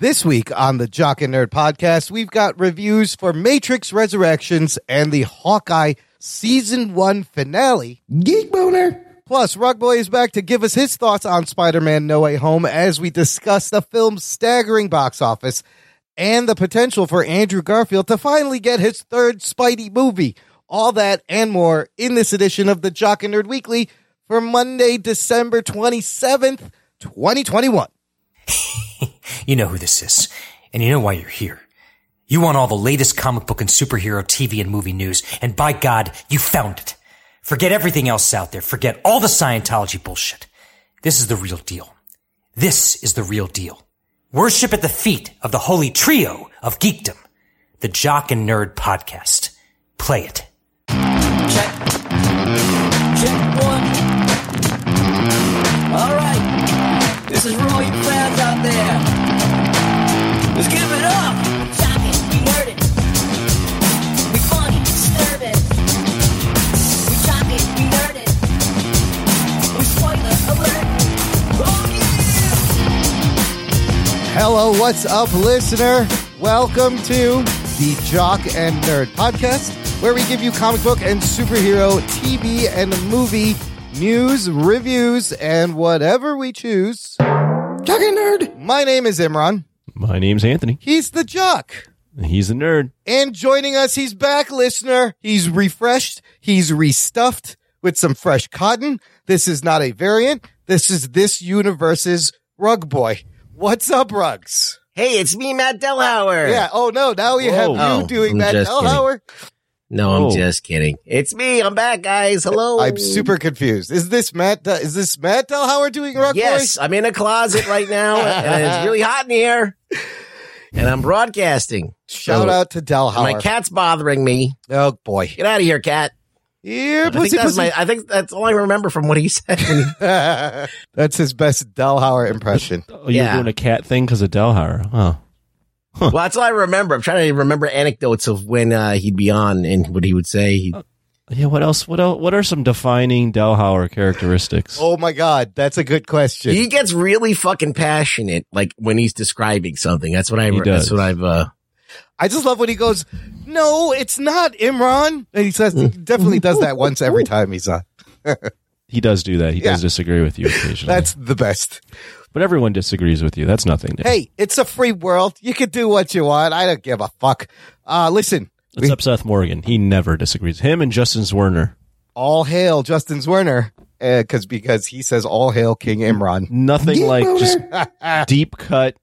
This week on the Jock and Nerd podcast, we've got reviews for Matrix Resurrections and the Hawkeye season one finale. Geek boner. Plus, Rugboy is back to give us his thoughts on Spider-Man No Way Home as we discuss the film's staggering box office and the potential for Andrew Garfield to finally get his third Spidey movie. All that and more in this edition of the Jock and Nerd Weekly for Monday, December 27th, 2021. You know who this is, and you know why you're here. You want all the latest comic book and superhero TV and movie news, and by God, you found it. Forget everything else out there. Forget all the Scientology bullshit. This is the real deal. This is the real deal. Worship at the feet of the holy trio of geekdom, the Jock and Nerd podcast. Play it. Check. Check one. All right. This is you fans out there. Let's give it up. Jock it, we nerd it. We funny, disturb it. We jock it, we nerd it. We spoiler alert. Oh, yeah. Hello, what's up, listener? Welcome to the Jock and Nerd podcast, where we give you comic book and superhero TV and movie news, reviews, and whatever we choose. Jock and nerd. My name is Imran. My name's Anthony. He's the Jock. He's a nerd. And joining us, he's back, listener. He's refreshed. He's restuffed with some fresh cotton. This is not a variant. This is this universe's Rug Boy. What's up, Rugs? Hey, it's me, Matt Delhauer. Yeah. Oh no. Now we have Whoa. you Oh, doing I'm that. just kidding. Hellhauer. No, I'm Oh. just kidding. It's me. I'm back, guys. Hello. I'm super confused. Is this Matt? Is this Matt Delhauer doing Rug Yes, Boy? I'm in a closet right now, and it's really hot in here. And I'm broadcasting. Shout So, out to Delhauer. My cat's bothering me. Oh boy. Get out of here, cat. Here, I think pussy, that's pussy. my. I think that's all I remember from what he said. That's his best Delhauer impression. Oh, you're Yeah. doing a cat thing because of Delhauer. Huh. Well, that's all I remember. I'm trying to remember anecdotes of when uh, he'd be on and what he would say. He, Yeah, what else? What else? What are some defining Delhauer characteristics? Oh my God, that's a good question. he gets really fucking passionate, like when he's describing something. That's what I. He That's does. what I've. uh I just love when he goes, "No, it's not Imran," and he says, he definitely does that once every time he's on. He does do that. He Yeah. does disagree with you occasionally. That's the best. But everyone disagrees with you. That's nothing. New. Hey, it's a free world. You can do what you want. I don't give a fuck. Uh, listen, What's up, Seth Morgan? He never disagrees. Him and Justin Zwerner. all hail Justin Zwerner, because because he says all hail King Imran. Nothing like just deep cut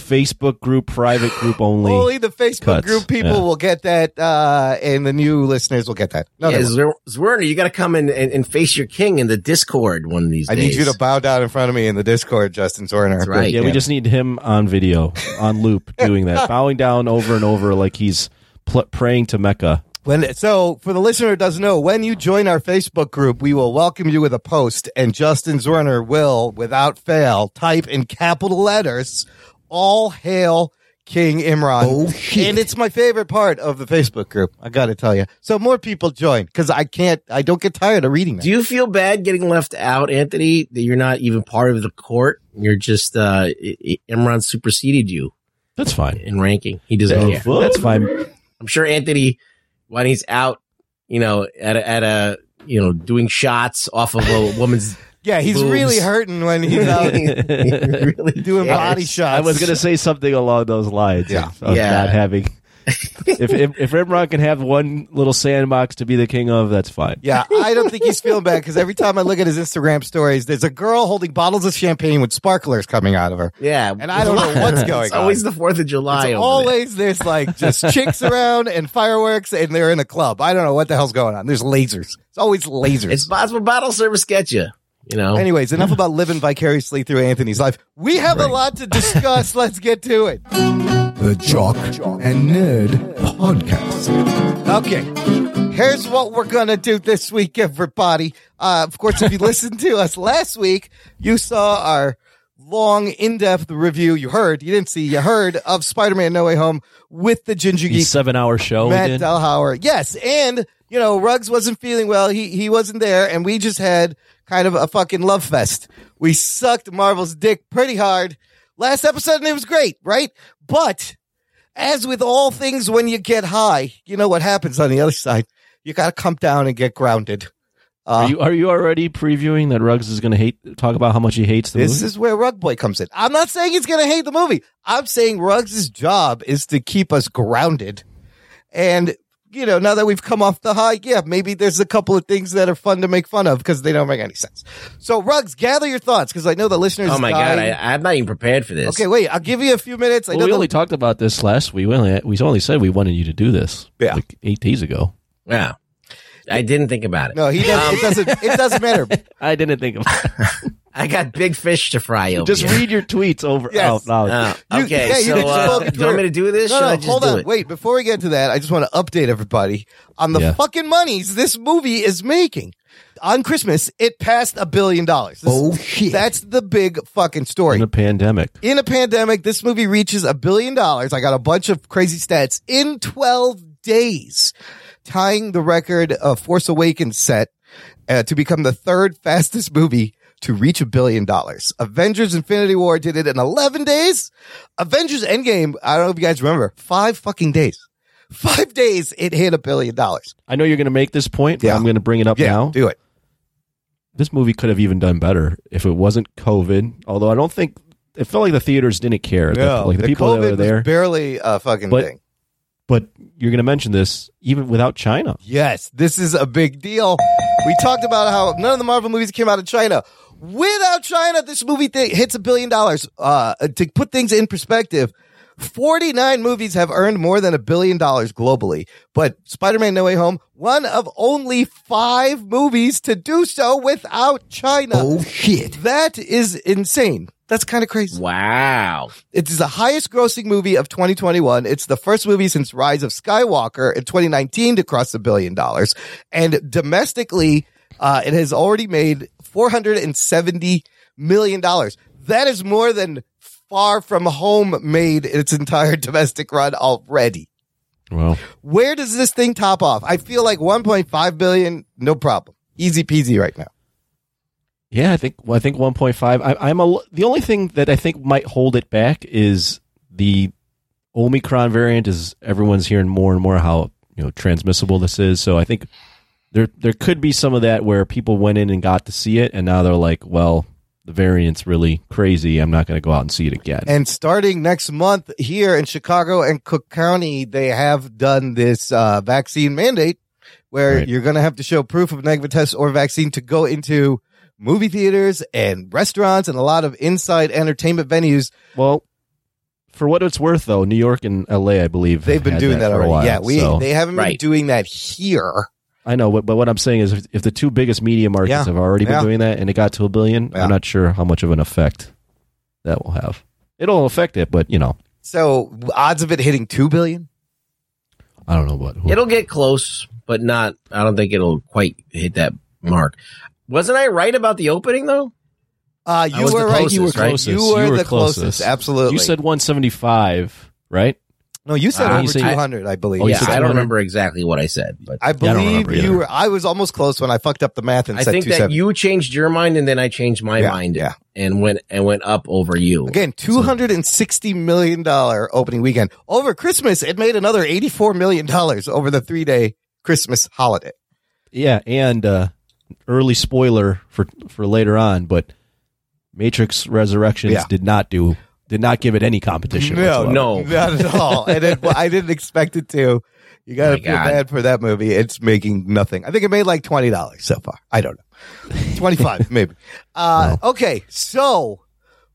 Facebook group, private group only. Only the Facebook cuts, group people yeah. will get that, uh, and the new listeners will get that. No, yeah, they Zwerner, you got to come in and, and face your king in the Discord one of these I days. need you to bow down in front of me in the Discord, Justin Zwerner. That's right. yeah, we just need him on video, on loop, doing that, bowing down over and over like he's pl- praying to Mecca. When so for the listener who doesn't know, when you join our Facebook group, we will welcome you with a post, and Justin Zwerner will, without fail, type in capital letters, "All hail King Imran." Oh, shit. And it's my favorite part of the Facebook group. I got to tell you. So more people join because I can't. I don't get tired of reading that. Do you feel bad getting left out, Anthony? That you're not even part of the court. You're just uh I- I- Imran superseded you That's fine. in ranking. He doesn't care. That's fine. I'm sure Anthony, when he's out, you know, at a, at a you know doing shots off of a woman's. Yeah, he's boobs. really hurting when he's out really doing cares. body shots. I was going to say something along those lines. Yeah. Of, of Yeah. not having. if, if if Imran can have one little sandbox to be the king of, that's fine. Yeah, I don't think he's feeling bad because every time I look at his Instagram stories, there's a girl holding bottles of champagne with sparklers coming out of her. Yeah, And I don't know what's going it's always the Fourth of July. It's over always there's like just chicks around and fireworks, and they're in a club. I don't know what the hell's going on. There's lasers. It's always lasers. there. It's possible bottle service get you. You know. Anyways, enough about living vicariously through Anthony's life. We have a lot to discuss. Let's get to it. The Jock and Nerd Podcast. Okay. Here's what we're going to do this week, everybody. Uh, of course, if you listened to us last week, you saw our long, in-depth review. You heard, you didn't see, you heard of Spider-Man No Way Home with the Ginger The Geek seven hour show. Matt did. Delhauer. Yes, and you know, Ruggs wasn't feeling well. He he wasn't there, and we just had kind of a fucking love fest. We sucked Marvel's dick pretty hard last episode and it was great, right? But as with all things, when you get high, you know what happens on the other side. You got to come down and get grounded. Uh, Are you are you already previewing that Ruggs is going to hate talk about how much he hates the this movie? is where Rug Boy comes in. I'm not saying he's going to hate the movie. I'm saying Ruggs' job is to keep us grounded. And, you know, now that we've come off the high, yeah, maybe there's a couple of things that are fun to make fun of because they don't make any sense. So, Ruggs, gather your thoughts because I know the listeners. Oh my dying. god, I, I'm not even prepared for this. Okay, wait. I'll give you a few minutes. I Well, know we the- only talked about this last week. We only we only said we wanted you to do this. Yeah. like eight days ago. Yeah, I didn't think about it. no, he doesn't. it um, doesn't. It doesn't matter. I didn't think of I got big fish to fry over Just here. read your tweets over Yes. out loud. Oh, You- okay, yeah, you so can just uh, do you want me to do this? No, Should no, I just hold do on. it? Wait, before we get to that, I just want to update everybody on the Yeah. fucking monies this movie is making. On Christmas, it passed a billion dollars. This- Oh, shit. That's the big fucking story. in a pandemic. in a pandemic, this movie reaches a billion dollars. I got a bunch of crazy stats in 12 days, tying the record of Force Awakens set uh, to become the third fastest movie to reach a billion dollars. Avengers Infinity War did it in 11 days. Avengers Endgame, I don't know if you guys remember, five fucking days. Five days, it hit a billion dollars. I know you're going to make this point, but Yeah. I'm going to bring it up Yeah, now. do it. This movie could have even done better if it wasn't COVID. Although I don't think it felt like the theaters didn't care. The- like the, the people COVID that were there. was barely a fucking But- thing. but you're going to mention this even without China. Yes, this is a big deal. We talked about how none of the Marvel movies came out of China. Without China, this movie th- hits a billion dollars. Uh, to put things in perspective, 49 movies have earned more than a billion dollars globally, but Spider-Man No Way Home, one of only five movies to do so without China. Oh shit. That is insane. That's kind of crazy. Wow. It is the highest grossing movie of 2021. It's the first movie since Rise of Skywalker in 2019 to cross a billion dollars. And domestically, uh, it has already made 470 million dollars. That is more than Far From Home made its entire domestic run already. Well, Where does this thing top off? I feel like 1.5 billion, no problem. Easy peasy right now. yeah, I think well, I think 1.5. I, I'm a the only thing that I think might hold it back is the Omicron variant. Is everyone's hearing more and more how you know transmissible this is? So I think there there could be some of that where people went in and got to see it, and now they're like, well, the variant's really crazy. I'm not going to go out and see it again. And starting next month here in Chicago and Cook County, they have done this uh, vaccine mandate where Right. you're going to have to show proof of negative test or vaccine to go into movie theaters and restaurants and a lot of inside entertainment venues. Well, for what it's worth, though, New York and L.A., I believe They've been doing that, for a already. while, yeah, we so- they haven't been doing that here. I know, but, but what I'm saying is, if, if the two biggest media markets Yeah. have already been Yeah. doing that and it got to a billion, Yeah. I'm not sure how much of an effect that will have. It'll affect it, but you know, So odds of it hitting two billion. I don't know what. who- It'll get close, but not. I don't think it'll quite hit that mark. Wasn't I right about the opening though? Uh, you was were the right. you were right? closest. You were, the closest. Absolutely. You said 175, right? No. You said Ah, over you say- two hundred. I believe. Oh, you yeah, said I don't remember exactly what I said, but I I don't believe remember you either. were. I was almost close when I fucked up the math and I said think that seventy. you changed your mind and then I changed my Yeah, mind yeah. and went and went up over you. Again, two hundred and sixty million dollar opening weekend over Christmas. It made another eighty four million dollars over the three day Christmas holiday. Yeah, and uh, early spoiler for for later on, but Matrix Resurrections Yeah. did not do did not give it any competition. No, whatsoever. no. not at all. and it, I didn't expect it to. You got to My feel God. bad for that movie. It's making nothing. I think it made like twenty dollars so far. I don't know, twenty five maybe. Uh, Okay, so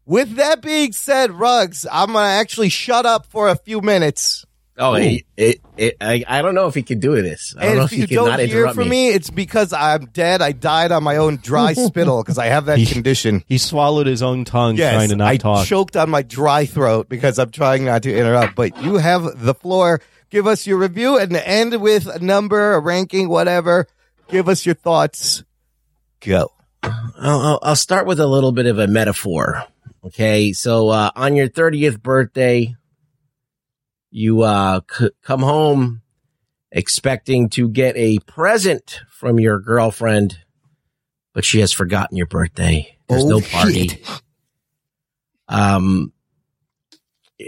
with that being said, Ruggs, I'm gonna actually shut up for a few minutes. Oh, it, it, it, I, I don't know if he could do this. I don't And know if if you he don't not hear from me. me, it's because I'm dead. I died on my own dry spittle because I have that He- condition. He swallowed his own tongue Yes, trying to not I talk. choked on my dry throat because I'm trying not to interrupt. But you have the floor. Give us your review and end with a number, a ranking, whatever. Give us your thoughts. Go. I'll, I'll, I'll start with a little bit of a metaphor. Okay. So, uh, on your 30th birthday, you, uh, c- come home expecting to get a present from your girlfriend, but she has forgotten your birthday. There's Oh, no party. shit. Um,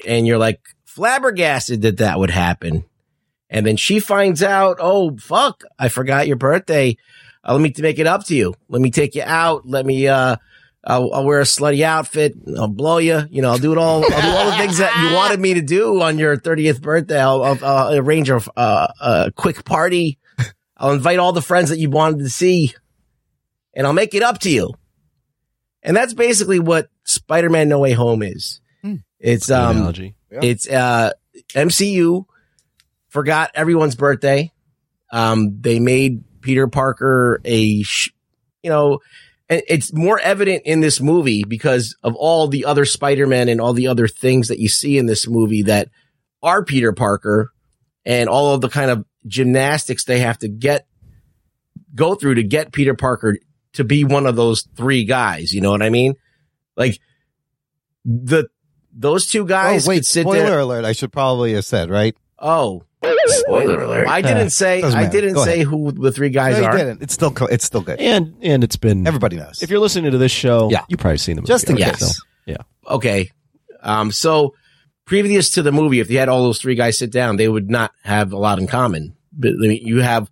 and you're like flabbergasted that that would happen. And then she finds out, oh, fuck, I forgot your birthday. Uh, let me make it up to you. Let me take you out. Let me, uh, I'll, I'll wear a slutty outfit. I'll blow you. You know, I'll do it all. I'll do all the things that you wanted me to do on your 30th birthday. I'll, I'll, I'll arrange a, uh, a quick party. I'll invite all the friends that you wanted to see and I'll make it up to you. And that's basically what Spider-Man No Way Home is. It's, um, analogy. it's, uh, MCU forgot everyone's birthday. Um, they made Peter Parker a, sh- you know, and it's more evident in this movie because of all the other Spider-Man and all the other things that you see in this movie that are Peter Parker and all of the kind of gymnastics they have to get, go through to get Peter Parker to be one of those three guys. You know what I mean? Like the, those two guys oh, wait, could sit spoiler alert. I should probably have said, right? Oh, spoiler alert! I didn't say doesn't I matter. didn't Go say ahead. who the three guys no, you are. didn't. It's still, co- it's still good. And and it's been Everybody knows. If you're listening to this show, Yeah. you've probably seen the movie. Just in already, case. so, yeah. Okay, um, so previous to the movie, if you had all those three guys sit down, they would not have a lot in common. But I mean, you have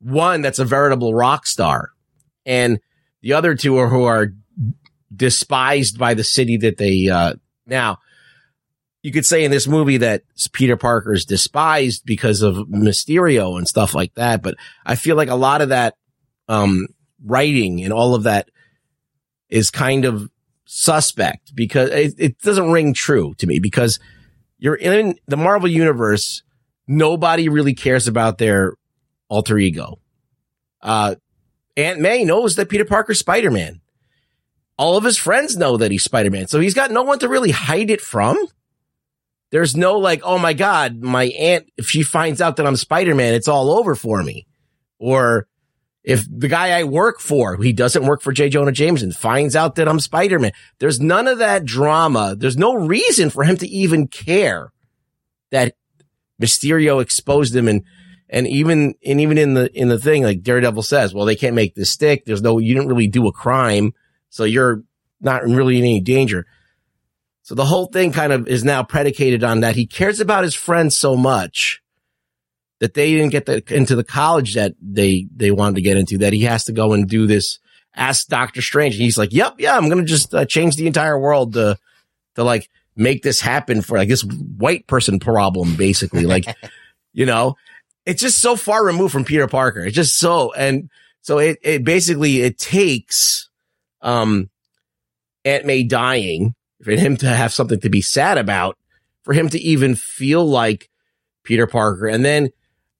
one that's a veritable rock star, and the other two are who are despised by the city that they uh, now. You could say in this movie that Peter Parker is despised because of Mysterio and stuff like that, but I feel like a lot of that um, writing and all of that is kind of suspect because it, it doesn't ring true to me because you're in the Marvel universe. Nobody really cares about their alter ego. Uh, Aunt May knows that Peter Parker's Spider-Man. All of his friends know that he's Spider-Man. So he's got no one to really hide it from. There's no like, oh my God, my aunt, if she finds out that I'm Spider-Man, it's all over for me. Or if the guy I work for, he doesn't work for J. Jonah Jameson, finds out that I'm Spider-Man, there's none of that drama. There's no reason for him to even care that Mysterio exposed him and and even and even in the in the thing like Daredevil says, well, they can't make this stick. There's no you didn't really do a crime, so you're not really in any danger. So the whole thing kind of is now predicated on that he cares about his friends so much that they didn't get the, into the college that they they wanted to get into that he has to go and do this ask Doctor Strange. And he's like, "Yep, yeah, I'm going to just uh, change the entire world to to like make this happen for like this white person problem basically. Like you know? It's just so far removed from Peter Parker. It's just so and so it it basically it takes um Aunt May dying for him to have something to be sad about for him to even feel like Peter Parker and then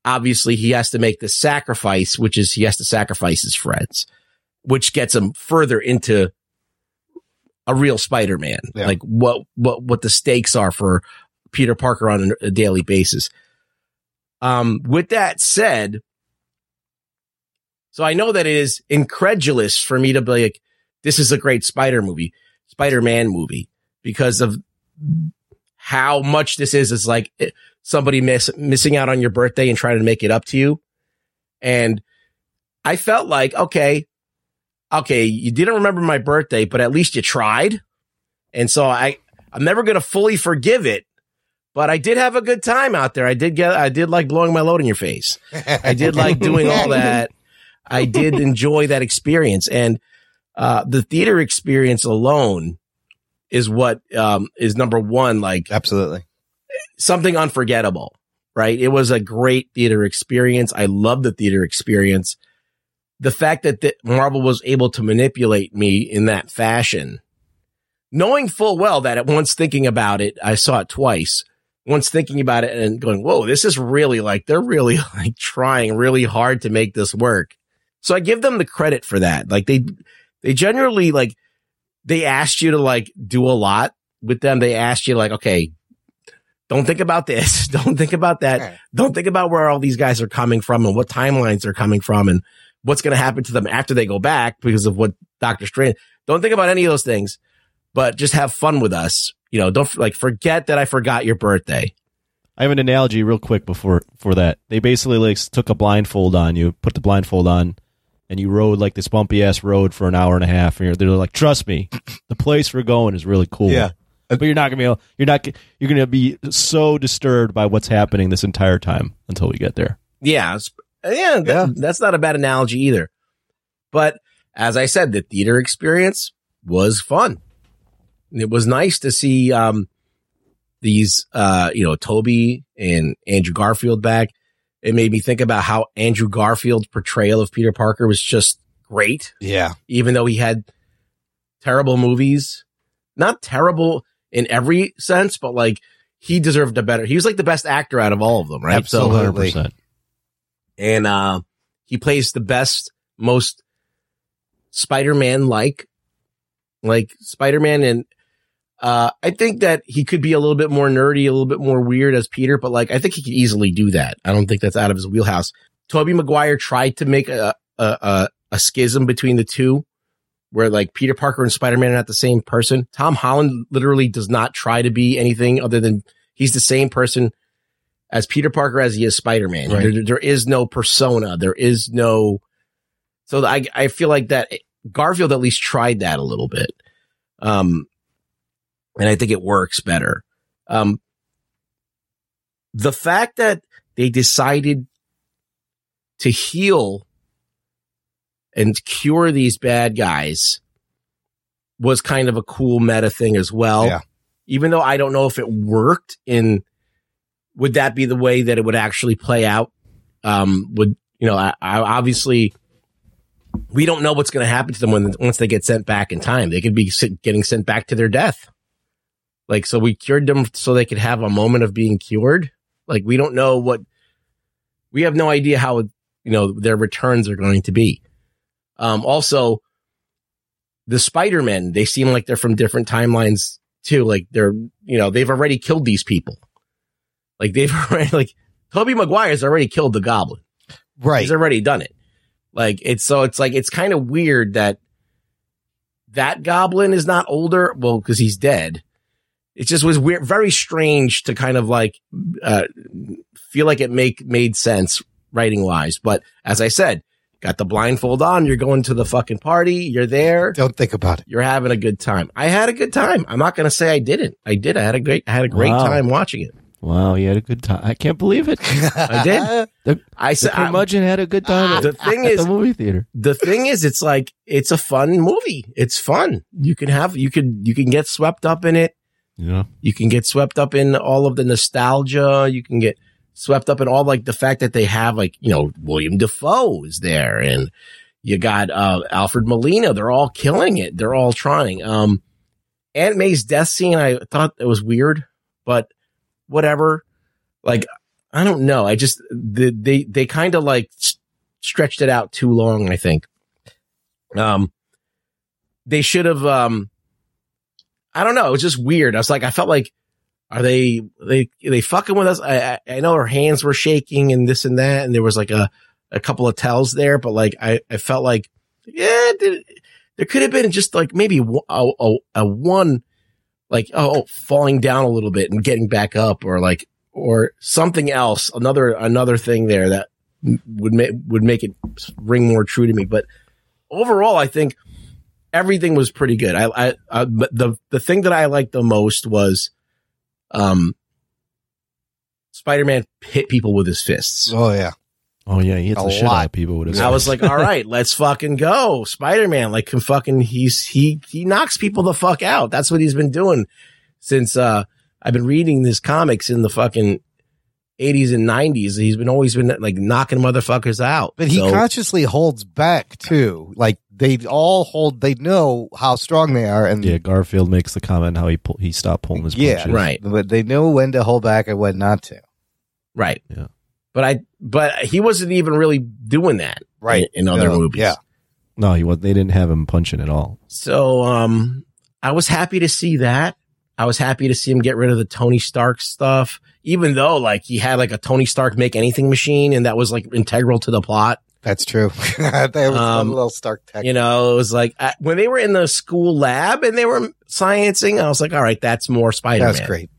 obviously he has to make the sacrifice which is he has to sacrifice his friends which gets him further into a real Spider-Man, Yeah. like what, what, what the stakes are for Peter Parker on a, a daily basis. Um, with that said, so I know that it is incredulous for me to be like, this is a great Spider movie, Spider-Man movie because of how much this is. It's like eh, somebody miss, missing out on your birthday and trying to make it up to you. And I felt like, okay, okay, you didn't remember my birthday, but at least you tried. And so I, I'm never going to fully forgive it, but I did have a good time out there. I did get, I did like blowing my load in your face. I did like doing all that. I did enjoy that experience. And, uh, the theater experience alone is what, um, is number one, like Absolutely. something unforgettable, right? It was a great theater experience. I love the theater experience. The fact that the, Marvel was able to manipulate me in that fashion, knowing full well that at once thinking about it, I saw it twice. Once thinking about it and going, whoa, this is really like, they're really like trying really hard to make this work. So I give them the credit for that. Like they, they generally like, they asked you to like do a lot with them. They asked you like, okay, don't think about this. Don't think about that. Don't think about where all these guys are coming from and what timelines they're coming from and what's going to happen to them after they go back because of what Doctor Strange. Don't think about any of those things, but just have fun with us. You know, don't like forget that I forgot your birthday. I have an analogy real quick before for that. They basically like took a blindfold on you, put the blindfold on, and you rode like this bumpy ass road for an hour and a half. And you're, they're like, "Trust me, the place we're going is really cool." Yeah. but you're not gonna be able, you're not you're gonna be so disturbed by what's happening this entire time until we get there. Yeah, yeah, that- Yeah. that's not a bad analogy either. But as I said, the theater experience was fun. It was nice to see um, these, uh, you know, Tobey and Andrew Garfield back. It made me think about how Andrew Garfield's portrayal of Peter Parker was just great, Yeah. even though he had terrible movies. Not terrible in every sense, but like he deserved a better. He was like the best actor out of all of them, right? So, Absolutely. 100%. and uh, he plays the best, most Spider-Man like, like Spider-Man, and uh, I think that he could be a little bit more nerdy, a little bit more weird as Peter, but like I think he could easily do that. I don't think that's out of his wheelhouse. Tobey Maguire tried to make a a, a, a schism between the two. Where like Peter Parker and Spider-Man are not the same person. Tom Holland literally does not try to be anything other than he's the same person as Peter Parker as he is Spider Man. Right. There, there is no persona. There is no. So I I feel like that Garfield at least tried that a little bit, um, and I think it works better. Um, the fact that they decided to heal and cure these bad guys was kind of a cool meta thing as well. Yeah. Even though I don't know if it worked in would that be the way that it would actually play out? Um, would you know? I, I obviously we don't know what's going to happen to them when once they get sent back in time. They could be getting sent back to their death. Like so, we cured them so they could have a moment of being cured. Like we don't know what we have no idea how you know their returns are going to be. Um, also, the Spider Men they seem like they're from different timelines too. Like they're you know they've already killed these people. Like they've already like Tobey Maguire's already killed the Goblin. Right. He's already done it. Like it's so it's like it's kind of weird that that Goblin is not older. Well, because he's dead. It just was weird, very strange to kind of like uh, feel like it make made sense writing wise. But as I said, got the blindfold on. You're going to the fucking party. You're there. Don't think about it. You're having a good time. I had a good time. I'm not going to say I didn't. I did. I had a great. I had a great Wow. time watching it. Wow, you had a good time. I can't believe it. I did. The, I the said. I- curmudgeon had a good time at, The thing at is- the movie theater. the thing is, it's like it's a fun movie. It's fun. You can have you could you can get swept up in it. Yeah. You can get swept up in all of the nostalgia. You can get swept up in all like the fact that they have like you know William Dafoe is there, and you got uh, Alfred Molina. They're all killing it. They're all trying. Um, Aunt May's death scene, I thought it was weird, but whatever. Like I don't know. I just the, they they kind of like stretched it out too long. I think. Um, they should have. Um, I don't know. It was just weird. I was like, I felt like, are they they are they fucking with us? I, I know her hands were shaking and this and that, and there was like a a couple of tells there, but like I I felt like yeah, there, there could have been just like maybe a, a, a one like oh, oh falling down a little bit and getting back up, or like or something else, another another thing there that would make would make it ring more true to me. But overall, I think everything was pretty good. I, I, I but the the thing that I liked the most was, um, Spider Man hit people with his fists. Oh yeah. Oh yeah, he hits A the shit lot. out of people with his. I was like, all right, let's fucking go. Spider Man, like, can fucking, he's, he, he knocks people the fuck out. That's what he's been doing since, uh, I've been reading his comics in the fucking 80s and 90s. He's been always been like knocking motherfuckers out. But he So- consciously holds back too. Like they all hold. They know how strong they are, and yeah, Garfield makes the comment how he pull, he stopped pulling his Yeah, punches. right. but they know when to hold back and when not to. Right. Yeah. But I, but he wasn't even really doing that. Right. In, in other No, movies. yeah. No, he was. They didn't have him punching at all. So, um, I was happy to see that. I was happy to see him get rid of the Tony Stark stuff, even though like he had like a Tony Stark make anything machine and that was like integral to the plot. That's true. there was Um, one little Stark tech. You know, it was like uh, when they were in the school lab and they were sciencing, I was like, all right, that's more Spider-Man. That's great.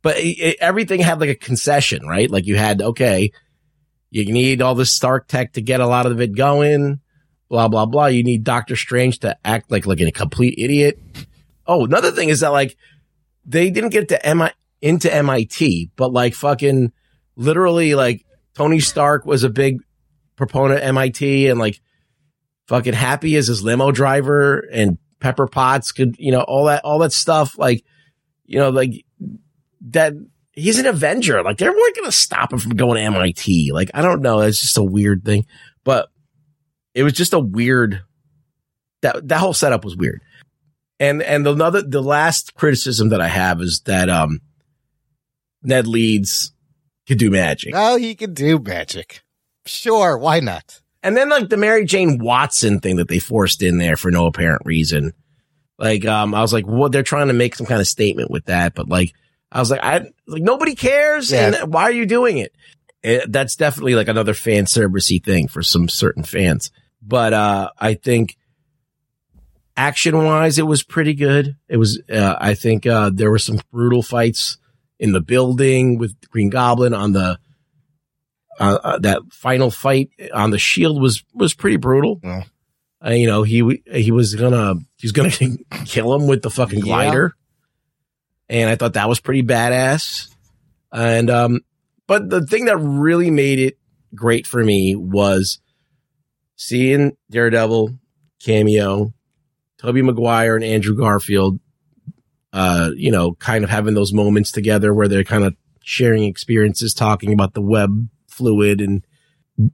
But it, it- everything had like a concession, right? Like you had, okay, you need all this Stark tech to get a lot of it going, blah, blah, blah. You need Doctor Strange to act like, like a complete idiot. Oh, another thing is that like they didn't get to MI into MIT, but like fucking literally like Tony Stark was a big proponent of MIT and like fucking happy as his limo driver and Pepper Potts could, you know, all that, all that stuff. Like, you know, like that he's an Avenger. Like they weren't going to stop him from going to MIT. Like, I don't know. It's just a weird thing, but it was just a weird, that, that whole setup was weird. And, and the another, the last criticism that I have is that, um, Ned Leeds could do magic. Oh, he can do magic. Sure, why not? And then like the Mary Jane Watson thing that they forced in there for no apparent reason. Like, um, I was like, well, they're trying to make some kind of statement with that, but like, I was like, I like nobody cares, Yeah. and why are you doing it? It- That's definitely like another fan servicey thing for some certain fans. But uh, I think action wise, it was pretty good. It was, uh, I think uh, there were some brutal fights in the building with Green Goblin on the uh, uh, that final fight on the shield was was pretty brutal. Yeah. Uh, you know, he he was gonna he was gonna kill him with the fucking Yeah. glider, and I thought that was pretty badass. And um, but the thing that really made it great for me was seeing Daredevil cameo, Tobey Maguire and Andrew Garfield. Uh, you know, kind of having those moments together where they're kind of sharing experiences, talking about the web fluid and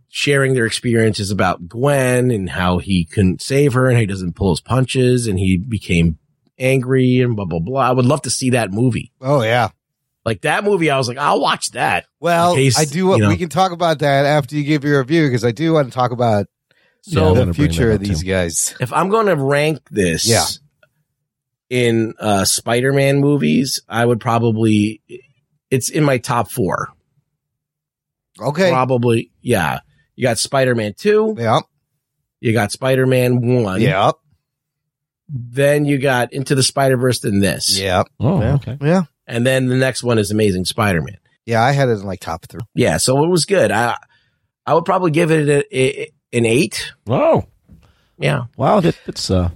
sharing their experiences about Gwen and how he couldn't save her and how he doesn't pull his punches and he became angry and blah blah blah. I would love to see that movie. Oh yeah. Like that movie, I was like, I'll watch that. Well, case, I do. you know. we can talk about that after you give your review because I do want to talk about Yeah, the future of these too. guys. If I'm going to rank this, Yeah. in uh, Spider-Man movies, I would probably it's in my top four. Okay. Probably, yeah. You got Spider-Man two, Yeah. you got Spider-Man one, Yeah. Then you got Into the Spider-Verse, and this, Yeah. Oh, yeah. okay. Yeah. and then the next one is Amazing Spider-Man. Yeah. I had it in like top three. Yeah, so it was good. I I would probably give it a, a, an eight. Oh, Yeah, wow. That, that's uh,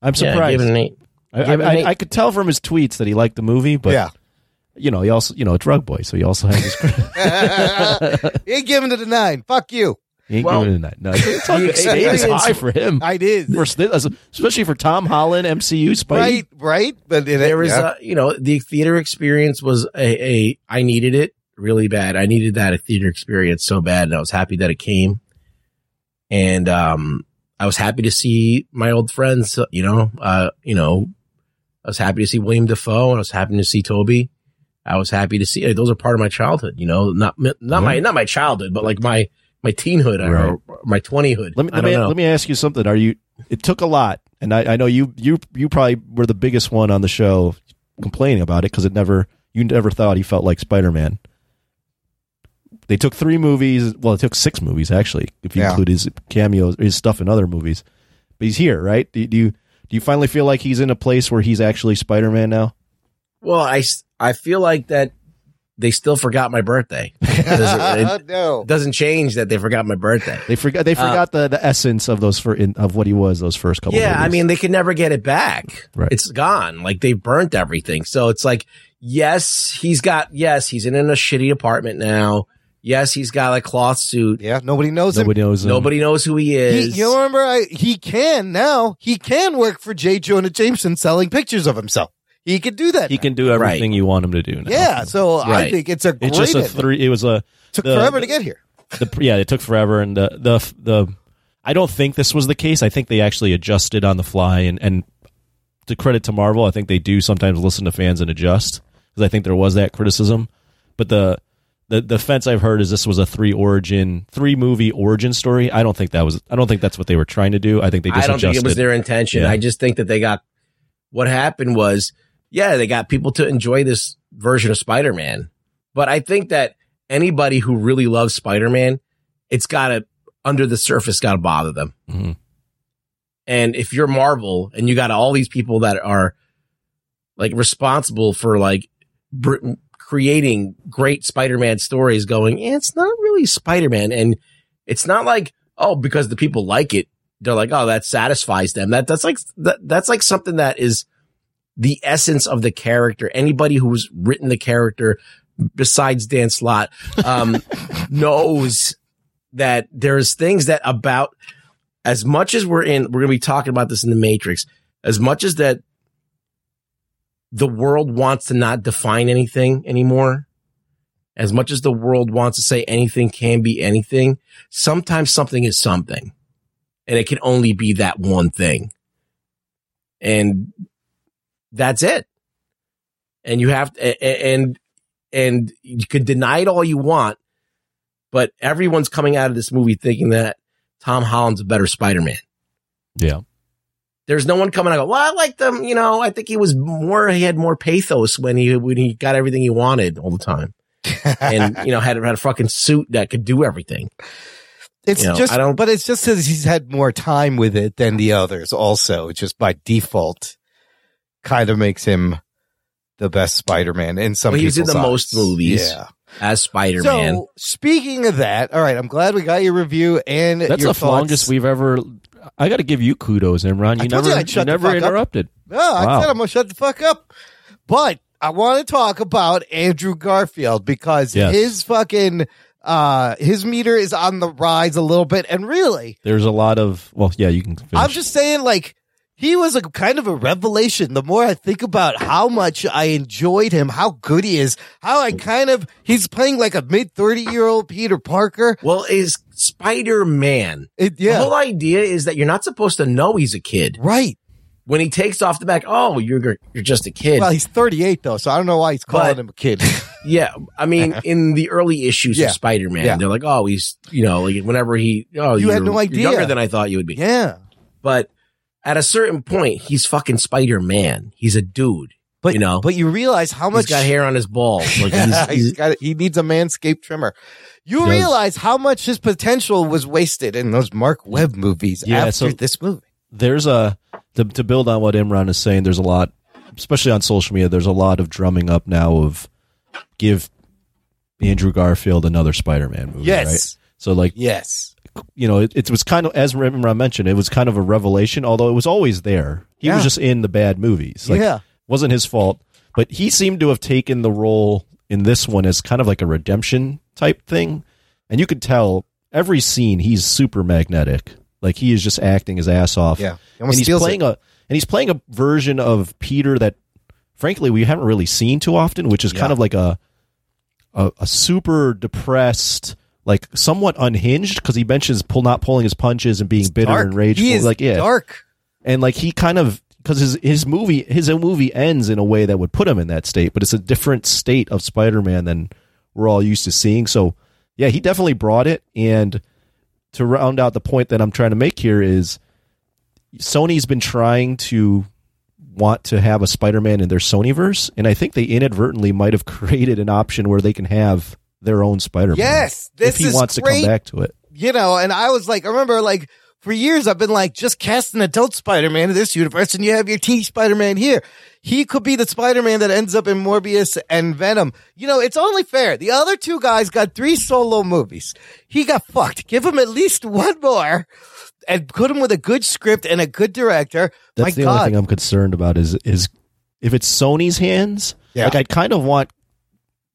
I'm surprised. give it an eight. I, give an I, eight. I, I could tell from his tweets that he liked the movie, but yeah. you know, he also, you know, a drug boy, so he also has his. he ain't giving it a nine. Fuck you. he ain't Well, giving it a nine. No, it's the eight, eight is high for him. I did. For, especially for Tom Holland, MCU, Spidey. Right. Right. But it, there was yeah. uh, you know the theater experience was a, a I needed it really bad. I needed that theater experience so bad, and I was happy that it came. And um, I was happy to see my old friends. You know, uh, you know, I was happy to see William Dafoe. and I was happy to see Tobey. I was happy to see those are part of my childhood. You know, not not my not my childhood, but like my my teenhood or my twentyhood. Let me let me, know. let me ask you something. Are you? It took a lot, and I, I know you you you probably were the biggest one on the show complaining about it because it never you never thought he felt like Spider Man. They took three movies. Well, it took six movies actually, if you Yeah. include his cameos, his stuff in other movies. But he's here, right? Do, do you do you finally feel like he's in a place where he's actually Spider Man now? Well, I I feel like that they still forgot my birthday. It doesn't, it no. doesn't change that they forgot my birthday. They forgot they uh, forgot the, the essence of those for in, of what he was those first couple. Yeah, I mean, they could never get it back. Right. It's gone. Like they burnt everything. So it's like, yes, he's got, yes, he's in, in a shitty apartment now. Yes, he's got a cloth suit. Yeah. Nobody knows him. nobody knows. him. Nobody knows who he He, is. you remember, I, he can now. He can work for J. Jonah Jameson selling pictures of himself. He could do that. He now. can do everything you want him to do. Now. Yeah. So I Right. think it's a great. It's just a ending. three. It was a Took the- forever to get here. the yeah. It took forever, and the the the. I don't think this was the case. I think they actually adjusted on the fly, and and to credit to Marvel, I think they do sometimes listen to fans and adjust because I think there was that criticism. But the the the defense I've heard is this was a three origin, three movie origin story. I don't think that was. I don't think that's what they were trying to do. I think they just I don't think it was their intention. Yeah. I just think that they got what happened was, yeah, they got people to enjoy this version of Spider Man. But I think that anybody who really loves Spider Man, it's got to, under the surface, got to bother them. Mhm. And if you're Marvel and you got all these people that are like responsible for like br- creating great Spider-Man stories going, "Yeah, it's not really Spider-Man. And it's not like, oh, because the people like it, they're like, oh, that satisfies them. That, that's like, that, that's like something that is the essence of the character. Anybody who's written the character besides Dan Slott um, knows that there's things that about as much as we're in, we're going to be talking about this in the Matrix. As much as that the world wants to not define anything anymore, as much as the world wants to say anything can be anything, sometimes something is something and it can only be that one thing. And that's it. And you have to, and, and you could deny it all you want, but everyone's coming out of this movie thinking that Tom Holland's a better Spider-Man. Yeah. There's no one coming I Go, well, I like them. You know, I think he was more. He had more pathos when he when he got everything he wanted all the time, and you know had had a fucking suit that could do everything. It's You know, just, I don't- but it's just because he's had more time with it than the others. Also, just by default, kind of makes him the best Spider-Man in some. Well, he's in people's the most movies. Yeah. As Spider-Man. So speaking of that, all right, I'm glad we got your review and That's your the longest we've ever. I got to give you kudos, Imran. You you never, I'd shut never up. interrupted. No, I Wow. said I'm gonna shut the fuck up. But I want to talk about Andrew Garfield because Yes. his fucking uh his meter is on the rise a little bit, and really, There's a lot of. Well, yeah, you can. Finish. I'm just saying, like, he was a kind of a revelation. The more I think about how much I enjoyed him, how good he is, how I kind of, he's playing like a mid 30 year old Peter Parker. well, is Spider-Man. It, The yeah. whole idea is that you're not supposed to know he's a kid. right. When he takes off the back, oh, you're you're just a kid. Well, he's 38 though, so I don't know why he's calling But- him a kid. yeah, I mean, in the early issues Yeah. of Spider-Man, Yeah. they're like, oh, he's you know, like whenever he, oh, You you're, had no idea. younger than I thought you would be. yeah. But at a certain point, he's fucking Spider-Man. He's a dude. But, You know, but you realize how much He's got hair on his balls. Like he's, he's he's got he needs a manscaped trimmer. You Does. realize how much his potential was wasted in those Marc Webb movies Yeah, after so- this movie. there's a to, to build on what Imran is saying. There's a lot, especially on social media. There's a lot of drumming up now of give Andrew Garfield another Spider-Man movie. Yes. right? So like Yes. You know, it, it was kind of as Imran mentioned, it was kind of a revelation. Although it was always there, he Yeah. was just in the bad movies. Like, Yeah. wasn't his fault. But he seemed to have taken the role in this one as kind of like a redemption type thing, and you could tell every scene he's super magnetic. Like he is just acting his ass off. Yeah. And he's playing it. a and he's playing a version of Peter that, frankly, we haven't really seen too often, which is kind of like a a, a super depressed, like somewhat unhinged because he mentions pull not pulling his punches and being bitter Dark. and rageful. He is like yeah, dark. and like he kind of because his his movie his movie ends in a way that would put him in that state, but it's a different state of Spider Man than we're all used to seeing. So yeah, he definitely brought it. And to round out the point that I'm trying to make here is Sony's been trying to want to have a Spider-Man in their Sonyverse, and I think they inadvertently might have created an option where they can have their own Spider-Man. Yes, if this he is wants to great. come back to it. You know, and I was like, I remember like for years I've been like, just cast an adult Spider-Man in this universe and you have your teen Spider-Man here. He could be the Spider-Man that ends up in Morbius and Venom. You know, it's only fair. The other two guys got three solo movies. He got fucked. Give him at least one more and put him with a good script and a good director. That's My the God. only thing I'm concerned about is is if it's Sony's hands. Yeah. Like I kind of want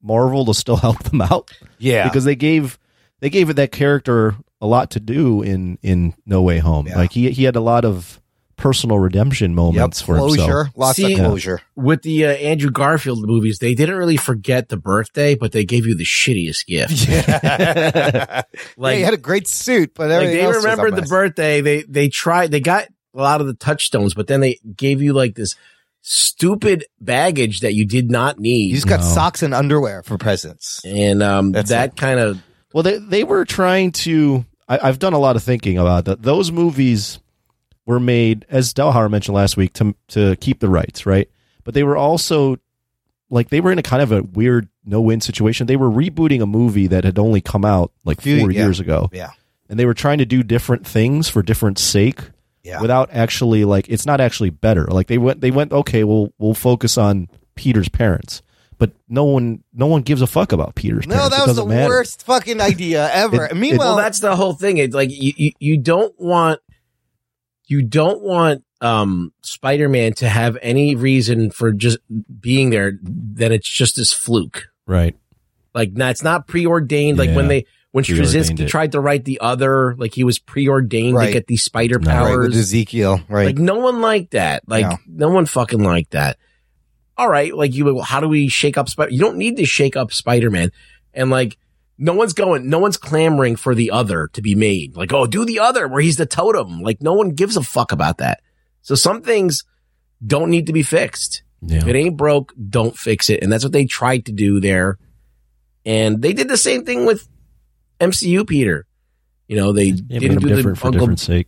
Marvel to still help them out yeah. because they gave they gave it that character a lot to do in in No Way Home. Yeah. Like he he had a lot of personal redemption yep. moments for Closure. himself. Lots See- of closure. with the uh, Andrew Garfield movies. They didn't really forget the birthday, but they gave you the shittiest gift. like, he had a great suit, but like they else was remembered the birthday. They they tried. They got a lot of the touchstones, but then they gave you like this stupid baggage that you did not need. You just got No. socks and underwear for presents. and um, That's that kind of Well, they they were trying to. I, I've done a lot of thinking about that. Those movies were made, as Delhauer mentioned last week, to to keep the rights, right? But they were also like they were in a kind of a weird no win situation. They were rebooting a movie that had only come out like Few- four yeah. years ago, Yeah. and they were trying to do different things for different sake. Yeah. Without actually like it's not actually better. Like they went they went okay, we'll we'll focus on Peter's parents. But no one no one gives a fuck about Peter's No, parents. that was the matter. worst fucking idea ever. It- Meanwhile, well, that's the whole thing. It's like you, you, you don't want you don't want um Spider-Man to have any reason for just being there, then it's just this fluke. Right. Like, no, it's not preordained. Like when they when Preordained Straczynski tried to write the other, like he was preordained Right. to get these spider No. Right, powers. with Ezekiel, right? Like no one liked that. Like No. no one fucking liked that. All right, like you, how do we shake up Spider? You don't need to shake up Spider Man, and like no one's going, no one's clamoring for the other to be made. Like oh, do the other where he's the totem. Like no one gives a fuck about that. So some things don't need to be fixed. Yeah. If it ain't broke, don't fix it, and that's what they tried to do there. And they did the same thing with MCU Peter. You know, they Yeah, didn't but do the different for Uncle different sake.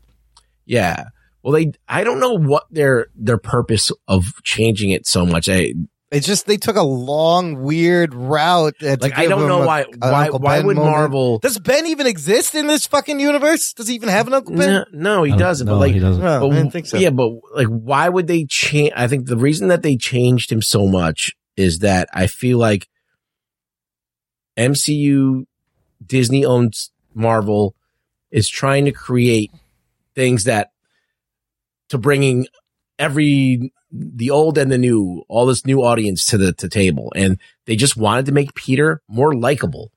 yeah. Well, they, I don't know what their, their purpose of changing it so much. I, It's just they took a long, weird route. like, I don't know a- why, an why, Uncle why Ben would moment. Marvel, Does Ben even exist in this fucking universe? Does he even have an Uncle Ben? no, no, he doesn't, no, but like, he doesn't. No, I didn't think so. yeah, but like, why would they change? I think the reason that they changed him so much is that I feel like MCU, Disney owns Marvel is trying to create things that to bringing every the old and the new, all this new audience to the to table, and they just wanted to make Peter more likable.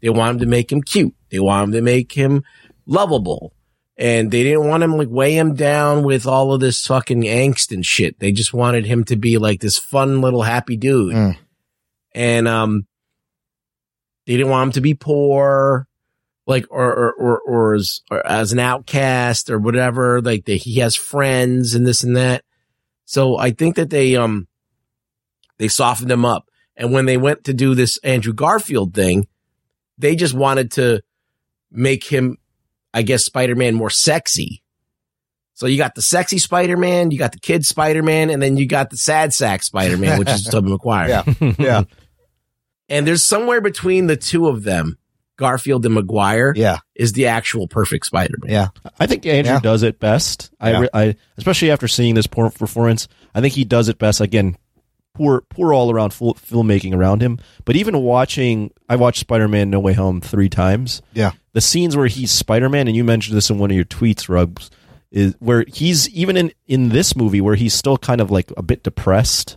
They wanted to make him cute. They wanted to make him lovable. And they didn't want him like weigh him down with all of this fucking angst and shit. They just wanted him to be like this fun little happy dude. Mm. And um they didn't want him to be poor, like or or or, or, as, or as an outcast or whatever. Like that he has friends and this and that. So I think that they um they softened him up. And when they went to do this Andrew Garfield thing, they just wanted to make him, I guess, Spider-Man more sexy. So you got the sexy Spider-Man, you got the kid Spider-Man, and then you got the sad sack Spider-Man, which is Tobey Maguire. Yeah. Yeah. And there's somewhere between the two of them, Garfield and Maguire, Yeah. is the actual perfect Spider-Man. Yeah. I think Andrew Yeah. does it best. I, Yeah. I, especially after seeing this poor performance, I think he does it best. Again, poor, poor all around full, filmmaking around him. But even watching, I watched Spider Man No Way Home three times. Yeah. The scenes where he's Spider Man, and you mentioned this in one of your tweets, Rubs, is where he's even in in this movie where he's still kind of like a bit depressed.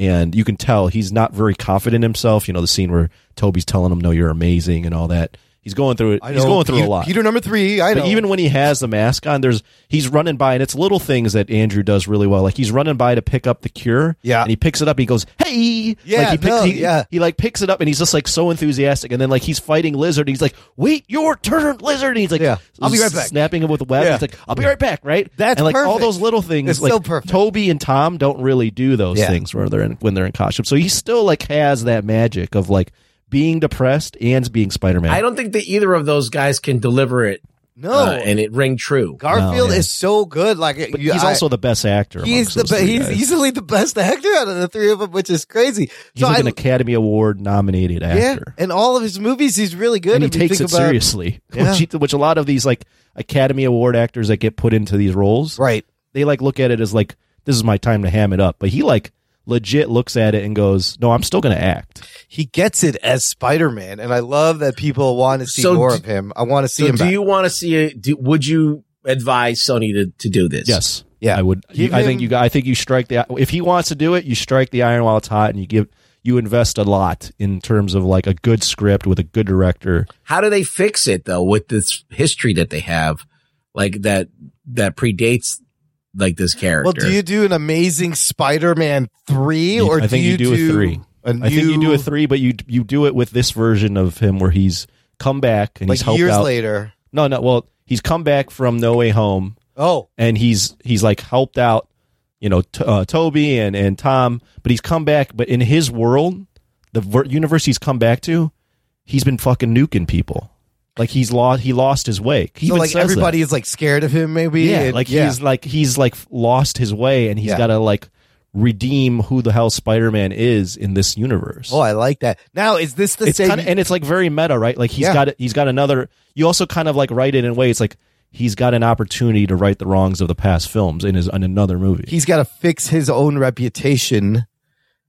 And you can tell he's not very confident in himself. You know the scene where Tobey's telling him, "No, you're amazing," and all that. He's going through it. He's going through Peter, a lot. Peter number three. I know. But even when he has the mask on, there's he's running by, and it's little things that Andrew does really well. Like he's running by to pick up the cure, Yeah. and he picks it up. He goes, "Hey!" Yeah, like he picks, no, he, yeah. he like picks it up, and he's just like so enthusiastic. And then like he's fighting lizard, and he's like, "Wait, your turn, lizard!" And he's like, Yeah. I'll be right back. snapping him with a web. Yeah. He's like, "I'll be right back." Right? That's and like all those little things. It's like so perfect. Tobey and Tom don't really do those Yeah. things where they're in, when they're in costume. So he still like has that magic of like being depressed and being Spider Man. I don't think that either of those guys can deliver it no. uh, and it ring true. Garfield No, yeah. is so good. Like But you- he's I- also the best actor. he's the those be- he's guys. easily the best actor out of the three of them, which is crazy. He's so like I, an Academy Award nominated yeah, actor. and all of his movies, he's really good. and he if you takes it about- seriously, Yeah. which, he, which a lot of these like Academy Award actors that get put into these roles, Right. they like look at it as like this is my time to ham it up. But he like legit looks at it and goes, "No, I'm still going to act." He gets it as Spider Man, and I love that people want to see So more d- of him. I want to see So him. do back. you want to see it? Do, would you advise Sony to, to do this? Yes, Yeah. I would. Give I think you. got- I think you strike the. If he wants to do it, you strike the iron while it's hot, and you give. You invest a lot in terms of like a good script with a good director. How do they fix it though with this history that they have, like that that predates like this character? well, do you do an amazing Spider Man three, or I think do you do a three. A new, I think you do a three, but you you do it with this version of him where he's come back and like he's helped years out. later. No, no. Well, he's come back from No Way Home, Oh, and he's he's like helped out, you know, t- uh, Tobey and and Tom. But he's come back, but in his world, the ver- universe he's come back to, he's been fucking nuking people. Like he's lost, he lost his way. He so even like says everybody is like scared of him. Maybe, yeah, And- like yeah. he's like he's like lost his way, and he's Yeah. got to like redeem who the hell Spider Man is in this universe. Oh, I like that. Now, is this the it's same? kind of and it's like very meta, right? Like he's Yeah. got. He's got another. You also kind of like write it in a way. It's like he's got an opportunity to right the wrongs of the past films in his in another movie. he's got to fix his own reputation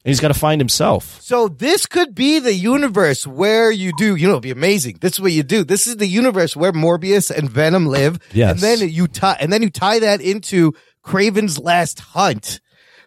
and he's got to find himself. So this could be the universe where you do, you know, it'd be amazing. This is what you do. This is the universe where Morbius and Venom live. Yes. And then you tie, and then you tie that into Kraven's last hunt,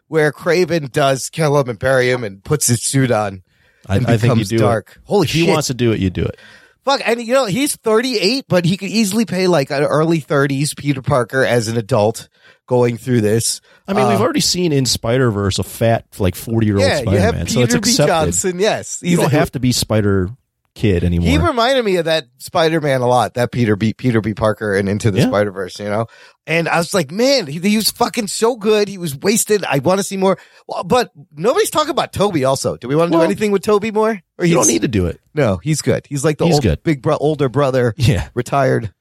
where Kraven does kill him and bury him and puts his suit on. I, I think you do dark. it. Holy if he wants to do it, you do it. Fuck, and you know, he's 38, but he could easily pay like an early 30s Peter Parker as an adult going through this. I mean, Uh, we've already seen in Spider Verse a fat, like forty year old yeah, Spider Man, Peter so it's B. accepted. Johnson. Yes. You don't have to be Spider Kid anymore. He reminded me of that Spider Man a lot, that Peter B. Peter B. Parker and Into the Yeah. Spider Verse, you know? And I was like, man, he, he was fucking so good. He was wasted. I want to see more. Well, but nobody's talking about Tobey also. Do we want to Well, do anything with Tobey more? Or you don't need to do it. No, he's good. He's like the He's old, good. big bro- older brother, Yeah, retired.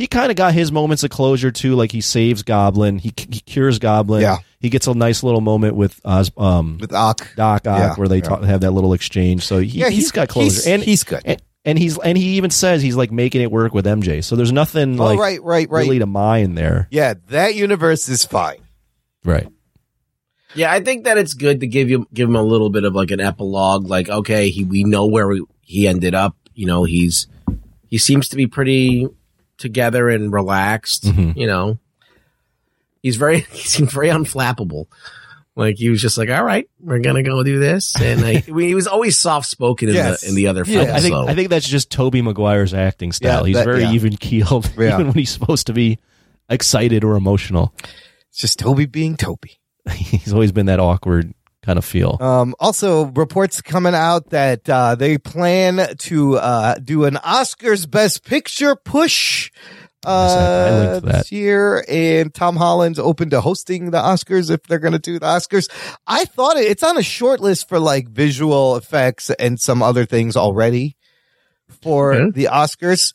He kind of got his moments of closure too. Like he saves Goblin, he, he cures Goblin. Yeah. he gets a nice little moment with Oz, um, With Ock. Doc Ock Yeah, where they yeah. talk, have that little exchange. So he, Yeah, he's got closure, He's, and he's good. and, and he's and he even says he's like making it work with MJ. So there's nothing oh, like right, right, right. really to mine there. yeah, that universe is fine. Right. Yeah, I think that it's good to give you give him a little bit of like an epilogue. Like, okay, he we know where we, he ended up. You know, he's he seems to be pretty together and relaxed. Mhm. You know, he's very he seemed very unflappable. Like he was just like, all right, we're gonna go do this, and I, I mean, he was always soft spoken in Yes. the in the other Yeah. films. I think so. I think that's just Tobey Maguire's acting style. Yeah, he's that- very yeah. even keeled, Yeah. even when he's supposed to be excited or emotional. It's just Tobey being Tobey. he's always been that awkward kind of feel. Um, also, reports coming out that uh, they plan to uh, do an Oscars Best Picture push I uh, this year, and Tom Holland's open to hosting the Oscars if they're going to do the Oscars. I thought it, it's on a short list for like visual effects and some other things already for Okay. the Oscars.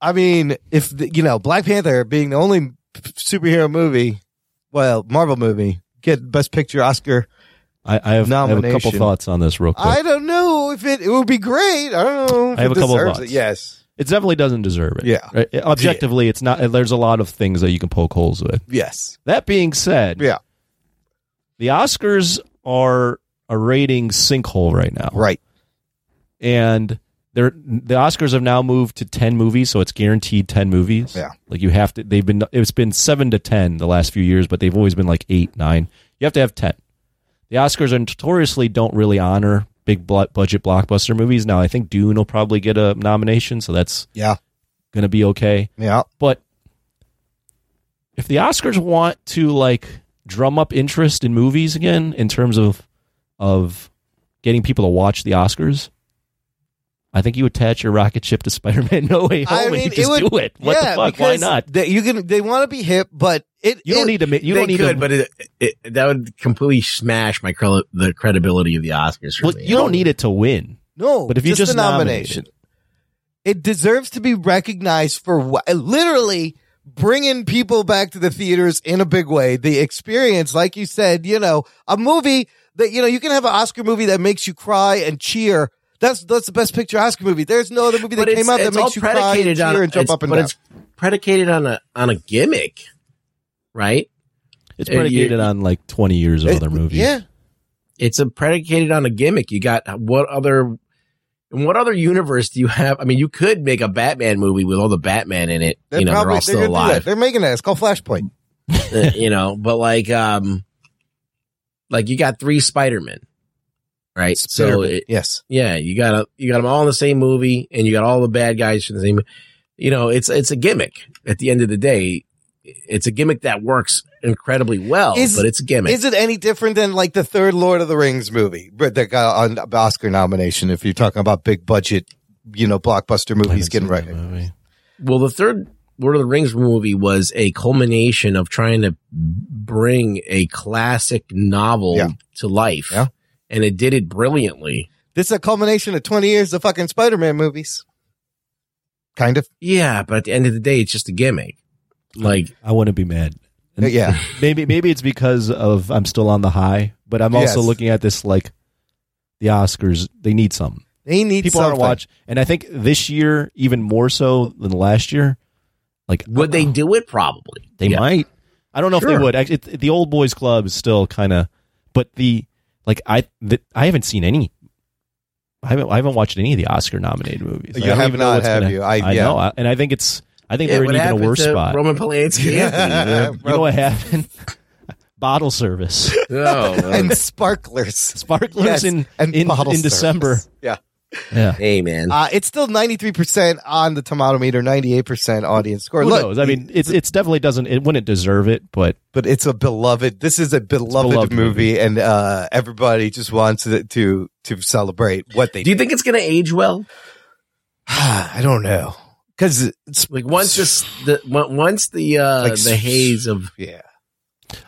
I mean, if the, you know Black Panther being the only superhero movie, well, Marvel movie get Best Picture Oscar. I, I, have, I have a couple thoughts on this real quick. I don't know if it it would be great. I don't know. If I have it a couple thoughts. It. Yes, it definitely doesn't deserve it. Yeah. Right? Objectively, it's not. There's a lot of things that you can poke holes with. yes, That being said, yeah, the Oscars are a rating sinkhole right now. right. and they're the Oscars have now moved to ten movies, so it's guaranteed ten movies. Yeah. like you have to. They've been it's been seven to ten the last few years, but they've always been like eight, nine. You have to have ten. The Oscars are notoriously don't really honor big budget blockbuster movies. Now I think Dune will probably get a nomination, so that's Yeah, going to be okay. yeah. But if the Oscars want to like drum up interest in movies again in terms of of getting people to watch the Oscars, I think you attach your rocket ship to Spider-Man No Way Home I and mean, you it just would- do it. What yeah, the fuck? Why not? They, you can. They want to be hip, but it. You don't it- need to. You don't need could, to. but it, it that would completely smash my cre- the credibility of the Oscars for well, me. you don't need it to win. No, But if you just a nomination, it deserves to be recognized for what, literally bringing people back to the theaters in a big way. The experience, like you said, you know, a movie that you know you can have an Oscar movie that makes you cry and cheer. That's that's the best picture Oscar movie. There's no other movie that came out that makes you cry and on and jump up and but down. it's predicated on a on a gimmick, right? It's Uh, you- predicated on like twenty years of It- other movies. Yeah, It's a predicated on a gimmick. You got what other in what other universe do you have? I mean, you could make a Batman movie with all the Batman in it. they're you know, probably they're all still gonna do that. alive. They're making that. It's called Flashpoint. Uh, you know, but like, um, like you got three Spider Men, right? So it, yes, yeah, you got a, you got them all in the same movie, and you got all the bad guys from the same. You know, it's it's a gimmick. At the end of the day, it's a gimmick that works incredibly well, Is- but it's a gimmick. Is it any different than like the third Lord of the Rings movie but that got an Oscar nomination? If you're talking about big budget, you know, blockbuster movies getting right. movie. Well, the third Lord of the Rings movie was a culmination of trying to bring a classic novel Yeah. to life. Yeah. And it did it brilliantly. This is a culmination of 20 years of fucking Spider-Man movies. Kind of. Yeah, but at the end of the day, it's just a gimmick. Like, I wouldn't be mad. And Yeah. maybe maybe it's because of I'm still on the high, but I'm also Yes. looking at this like the Oscars. They need something. They need people something. aren't watch, and I think this year even more so than last year. Like, would they uh, do it? Probably. They Yeah. might. I don't know if they would. Actually, it, the old boys club is still kind of, but the like I th- I haven't seen any. I haven't I haven't watched any of the Oscar nominated movies. You I have know not, have gonna- you? I- I, yeah. know, I- and I think it's I think Yeah, they're what in even a worse to spot. Roman Polanski. Anthony? you know what happened? Bottle service, Oh, and sparklers. sparklers Yes, in and in, bottle in December. Yeah. Yeah, hey, man. Uh, it's still 93% on the tomato meter, 98% audience score. who Look, knows? I mean, it's it's definitely doesn't it wouldn't deserve it, but but it's a beloved, this is a beloved, beloved movie, and uh, everybody just wants it to, to celebrate what they Do you think it's going to age well? I don't know. Cause it's, Like once this, the once the uh, Like the haze of yeah.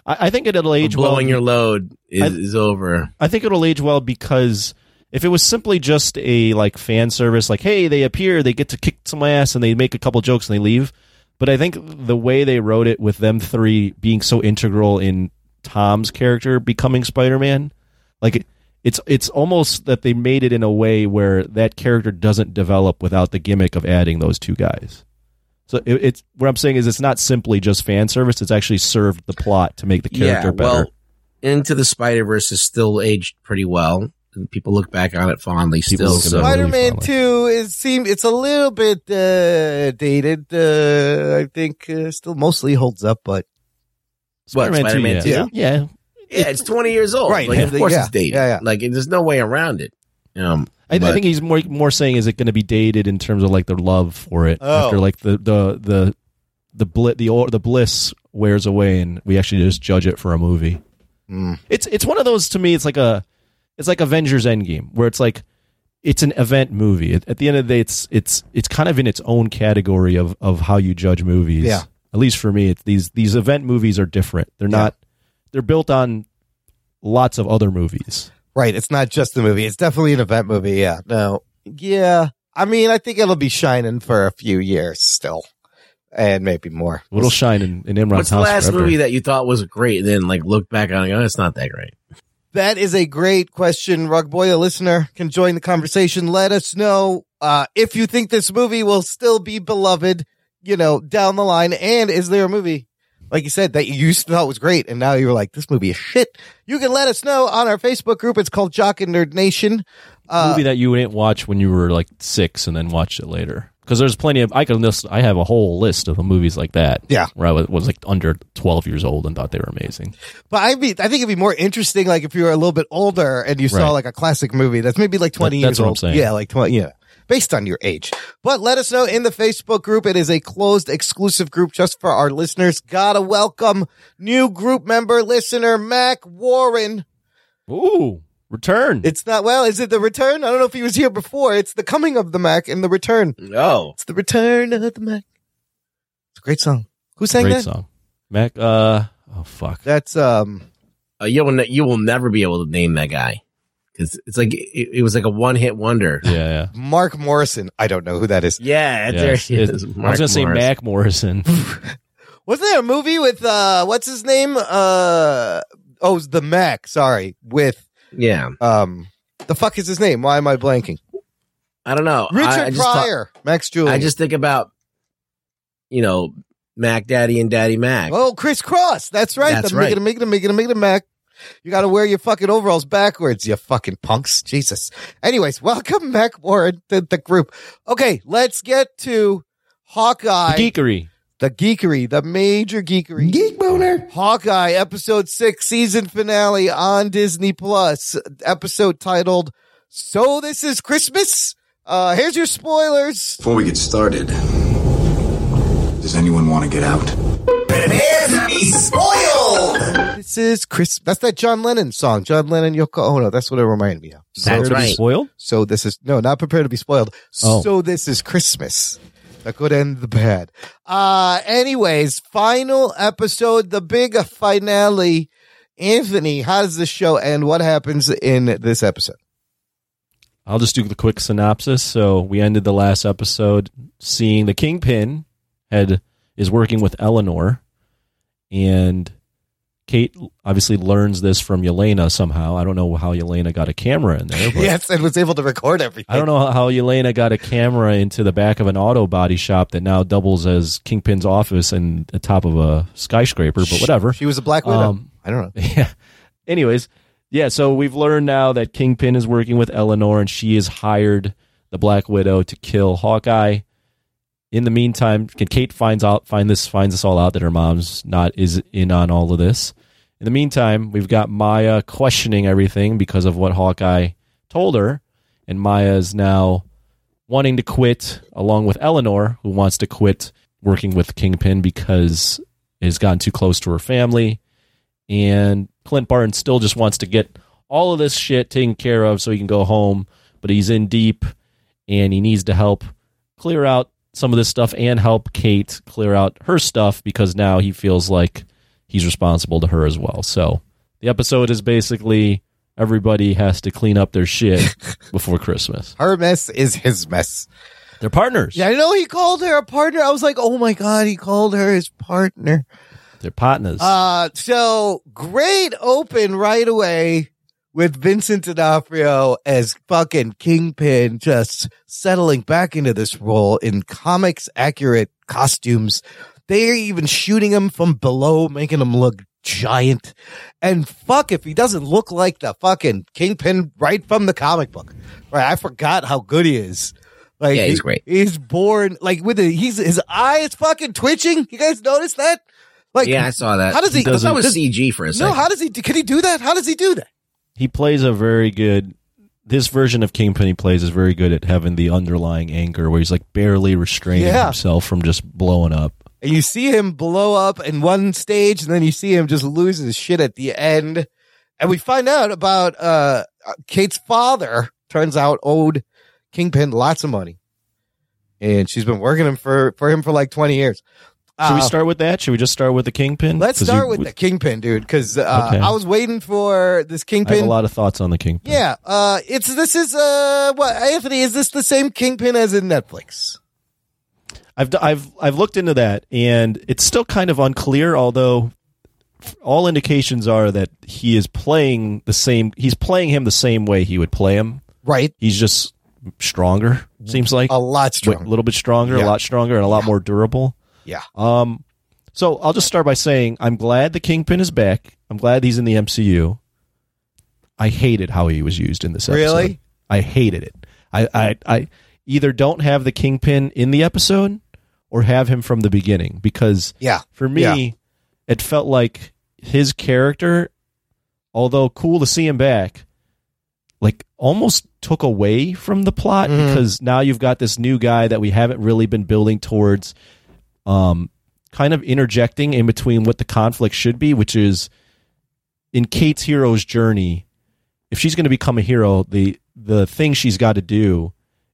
I, I think it'll age well. blowing your load is, I- is over. I think it'll age well because if it was simply just a like fan service, like hey, they appear, they get to kick some ass, and they make a couple jokes and they leave. But I think the way they wrote it with them three being so integral in Tom's character becoming Spider-Man, like it, it's it's almost that they made it in a way where that character doesn't develop without the gimmick of adding those two guys. So it, it's what I'm saying is it's not simply just fan service; it's actually served the plot to make the character yeah, better. well, Into the Spider Verse is still aged pretty well. And people look back on it fondly People still. So Spider-Man fondly. 2 is seem it's a little bit uh, dated. Uh, I think uh, still mostly holds up, but Spider-Man 2, Spider-Man yeah. 2? yeah, yeah, yeah, it's twenty years old. Right, Like, yeah, of course, yeah, it's dated. yeah, yeah. Like, there's no way around it. Um, I, I think he's more more saying is it going to be dated in terms of like the love for it Oh. after like the the the the bl- the or- the bliss wears away and we actually just judge it for a movie. Mm. It's it's one of those to me. It's like a it's like Avengers Endgame where it's like it's an event movie. At, at the end of the day, it's it's it's kind of in its own category of of how you judge movies. Yeah. At least for me, it's these these event movies are different. They're not. They're built on lots of other movies. right, it's not just the movie. It's definitely an event movie. Yeah, no, yeah. I mean, I think it'll be shining for a few years still, and maybe more. It'll shine in, in Imran's what's the last forever. movie that you thought was great, and then like look back on it, and go, oh, it's not that great. That is a great question. Rugboy, a listener, can join the conversation. Let us know uh, if you think this movie will still be beloved, you know, down the line. And is there a movie, like you said, that you used to thought was great, and now you're like, this movie is shit? You can let us know on our Facebook group. It's called Jock and Nerd Nation. Uh, movie that you didn't watch when you were like six and then watched it later. Because there's plenty of I can list. I have a whole list of the movies like that. Yeah. where I was, was like under 12 years old and thought they were amazing. But I be, I think it'd be more interesting, like if you were a little bit older and you saw like a classic movie that's maybe like twenty That- years that's what I'm old. saying. Yeah, like twenty. Yeah, based on your age. But let us know in the Facebook group. It is a closed, exclusive group just for our listeners. Gotta welcome new group member listener Mac Warren. Ooh, return. It's not well. Is it the return? I don't know if he was here before. It's the coming of the Mac and the return. No, It's the return of the Mac. It's a great song. Who sang Great that? song. Mac. Uh. Oh fuck. That's um. uh, you will ne- you will never be able to name that guy because it's like it, it was like a one hit wonder. Yeah. Yeah. Mark Morrison. I don't know who that is. Yeah, Yeah, there it's- he is. it's- I was Mark gonna say Morris. Mac Morrison. Wasn't there a movie with uh what's his name? Uh oh, it's the Mac. Sorry, with Yeah, um the fuck is his name? Why am I blanking? I don't know. Richard I, just thought- Pryor, Max Julien. I just think about you know Mac Daddy and Daddy Mac. oh Kris Kross. That's right. That's the right. Making, making, making, making, Mac. You got to wear your fucking overalls backwards, you fucking punks. Jesus. Anyways, welcome Mac Warren to the group. Okay, let's get to Hawkeye, Geekery. The geekery, the major geekery. Geek boner. Hawkeye episode six season finale on Disney Plus. Episode titled "So This Is Christmas." Uh, here's your spoilers. Before we get started, does anyone want to get out? But it is Spoiled! This is Chris. That's that John Lennon song. John Lennon, Yoko Ono. That's what it reminded me of. So, That's Prepare to be right. Spoiled. so this is no, not prepared to be spoiled. Oh. So this is Christmas. The good and the bad. Uh, anyways, final episode, the big finale. Anthony, how does the show end? What happens in this episode? I'll just do the quick synopsis. So we ended the last episode seeing the Kingpin had is working with Eleanor, and Kate obviously learns this from Yelena somehow. I don't know how Yelena got a camera in there, but yes, and was able to record everything. I don't know how Yelena got a camera into the back of an auto body shop that now doubles as Kingpin's office and the top of a skyscraper, but whatever. She was a Black Widow. Um, I don't know. Yeah. Anyways, yeah, so we've learned now that Kingpin is working with Eleanor and she has hired the Black Widow to kill Hawkeye. In the meantime, Kate finds out find this finds us all out that her mom's not is in on all of this. In the meantime, we've got Maya questioning everything because of what Hawkeye told her, and Maya is now wanting to quit along with Eleanor, who wants to quit working with Kingpin because it has gotten too close to her family. And Clint Barton still just wants to get all of this shit taken care of so he can go home, but he's in deep and he needs to help clear out some of this stuff and help Kate clear out her stuff because now he feels like he's responsible to her as well. So the episode is basically everybody has to clean up their shit before Christmas. Her mess is his mess. They're partners. Yeah, I know he called her a partner. I was like, oh my God, he called her his partner. They're partners. Uh, so great open right away with Vincent D'Onofrio as fucking Kingpin, just settling back into this role in comics accurate costumes. They're even shooting him from below, making him look giant. And fuck if he doesn't look like the fucking Kingpin right from the comic book. Right. I forgot how good he is. Like Yeah, he's he- great. He's born like with the, he's, his eye is fucking twitching. You guys notice that? Like, yeah, I saw that. How does he? I thought that was does- CG for a no, second. how does he? Can he do that? How does he do that? He plays a very good this version of Kingpin he plays is very good at having the underlying anger where he's like barely restraining Yeah. himself from just blowing up. And you see him blow up in one stage, and then you see him just lose his shit at the end. And we find out about uh Kate's father. Turns out owed Kingpin lots of money, and she's been working him for for him for like twenty years. Should we Uh, start with that? Should we just start with the Kingpin? Let's start you- with the Kingpin, dude, because uh, Okay. I was waiting for this I have Kingpin. a lot of thoughts on the Kingpin. Yeah, uh, it's this is uh, what Anthony is this the same Kingpin as in Netflix? I've I've I've looked into that, and it's still kind of unclear. Although all indications are that he is playing the same. He's playing him the same way he would play him. Right, He's just stronger. Seems like a lot stronger, a little bit stronger, Yeah. a lot stronger, and a lot more durable. Yeah. Um. So I'll just start by saying I'm glad the Kingpin is back. I'm glad he's in the MCU. I hated how he was used in this episode. Really? I hated it. I, I, I either don't have the Kingpin in the episode or have him from the beginning because Yeah. for me, Yeah. it felt like his character, although cool to see him back, like almost took away from the plot Mhm. because now you've got this new guy that we haven't really been building towards, um, kind of interjecting in between what the conflict should be, which is in Kate's hero's journey. If she's going to become a hero, the the thing she's got to do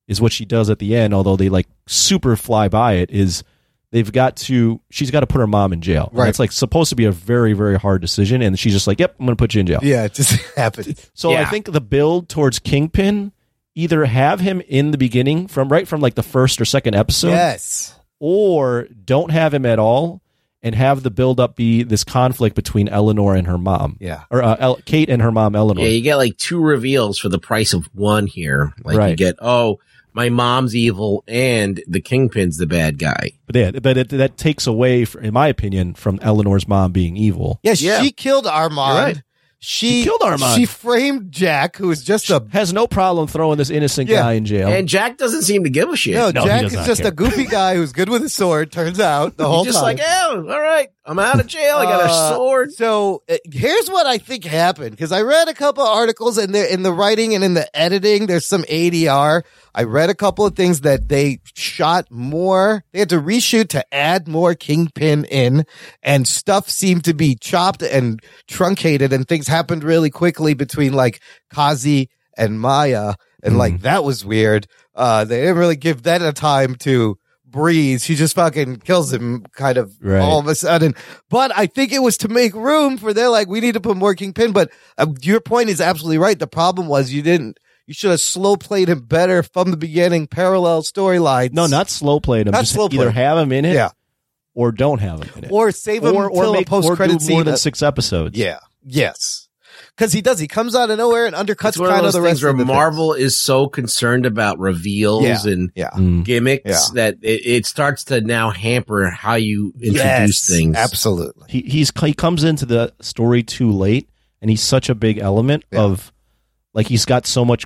is what she does at the end. Although they like super fly by it, is they've got to she's got to put her mom in jail. Right. It's like supposed to be a very very hard decision, and she's just like, "Yep, I'm going to put you in jail." Yeah, it just happened. So I think the build towards Kingpin either have him in the beginning from right from like the first or second episode, yes. Or don't have him at all and have the build up be this conflict between Eleanor and her mom. Yeah. Or uh, El- Kate and her mom Eleanor. Yeah, you get like two reveals for the price of one here. Like you Right. get, oh, my mom's evil and the kingpin's the bad guy. But yeah, but it, that takes away, fr- in my opinion, from Eleanor's mom being evil. Yeah, Yeah. she killed Armand. You're right. She, She killed Armand. She framed Jack, who was just a Has no problem throwing this innocent Yeah. guy in jail. And Jack doesn't seem to give a shit. no. No, Jack is just care. a goofy guy who's good with a sword. Turns out the whole He's just time. like, oh, all right, I'm out of jail. I got a Uh, sword. So uh, here's what I think happened because I read a couple of articles and there in the writing and in the editing, there's some ADR. I read a couple of things that they shot more. They had to reshoot to add more Kingpin in and stuff seemed to be chopped and truncated and things happened really quickly between like Kazi and Maya. And like that was weird. Uh, they didn't really give that a time to breathe. She just fucking kills him kind of Right. all of a sudden. But I think it was to make room for they're like, we need to put more Kingpin. But uh, your point is absolutely right. The problem was you didn't, you should have slow played him better from the beginning, parallel storylines. no, not slow played him. Not Just slow either played. have him in it Yeah. or don't have him in it. Or save him or, until or a make post credit more scene. than six episodes. yeah. Yes. Cause he does. He comes out of nowhere and undercuts It's one kind of of those the things rest where of the Marvel is so concerned about reveals Yeah. and Yeah. Mm. gimmicks Yeah. that it, it starts to now hamper how you introduce Yes, things. Absolutely. he he's he comes into the story too late and he's such a big element Yeah. of like he's got so much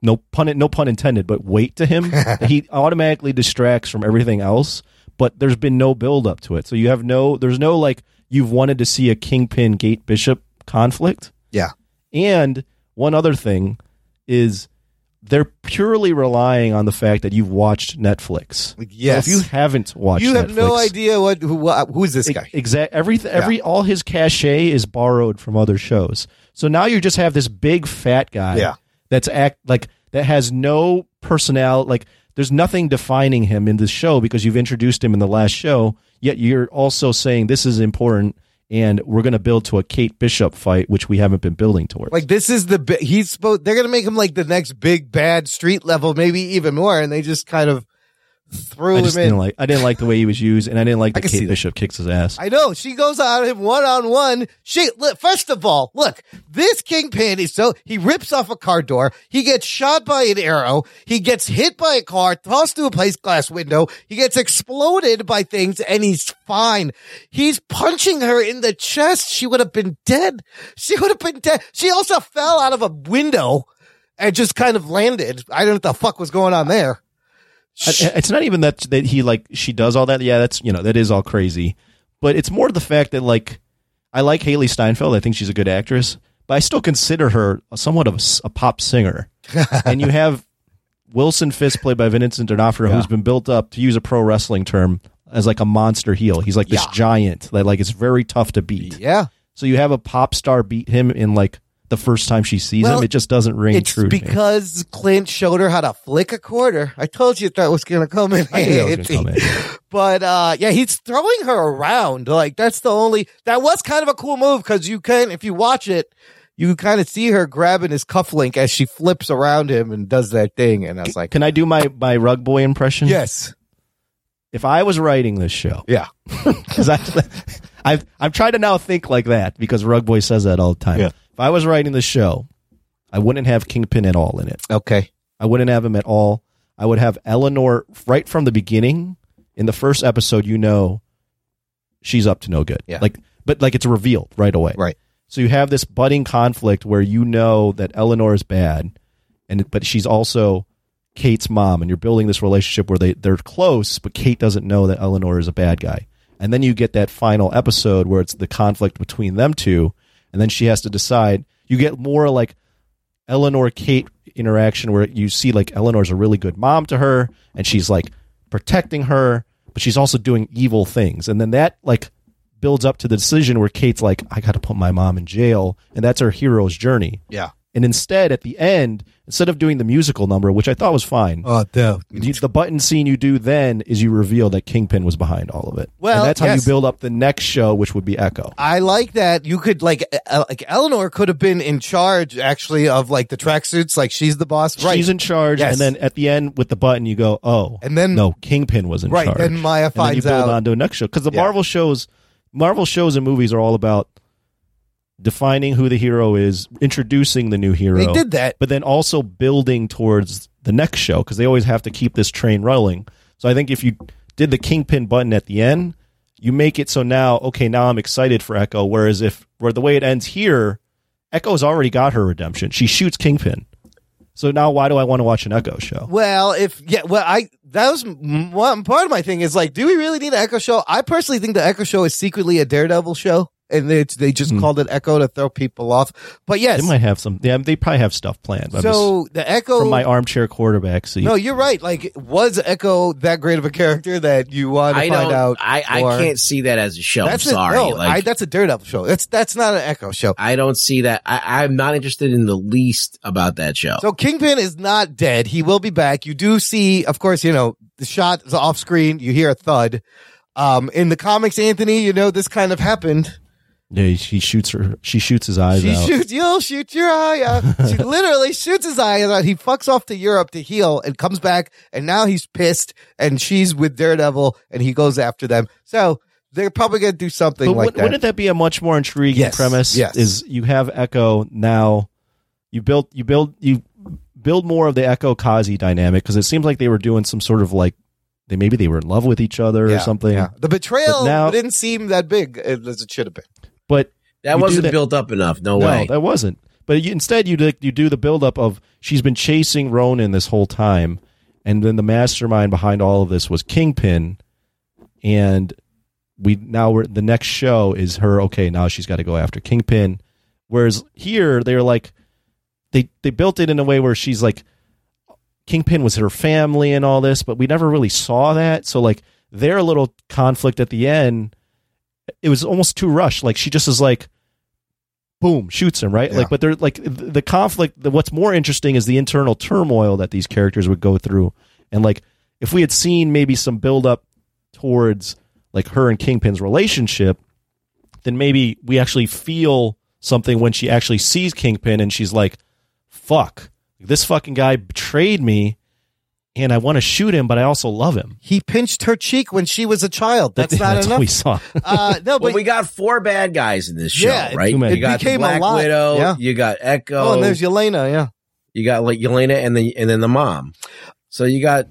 no pun no pun intended, but weight to him. he automatically distracts from everything else. But there's been no build up to it, so you have no. There's no like you've wanted to see a kingpin Kate Bishop conflict. Yeah. And one other thing is they're purely relying on the fact that you've watched Netflix. Yes. So if you haven't watched, Netflix. You have no idea what who, who's this guy. Exactly. every every all his cachet is borrowed from other shows. So now you just have this big fat guy Yeah. that's act like that has no personality like there's nothing defining him in this show because you've introduced him in the last show, yet you're also saying this is important and we're going to build to a Kate Bishop fight which we haven't been building towards. Like this is the he's supposed they're gonna make him like the next big bad street level, maybe even more, and they just kind of threw I him in. didn't like I didn't like the way he was used and I didn't like I that see Kate that. Bishop kicks his ass. I know she goes on him one on one. She look, first of all, look, this kingpin is so he rips off a car door. He gets shot by an arrow. He gets hit by a car, tossed through a place glass window. He gets exploded by things, and he's fine. He's punching her in the chest. She would have been dead. She would have been dead. She also fell out of a window and just kind of landed. I don't know what the fuck was going on there. It's not even that that he like she does all that. Yeah, that's you know that is all crazy, but it's more the fact that like I like Hailee Steinfeld. I think she's a good actress, but I still consider her somewhat of a pop singer. and you have Wilson Fisk played by Vincent D'Onofrio, who's been built up to use a pro wrestling term as like a monster heel. He's like this Yeah. giant that like it's very tough to beat. Yeah. So you have a pop star beat him in like the first time she sees Well, him. It just doesn't ring It's true. because Clint showed her how to flick a quarter. I told you that was going to come in I knew that was handy. gonna come in. But uh, yeah, he's throwing her around. Like that's the only that was kind of a cool move because you can, if you watch it, you kind of see her grabbing his cufflink as she flips around him and does that thing. And I was like, Can I do my my rug boy impression? yes, if I was writing this show, yeah, because I, I've I'm trying to now think like that because Rugboy says that all the time. Yeah. If I was writing the show, I wouldn't have Kingpin at all in it. okay, I wouldn't have him at all. I would have Eleanor right from the beginning. In the first episode, you know she's up to no good. Yeah. Like, but like it's revealed right away. right, So you have this budding conflict where you know that Eleanor is bad, and but she's also Kate's mom, and you're building this relationship where they they're close, but Kate doesn't know that Eleanor is a bad guy. And then you get that final episode where it's the conflict between them two, and then she has to decide. You get more like Eleanor Kate interaction where you see like Eleanor's a really good mom to her, and she's like protecting her, but she's also doing evil things, and then that like builds up to the decision where Kate's like, I got to put my mom in jail, and that's her hero's journey. yeah. And instead, at the end, instead of doing the musical number, which I thought was fine, Oh, dude. the, the button scene you do then is you reveal that Kingpin was behind all of it. Well, and that's how yes. you build up the next show, which would be Echo. I like that. You could like, uh, like Eleanor could have been in charge actually of like the tracksuits. Like she's the boss, right? She's in charge, Yes. and then at the end with the button, you go, "Oh!" And then- no, Kingpin was in Right, charge. then Maya and then you finds build out- on to a next show because the Yeah. Marvel shows, Marvel shows and movies are all about defining who the hero is, introducing the new hero. They did that. but then also building towards the next show because they always have to keep this train rolling. So I think if you did the Kingpin button at the end, you make it so now, okay, now I'm excited for Echo. Whereas if where the way it ends here, Echo's already got her redemption. She shoots Kingpin. So now why do I want to watch an Echo show? Well, if yeah, well, I that was one part of my thing is like, do we really need an Echo show? I personally think the Echo show is secretly a Daredevil show, and it's, they just called it Echo to throw people off. But yes. They might have some. Yeah, they probably have stuff planned. I'm just- so the Echo from my armchair quarterback seat. No, you're right. Like, was Echo that great of a character that you want to I find out? I, I or- can't see that as a show. That's I'm sorry. A, no, like, I, that's a Daredevil show. That's that's not an Echo show. I don't see that. I, I'm not interested in the least about that show. So Kingpin is not dead. He will be back. You do see, of course, you know, the shot is off screen. You hear a thud. Um, in the comics, Anthony, you know, this kind of happened. Yeah, she shoots her. She shoots his eyes She out. shoots, you'll shoot your eye out. She literally shoots his eye out. He fucks off to Europe to heal and comes back. And now he's pissed and she's with Daredevil and he goes after them. So they're probably going to do something But like wouldn't- that. wouldn't that be a much more intriguing Yes, premise? yes. Is you have Echo now, you build you build you build more of the Echo Kazi dynamic because it seems like they were doing some sort of like they maybe they were in love with each other or something. yeah. The betrayal But now- didn't seem that big as it should have been. But That wasn't that- built up enough. No, no, way. that wasn't. But you, instead, you do, you do the buildup of she's been chasing Ronin this whole time, and then the mastermind behind all of this was Kingpin, and we now we're the next show is her. Okay, now she's got to go after Kingpin. Whereas here they're like they they built it in a way where she's like Kingpin was her family and all this, but we never really saw that. So like their little conflict at the end, it was almost too rushed. Like she just is like, boom, shoots him right. Yeah. Like, but they're like the, the conflict. The, what's more interesting is the internal turmoil that these characters would go through, and like if we had seen maybe some build up towards like her and Kingpin's relationship, then maybe we actually feel something when she actually sees Kingpin and she's like, fuck, this fucking guy betrayed me and I want to shoot him, but I also love him. He pinched her cheek when she was a child. That's not That's enough. what we saw. Uh, no, but well, we got four bad guys in this show, Yeah, right? too many. You got became the Black a lot. Widow. Yeah. You got Echo. oh, and there's Yelena. Yeah, you got like Yelena and the and then the mom. So you got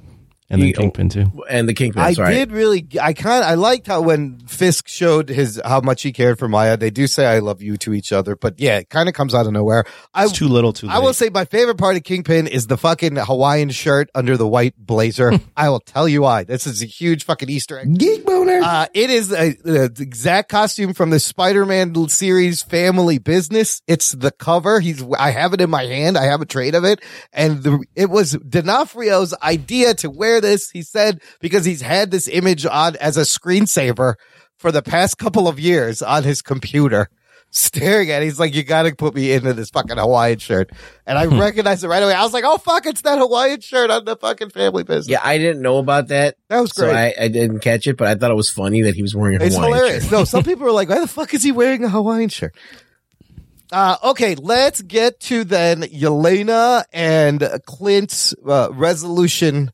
And the Kingpin too. and the Kingpin. I sorry. did really. I kind. I liked how when Fisk showed his how much he cared for Maya. They do say "I love you" to each other, but yeah, it kind of comes out of nowhere. I It's too little, too late. I will say my favorite part of Kingpin is the fucking Hawaiian shirt under the white blazer. I will tell you why. This is a huge fucking Easter egg. Geek boner. Uh, it is a, a the exact costume from the Spider-Man series Family Business. It's the cover. He's, I have it in my hand. I have a trade of it. And the, it was D'Onofrio's idea to wear this. He said, because he's had this image on as a screensaver for the past couple of years on his computer. Staring at it, he's like, you gotta put me into this fucking Hawaiian shirt. And I recognized it right away. I was like, oh fuck, it's that Hawaiian shirt on the fucking family business. Yeah, I didn't know about that. That was So great. I, I didn't catch it, but I thought it was funny that he was wearing a It's Hawaiian hilarious. shirt. No, some people are like, why the fuck is he wearing a Hawaiian shirt? Uh, okay, let's get to then Yelena and Clint's uh, resolution,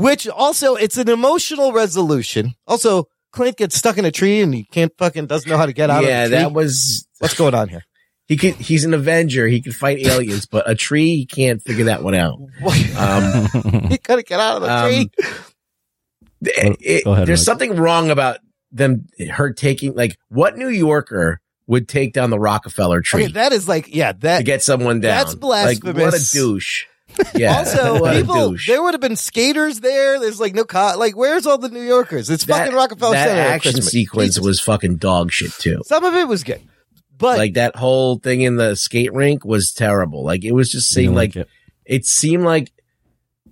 which also it's an emotional resolution. Also, Clint gets stuck in a tree and he can't fucking doesn't know how to get out Yeah, of the tree. that was What's going on here? he can, He's an Avenger. He can fight aliens, but a tree he can't figure that one out. Um, he couldn't get out of the Um, tree. it- it- ahead, there's Reg. something wrong about them. Her taking like what New Yorker would take down the Rockefeller tree Okay, that is like, yeah, to that. get someone down. That's Like, what a douche. Yeah. Also, people, there would have been skaters there. There's like no, co- like, where's all the New Yorkers? It's fucking Rockefeller that Center. at action Christmas. sequence Jesus. was fucking dog shit too. Some of it was good, but like that whole thing in the skate rink was terrible. Like it was just You seemed know, like it. it seemed like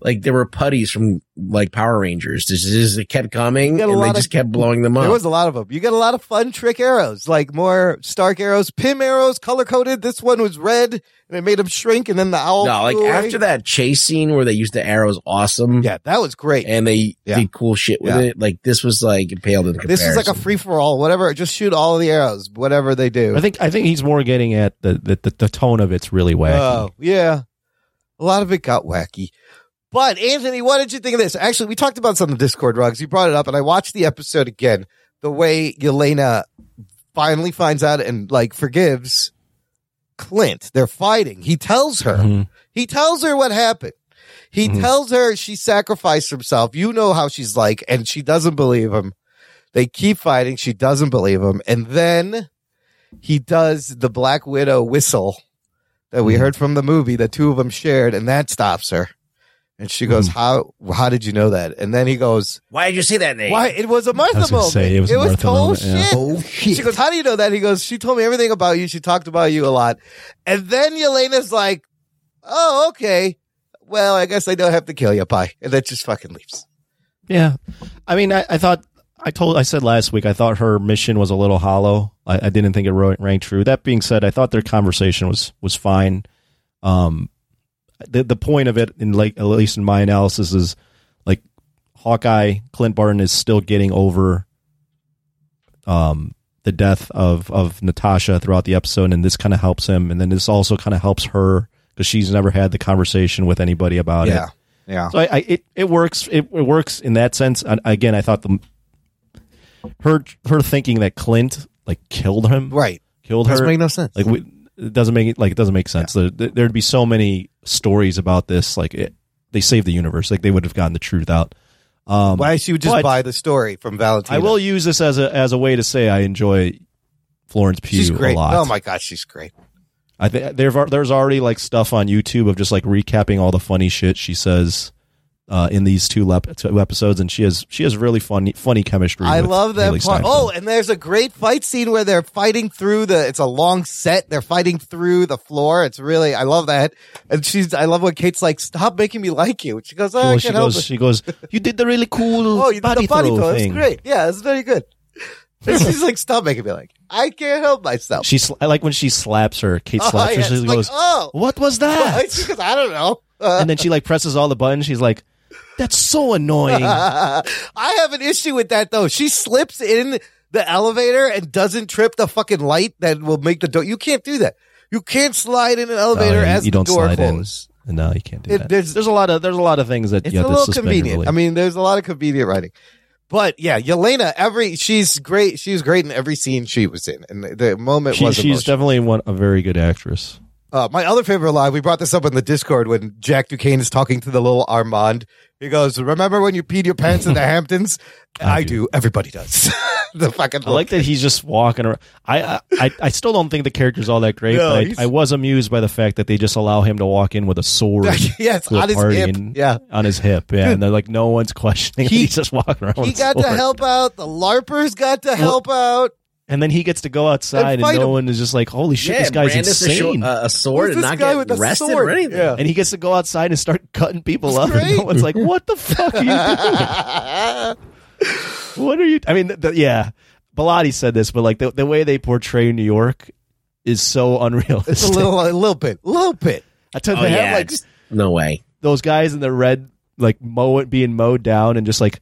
like there were putties from like Power Rangers. This just it kept coming a and they lot of- just kept blowing them up. there was a lot of them. You got a lot of fun trick arrows, like more Stark arrows, Pym arrows, color coded. This one was red, and it made them shrink, and then the owl. no, like away. after that chase scene where they used the arrows, awesome. Yeah, that was great. and they Yeah. did cool shit with Yeah. it. Like this was like it paled in this comparison. is like a free for all. Whatever, just shoot all of the arrows, whatever they do. I think I think he's more getting at the the, the, the tone of it's really wacky. Oh, yeah. A lot of it got wacky. But Anthony, what did you think of this? Actually, we talked about this on the Discord rugs. You brought it up and I watched the episode again. The way Yelena finally finds out and like forgives Clint. They're fighting. He tells her. Mhm. He tells her what happened. He Mhm. tells her she sacrificed herself. You know how she's like, and she doesn't believe him. They keep fighting. She doesn't believe him. And then he does the Black Widow whistle that we heard from the movie that two of them shared, and that stops her. And she goes, "How? How did you know that?" And then he goes, Why did you say that name? "Why? It was a Martha I was gonna moment. say, it was a Martha total moment, yeah. shit." Oh She goes, "How do you know that?" He goes, "She told me everything about you. She talked about you a lot." And then Yelena's like, "Oh, okay. Well, I guess I don't have to kill you, bye." And then just fucking leaves. Yeah, I mean, I, I thought I told I said last week I thought her mission was a little hollow. I, I didn't think it ro- rang true. That being said, I thought their conversation was was fine. Um, the the point of it, in like at least in my analysis, is like Hawkeye Clint Barton is still getting over um the death of of Natasha throughout the episode, and this kind of helps him, and then this also kind of helps her because she's never had the conversation with anybody about it. Yeah, yeah. So I, I it it works. It, it works in that sense. And again, I thought the her her thinking that Clint like killed him, Right. killed Doesn't her. make no sense. like we, it doesn't make it like it doesn't make sense. There, there'd be so many stories about this. Like it, they saved the universe. Like they would have gotten the truth out. Um, Why she would just buy the story from Valentina? I will use this as a as a way to say I enjoy Florence Pugh She's great. a lot. Oh my gosh, she's great. I think there's there's already like stuff on YouTube of just like recapping all the funny shit she says uh, in these two, lep- two episodes, and she has she has really funny funny chemistry. I love that Hailee part. Steinfeld. Oh, and there's a great fight scene where they're fighting through the. It's a long set. They're fighting through the floor. It's really. I love that. And she's. I love when Kate's like, "Stop making me like you." She goes, oh, Well, "I she goes, it." she goes, you did the really cool Oh, you did body, the body throw throw. It's thing. great. Yeah, it's very good. And she's like, "Stop making me like." I can't help myself. She, sl- I like when she slaps her. Kate Oh, slaps yeah, her. She it's like, goes, "Oh, "What was that?" She goes, "I don't know." Uh, and then she like presses all the buttons. She's like, "That's so annoying." I have an issue with that though. She slips in the elevator and doesn't trip the fucking light that will make the door. You can't do that. You can't slide in an elevator Oh, yeah, as you the don't door slide in. closes. no, you can't do It- that. there's- There's, a lot of there's a lot of things that It's you a little convenient. I mean, there's a lot of convenient writing. But yeah, Yelena, every she's great. She was great in every scene she was in, and the, the moment She- was she's emotional. definitely one a very good actress. Uh, my other favorite line, we brought this up in the Discord when Jack Duquesne is talking to the little Armand. He goes, Remember when you peed your pants in the Hamptons? I, do. Everybody does. the fucking I like that he's just walking around. I I, I still don't think the character's all that great, No, but I, I was amused by the fact that they just allow him to walk in with a sword. Yes, on his hip. and- Yeah. on his hip. Yeah, and they're like, no one's questioning. He- He, he's just walking around. He got to help out. The LARPers got to help out. And then he gets to go outside, and, fight no him. one is just like, "Holy shit, yeah, this guy's Brandis a, insane!" sho- uh, a sword and not guy get with arrested sword? or anything. Yeah. and he gets to go outside and start cutting people up, great. and no one's like, "What the fuck are you doing? what are you?" I mean, the, yeah, Bilotti said this, but like the the way they portray New York is so unrealistic. It's a little, a little bit, a little bit. I tell you, Oh they have, like no way. those guys in the red, like mow being mowed down and just like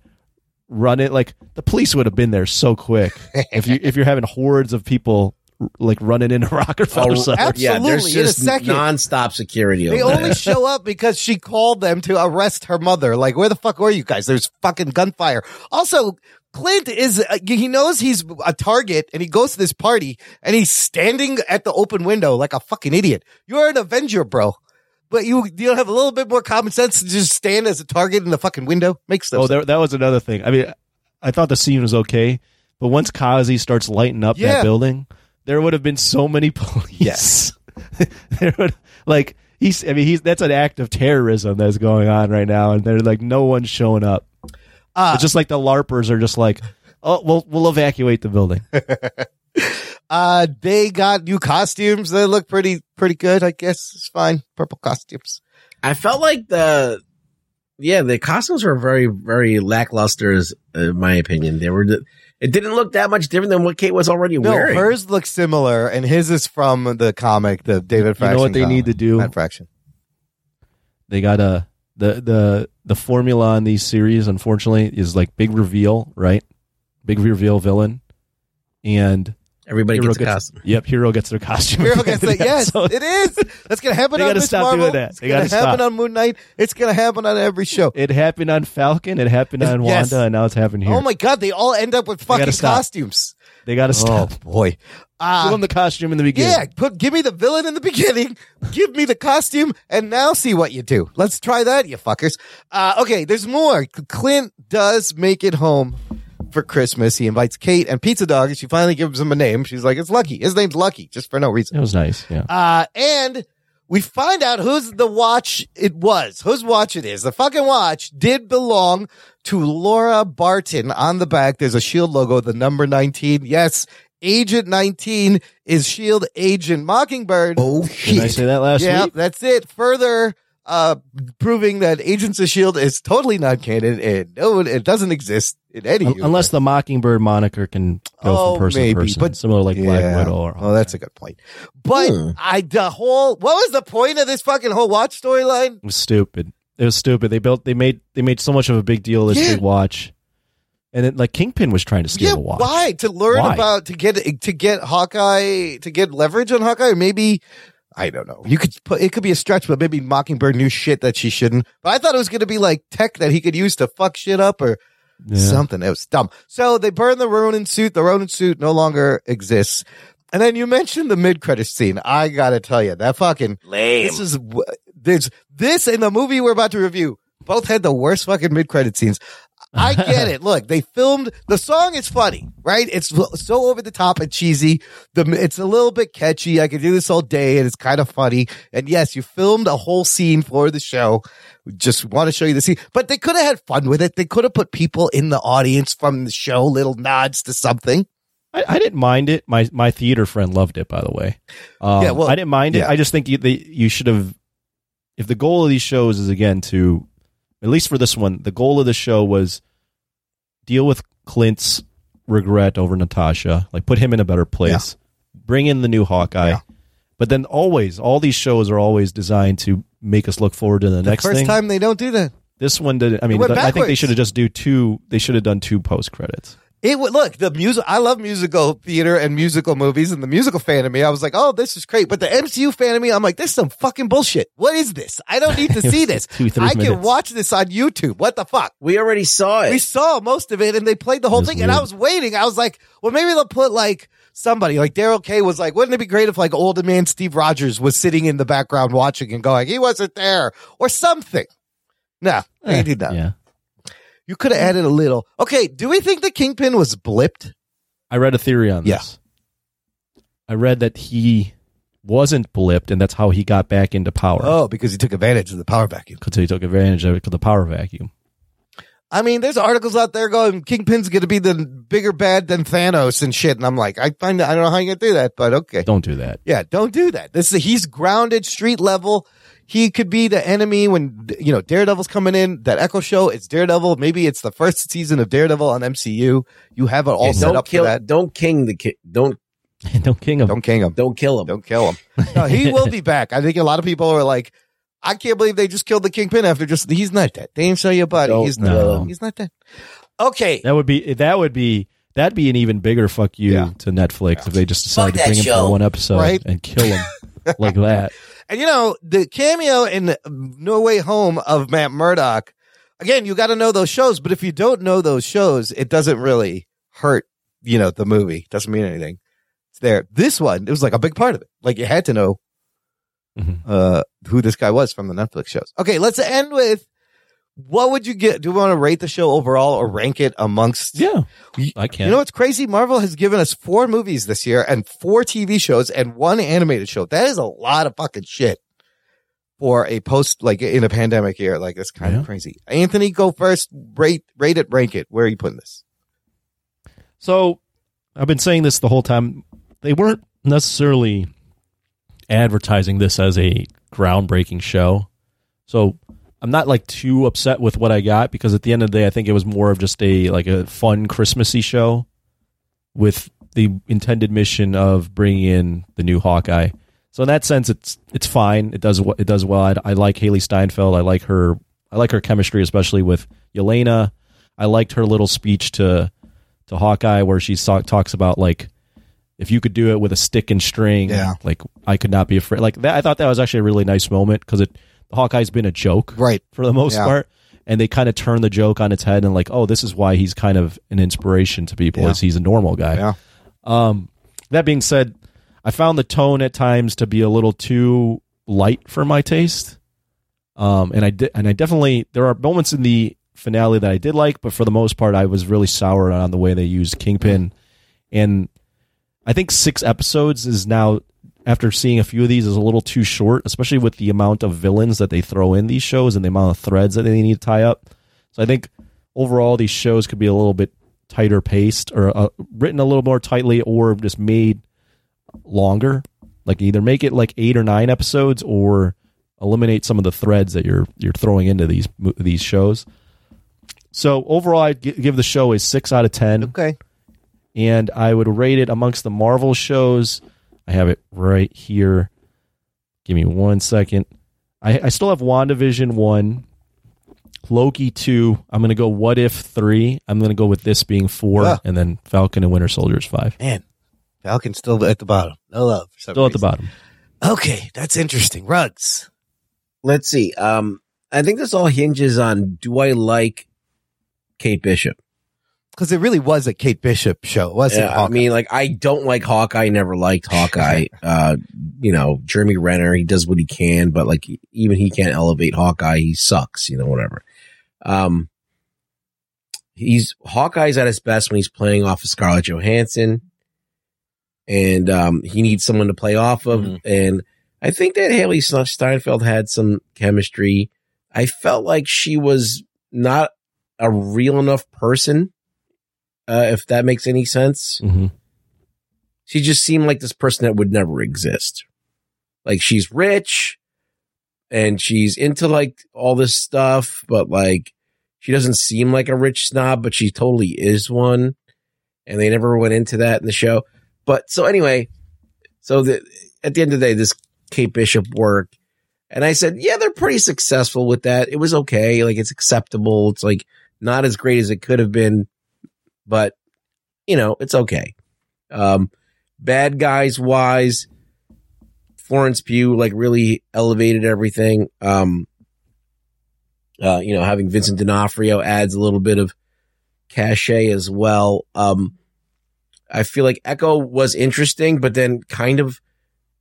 run it. Like the police would have been there so quick if you if you're having hordes of people like running into Rockefeller. Oh, Center. absolutely. yeah, there's in a just second. nonstop security. They over there. only show up because she called them to arrest her mother. Like, where the fuck were you guys? There's fucking gunfire. Also, Clint is, uh, he knows he's a target and he goes to this party and he's standing at the open window like a fucking idiot. You're an Avenger, bro. But you, you don't have a little bit more common sense to just stand as a target in the fucking window? Makes no Oh, there, that was another thing. I mean, I thought the scene was okay, but once Kazi starts lighting up Yeah. that building, there would have been so many police. Yes. there would like he's. I mean, he's that's an act of terrorism that's going on right now, and they're like no one's showing up. Uh, it's just like the larpers are just like, oh, we'll we'll evacuate the building. Uh, they got new costumes. They look pretty, pretty good. I guess it's fine. Purple costumes. I felt like the yeah the costumes were very very lackluster, as, in my opinion. They were it didn't look that much different than what Kate was already No, wearing. hers looks similar, and his is from the comic, the David Fraction You Fraction. know what they comic. need to do? Matt Fraction. They got a the the the formula on these series, unfortunately, is like big reveal, right? Big reveal villain, and Everybody hero gets a costume. Yep, hero gets their costume. Hero gets end it. Yes, episode. it is. That's gonna happen They on gotta Miss stop Marvel. doing that. It's They gonna gotta happen stop. on Moon Knight. It's gonna happen on every show. It happened on Falcon. It happened on Yes. Wanda, and now it's happening here. Oh my god, they all end up with fucking stop. costumes. they got to stop. Oh stop. boy. Give Uh, them the costume in the beginning. yeah, put give me the villain in the beginning, give me the costume, and now see what you do. Let's try that, you fuckers. Uh, okay, there's more. Clint does make it home for Christmas. He invites Kate and Pizza Dog, and she finally gives him a name. She's like, "It's Lucky." His name's Lucky, just for no reason. It was nice. Yeah. Uh, and we find out whose the watch it was, whose watch it is. The fucking watch did belong to Laura Barton. On the back, there's a Shield logo, the number 19. Yes, Agent 19 is Shield Agent Mockingbird. Oh Didn't I say that last yeah, week? that's it. Further, uh, proving that Agents of Shield is totally not canon and no, it doesn't exist in any Un- universe. Unless the Mockingbird moniker can go Oh, from person maybe, to person, but- similar like Black Yeah. Widow. Or oh, that's a good point. But Hmm. I, the whole, what was the point of this fucking whole watch storyline? It was stupid. It was stupid. They built. They made. They made so much of a big deal of this Yeah. big watch, and then like Kingpin was trying to steal Yeah, the watch. why? To learn Why? about to get to get Hawkeye to get leverage on Hawkeye, or maybe I don't know. You could put it could be a stretch, but maybe Mockingbird knew shit that she shouldn't. But I thought it was going to be like tech that he could use to fuck shit up or Yeah. something. It was dumb. So they burn the Ronin suit. The Ronin suit no longer exists. And then you mentioned the mid credit scene. I gotta tell you that fucking Lame. this is this this and the movie we're about to review both had the worst fucking mid credit scenes. I get it. Look, they filmed the song is funny, right? It's so over the top and cheesy. The it's a little bit catchy. I could do this all day, and it's kind of funny. And yes, you filmed a whole scene for the show. Just want to show you the scene, but they could have had fun with it. They could have put people in the audience from the show, little nods to something. I, I didn't mind it. My my theater friend loved it. By the way, um, Yeah, well, I didn't mind it. I just think you, they, you should have. If the goal of these shows is again to, at least for this one, the goal of the show was deal with Clint's regret over Natasha, like put him in a better place, bring in the new Hawkeye. Yeah. But then always, all these shows are always designed to make us look forward to the, The next first thing. time they don't do that. This one did. I mean, I think they should have just do two. They should have done two post credits. It would look the music. I love musical theater and musical movies, and the musical fan of me, I was like, "Oh, this is great." But the MCU fan of me, I'm like, "This is some fucking bullshit. What is this? I don't need to see this. Two, three I can watch this on YouTube. What the fuck?" We already saw it. We saw most of it, and they played the whole That's thing. And I was waiting. I was like, "Well, maybe they'll put like somebody like Daryl K was like, wouldn't it be great if like older man Steve Rogers was sitting in the background watching and going, he wasn't there or something." No, they eh, did that. Yeah. You could have mm-hmm. added a little. Okay, do we think the Kingpin was blipped? I read a theory on Yeah. this. I read that he wasn't blipped, and that's how he got back into power. Oh, because he took advantage of the power vacuum. Because he took advantage of the power vacuum. I mean, there's articles out there going, Kingpin's going to be the bigger bad than Thanos and shit. And I'm like, I find I don't know how you can do that, but okay. Don't do that. Yeah, don't do that. This is he's grounded, street level. He could be the enemy when you know Daredevil's coming in. That Echo show, it's Daredevil. Maybe it's the first season of Daredevil on MCU. You have it all Yeah, set don't up kill. for that. Don't king the ki- Don't Don't king him. Don't king him. don't kill him. Don't kill him. No, he will be back. I think a lot of people are like, I can't believe they just killed the Kingpin after just he's not dead. They didn't show you a body. Don't he's not. know. He's not dead. Okay. That would be that would be that'd be an even bigger fuck you Yeah. to Netflix if they just decided to that bring him for one episode Right. and kill him like that. And you know, the cameo in No Way Home of Matt Murdock, again, you got to know those shows, but if you don't know those shows, it doesn't really hurt, you know, the movie. Doesn't mean anything. It's there. This one, it was like a big part of it. Like you had to know Mhm. uh who this guy was from the Netflix shows. Okay, let's end with what would you get? Do we want to rate the show overall or rank it amongst Yeah, I can. You know what's crazy? Marvel has given us four movies this year and four TV shows and one animated show. That is a lot of fucking shit for a post, like in a pandemic year. Like, it's kind Yeah. of crazy. Anthony, go first. Rate, rate it, rank it. Where are you putting this? So I've been saying this the whole time. They weren't necessarily advertising this as a groundbreaking show. So I'm not like too upset with what I got because at the end of the day I think it was more of just a like a fun Christmassy show with the intended mission of bringing in the new Hawkeye. So in that sense it's it's fine. It does it does well. I, I like Hailee Steinfeld. I like her I like her chemistry especially with Yelena. I liked her little speech to to Hawkeye where she talk, talks about like if you could do it with a stick and string, Yeah. like I could not be afraid. Like that, I thought that was actually a really nice moment because it Hawkeye's been a joke, Right. for the most Yeah. part, and they kind of turn the joke on its head and like, oh, this is why he's kind of an inspiration to people, Yeah. is he's a normal guy. Yeah. Um, that being said, I found the tone at times to be a little too light for my taste. Um, and I did, and I definitely there are moments in the finale that I did like, but for the most part, I was really sour on the way they used Kingpin, and I think six episodes is now after seeing a few of these is a little too short, especially with the amount of villains that they throw in these shows and the amount of threads that they need to tie up. So I think overall these shows could be a little bit tighter paced or uh, written a little more tightly or just made longer. Like either make it like eight or nine episodes or eliminate some of the threads that you're you're throwing into these these shows. So overall, I'd give the show a six out of ten Okay. and I would rate it amongst the Marvel shows. I have it right here. Give me one second. I, I still have WandaVision 1, Loki 2. I'm going to go What If 3. I'm going to go with this being 4, Ah. and then Falcon and Winter Soldiers 5. Man, Falcon's still at the bottom. No love. Still at the bottom. Okay. That's interesting. Rugs. Let's see. Um, I think this all hinges on do I like Kate Bishop? Because it really was a Kate Bishop show. Wasn't Yeah, I Hawkeye. mean, like I don't like Hawkeye. Never liked Hawkeye. uh, you know, Jeremy Renner. He does what he can, but like even he can't elevate Hawkeye. He sucks. You know, whatever. Um, he's Hawkeye's at his best when he's playing off of Scarlett Johansson, and um, he needs someone to play off of. Mhm. And I think that Hailee Steinfeld had some chemistry. I felt like she was not a real enough person, uh, if that makes any sense. Mhm. She just seemed like this person that would never exist. Like she's rich and she's into like all this stuff, but like she doesn't seem like a rich snob, but she totally is one. And they never went into that in the show. But so anyway, so the, at the end of the day, this Kate Bishop work. And I said, yeah, they're pretty successful with that. It was okay. Like it's acceptable. It's like not as great as it could have been, but you know, it's okay. Um, bad guys wise, Florence Pugh like really elevated everything. Um, uh, you know, having Vincent D'Onofrio adds a little bit of cachet as well. Um, I feel like Echo was interesting, but then kind of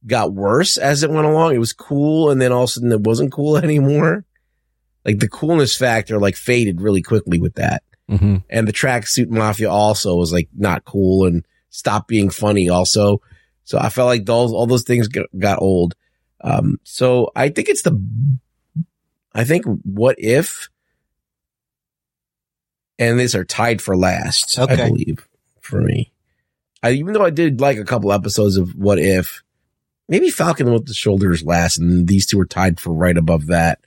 got worse as it went along. It was cool, and then all of a sudden it wasn't cool anymore. Like the coolness factor like faded really quickly with that. Mhm. And the tracksuit mafia also was like not cool and stopped being funny also. So I felt like those all those things got, got old. Um, so I think it's the I think what if and these are tied for last, I believe, for me. I, even though I did like a couple episodes of What If, maybe Falcon with the Shoulders last, and these two are tied for right above that.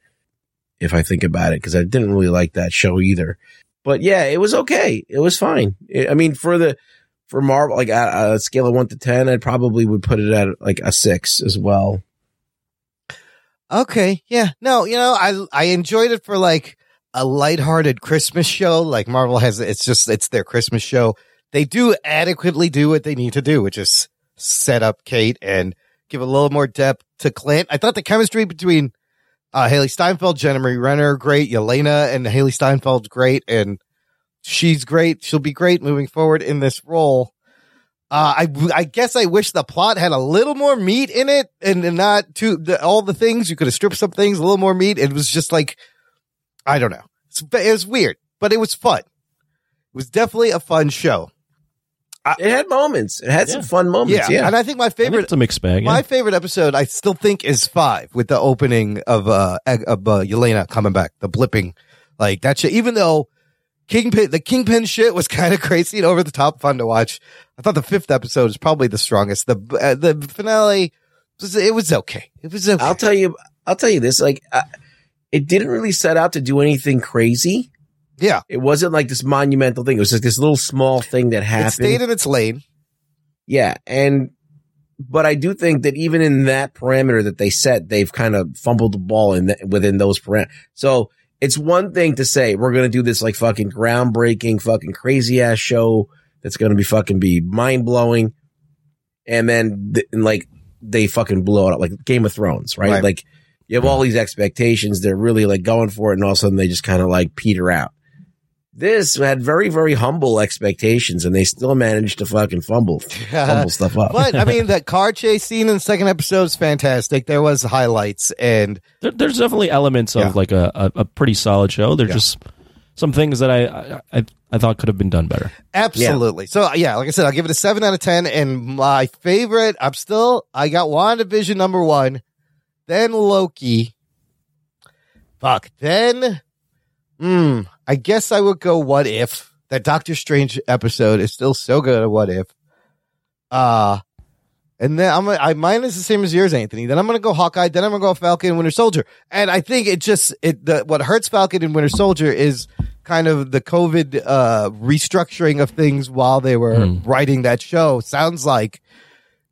If I think about it, because I didn't really like that show either. But yeah, it was okay. It was fine. I I mean, for the for Marvel, like a, a scale of one to ten, I probably would put it at like a six as well. Okay, yeah. No, you know, I I enjoyed it for like a lighthearted Christmas show. Like Marvel has it's just it's their Christmas show. They do adequately do what they need to do, which is set up Kate and give a little more depth to Clint. I thought the chemistry between uh Hailee Steinfeld, Jeremy Renner, great, Yelena and Hailee Steinfeld's great, and she's great. She'll be great moving forward in this role. Uh, I I guess I wish the plot had a little more meat in it, and, and not too the, all the things you could have stripped some things a little more meat. It was just like I don't know. It's, it was weird, but it was fun. It was definitely a fun show. It had moments. It had some fun moments. Yeah. and I think my I think favorite it's a mixed bag. yeah. my favorite episode I still think is five with the opening of uh Eg- of uh, Yelena coming back, the blipping like that shit. Even though Kingpin the Kingpin shit was kind of crazy and over the top fun to watch. I thought the fifth episode is probably the strongest. The uh, the finale was it was okay. It was okay. I'll tell you. I'll tell you this. Like, uh, it didn't really set out to do anything crazy. Yeah, It wasn't like this monumental thing. It was like this little small thing that it happened. stayed in its lane. Yeah. And, but I do think that even in that parameter that they set, they've kind of fumbled the ball in the, within those parameters. So it's one thing to say, we're going to do this like fucking groundbreaking, fucking crazy ass show that's going to be fucking be mind blowing. And then th- and like they fucking blow it up like Game of Thrones, right? Right. Like you have all these expectations. They're really like going for it. And all of a sudden they just kind of like peter out. This had very, very humble expectations and they still managed to fucking fumble, fumble stuff up. But I mean, that car chase scene in the second episode is fantastic. There was highlights and there, there's definitely elements of Yeah. like a, a, a pretty solid show. There's Yeah. just some things that I, I I I thought could have been done better. Absolutely. So yeah, like I said, I'll give it a seven out of ten. And my favorite, I'm still, I got WandaVision number one, then Loki. Fuck. Then, hmm, I guess I would go What If. That Doctor Strange episode is still so good at What If. Uh, and then I'm I mine is the same as yours, Anthony. Then I'm gonna go Hawkeye. Then I'm gonna go Falcon and Winter Soldier. And I think it just it the what hurts Falcon and Winter Soldier is kind of the COVID uh restructuring of things while they were Hmm. writing that show. Sounds like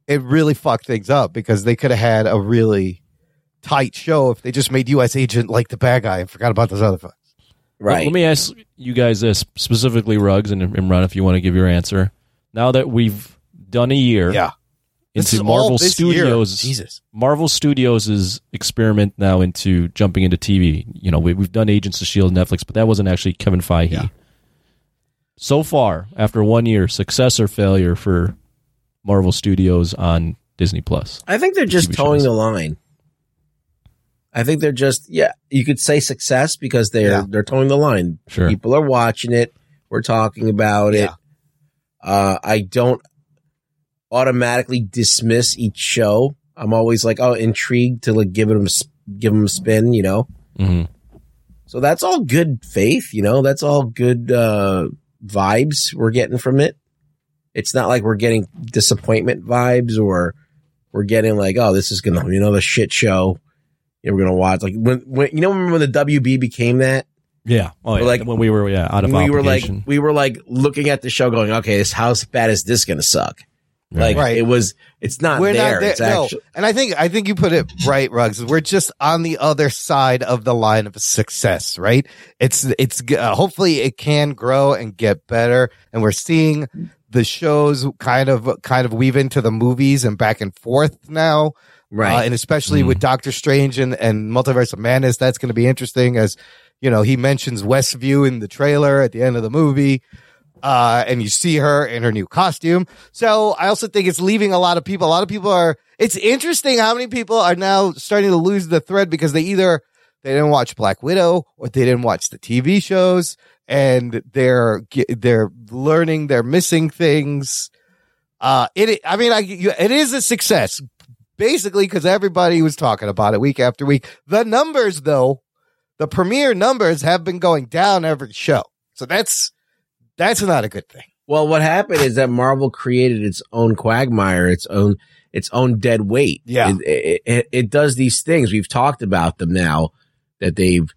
it really fucked things up because they could have had a really tight show if they just made U.S. Agent like the bad guy and forgot about those other. Let- right. Let, me ask you guys this specifically, Rugs and, and Ron, if you want to give your answer. Now that we've done a year Yeah. This into is all Marvel this year. Studios, Jesus. Marvel Studios' experiment now into jumping into TV. You know, we, we've done Agents of Shield, Netflix, but that wasn't actually Kevin Feige. Yeah. So far, after one year, success or failure for Marvel Studios on Disney Plus. I think they're just TV toeing shows. the line. I think they're just yeah. You could say success because they're Yeah. they're toeing the line. Sure. People are watching it. We're we're talking about it. Uh, I don't automatically dismiss each show. I'm always like, oh, intrigued to like give them give them a spin, you know. hmm So that's all good faith, you know. That's all good uh, vibes we're getting from it. It's not like we're getting disappointment vibes or we're getting like, oh, this is gonna you know, be another shit show. Yeah, we're gonna watch like when, when you know remember when the WB became that Yeah. Oh, yeah. like- when we were yeah out of we were like we were like looking at the show going, okay, this how bad is this gonna suck? Like Right. it was, it's not We're there. not there. It's no. actually And I think I think you put it right, Ruggs. We're just on the other side of the line of success, right? It's it's uh, hopefully it can grow and get better, and we're seeing the shows kind of kind of weave into the movies and back and forth now. right. Uh, and especially with Doctor Strange and, and Multiverse of Madness, that's going to be interesting as, you know, he mentions Westview in the trailer at the end of the movie. Uh, and you see her in her new costume. So I also think it's leaving a lot of people. A lot of people are, it's interesting how many people are now starting to lose the thread because they either, they didn't watch Black Widow or they didn't watch the TV shows and they're, they're learning, they're missing things. Uh, it, I mean, I, you, it is a success basically because everybody was talking about it week after week. The numbers, though, the premiere numbers have been going down every show. So that's that's not a good thing. Well, what happened is that Marvel created its own quagmire, its own its own dead weight. Yeah. it, it, it, it does these things. We've talked about them now that they've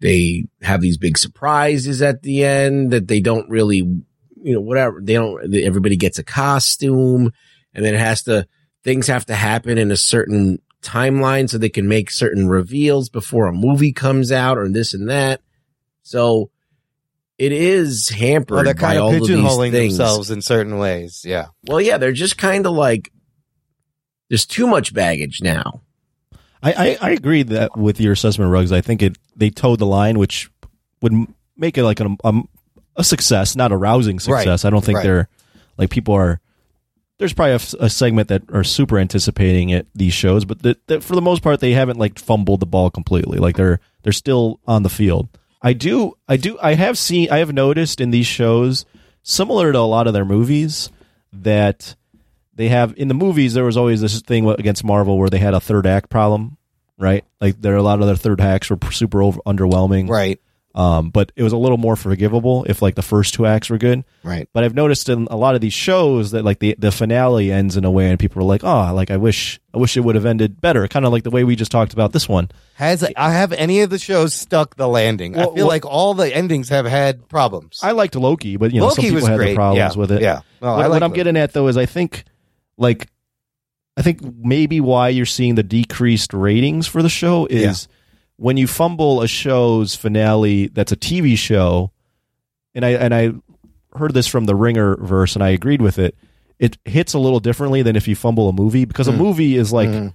they have these big surprises at the end that they don't really, you know, whatever they don't. Everybody gets a costume, and then it has to things have to happen in a certain timeline so they can make certain reveals before a movie comes out or this and that. So. It is hampered Well, they're by kind of all of these pigeonholing things. themselves in certain ways. Yeah. Well, yeah, they're just kind of like there's too much baggage now. I, I, I agree that with your assessment, Rugs. I think it they toed the line, which would make it like an, um, a success, not a rousing success. I don't think right. they're like people are. There's probably a segment that are super anticipating it these shows, but that that for the most part they haven't like fumbled the ball completely. Like they're they're still on the field. I do I do I have seen I have noticed in these shows similar to a lot of their movies that they have in the movies there was always this thing against Marvel where they had a third act problem, right? Like there are a lot of their third acts were super over, underwhelming, Right. Um, but it was a little more forgivable if like the first two acts were good. Right. But I've noticed in a lot of these shows that like the the finale ends in a way and people are like, oh, like I wish I wish it would have ended better, kind of like the way we just talked about this one. Has I have any of the shows stuck the landing? Well, I feel what- like all the endings have had problems. I liked Loki, but you know some Loki people was had problems Yeah. with it. Yeah. well, what, what I'm getting at though is I think like I think maybe why you're seeing the decreased ratings for the show is when you fumble a show's finale that's a TV show, and I and I heard this from the Ringer verse and I agreed with it. It hits a little differently than if you fumble a movie because a movie is like Mhm.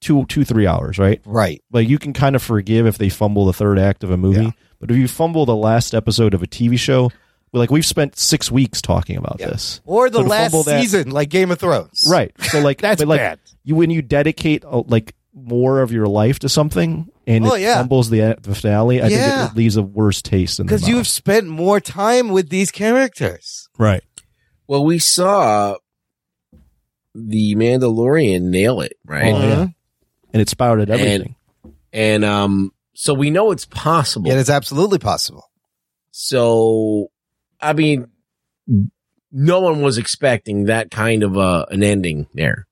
two two three hours, right? right. Like you can kind of forgive if they fumble the third act of a movie, Yeah. but if you fumble the last episode of a TV show, like we've spent six weeks talking about Yeah. this, Or the So last fumble that- season, like Game of Thrones. right? So like That's but like bad. you when you dedicate uh, like more of your life to something and Oh, it yeah. fumbles the, the finale, I Yeah. think it leaves a worse taste in Because you've spent more time with these characters. right. Well, we saw the Mandalorian nail it, right? Oh, yeah. and it spouted everything. And um so we know it's possible. And It is absolutely possible. So I mean no one was expecting that kind of uh, an ending there.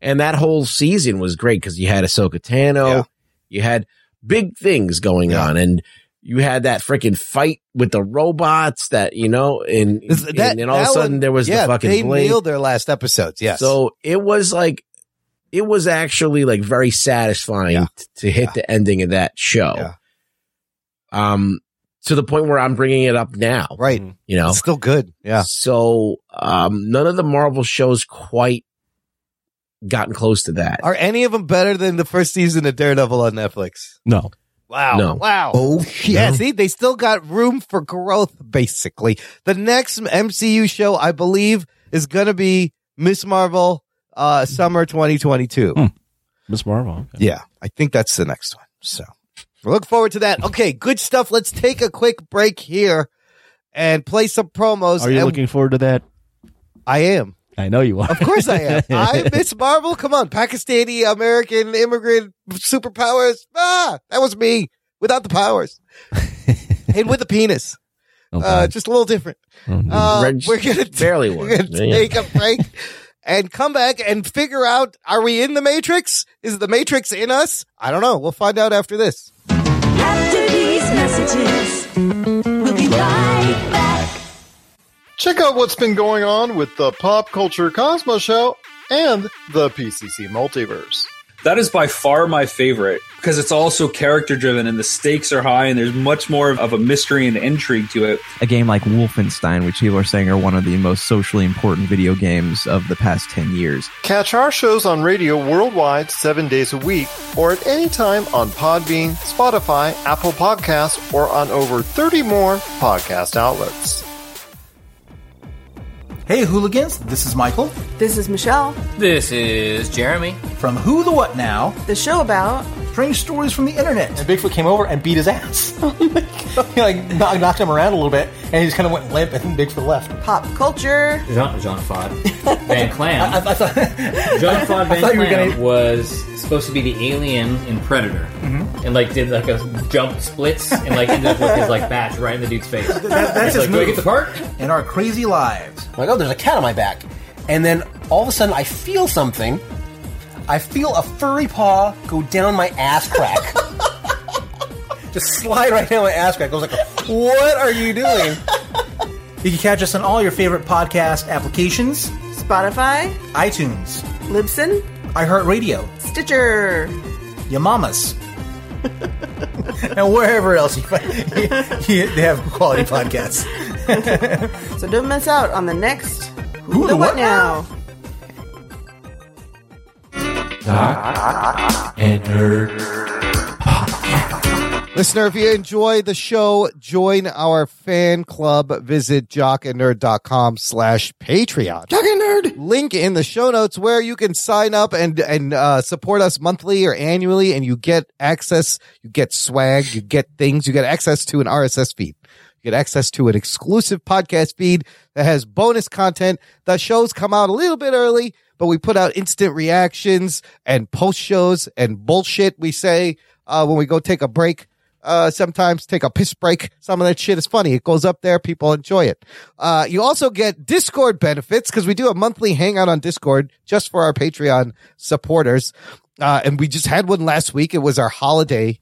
And that whole season was great because you had Ahsoka Tano, Yeah. you had big things going Yeah. on, and you had that freaking fight with the robots that you know, and that- and then all of a sudden one- there was yeah, the fucking they blade. nailed their last episodes. Yes. So it was like, it was actually like very satisfying Yeah. t- to hit the ending of that show. Um, to the point where I'm bringing it up now, right. you know? It's still good. Yeah. So, um, none of the Marvel shows quite gotten close to that. Are any of them better than the first season of Daredevil on Netflix? No, Wow. No. Wow. Oh shit. Yeah, see, they still got room for growth, basically. The next MCU show, I believe, is going to be Miss Marvel, uh, summer 2022. Hmm. Miss Marvel. okay. Yeah, I think that's the next one. So look forward to that. Okay, good stuff. Let's take a quick break here. and play some promos. Are you and looking forward to that? I am. I know you are. Of course I am. I Miss Marvel. Come on, Pakistani American immigrant superpowers. Ah, that was me without the powers and with the penis. Oh, Uh, just a little different. Oh, no. Uh, we're gonna barely we're gonna Yeah. take a break and come back and figure out: Are we in the Matrix? Is the Matrix in us? I don't know. We'll find out after this. After these messages, we'll be right back. Check out what's been going on with the Pop Culture Cosmos Show and the PCC Multiverse. That is by far my favorite because it's also character driven and the stakes are high and there's much more of a mystery and intrigue to it. a game like Wolfenstein, which people are saying are one of the most socially important video games of the past 10 years. Catch our shows on radio worldwide seven days a week or at any time on Podbean, Spotify, Apple Podcasts, or on over 30 more podcast outlets. Hey, hooligans, this is Michael This is Michelle. This is Jeremy. from Who the What Now? The show about Strange stories from the internet. And Bigfoot came over and beat his ass. Oh he like knocked, knocked him around a little bit, and he just kind of went limp, and Bigfoot left. pop culture. Jean Jean Claude Van Clam. I, I thought Jean Claude Van thought you were Clam gonna- was supposed to be the alien in Predator, mm-hmm. and like did like a jump splits and like ended up with his like bash right in the dude's face. That- that's He's his like, do I move. get the part? in our crazy lives. like, oh, Oh, there's a cat on my back. And then all of a sudden I feel something. I feel a furry paw go down my ass crack. Just slide right down my ass crack. I was like, what are you doing? You can catch us on all your favorite podcast applications, Spotify, iTunes, Libsyn, iHeartRadio, Stitcher. your mamas, and wherever else you find you, they have quality podcasts. So don't miss out on the next Who, the the What What Now? and nerd. Listener, if you enjoy the show, join our fan club. Visit jockandnerd.com slash Patreon. Jock and Nerd. Link in the show notes where you can sign up and, and, uh, support us monthly or annually and you get access, you get swag, you get things, you get access to an RSS feed. You get access to an exclusive podcast feed that has bonus content. The shows come out a little bit early, but we put out instant reactions and post shows and bullshit we say, uh, when we go take a break uh, sometimes take a piss break. Some of that shit is funny. It goes up there. People enjoy it. Uh, you also get Discord benefits because we do a monthly hangout on Discord just for our Patreon supporters. Uh, and we just had one last week. It was our holiday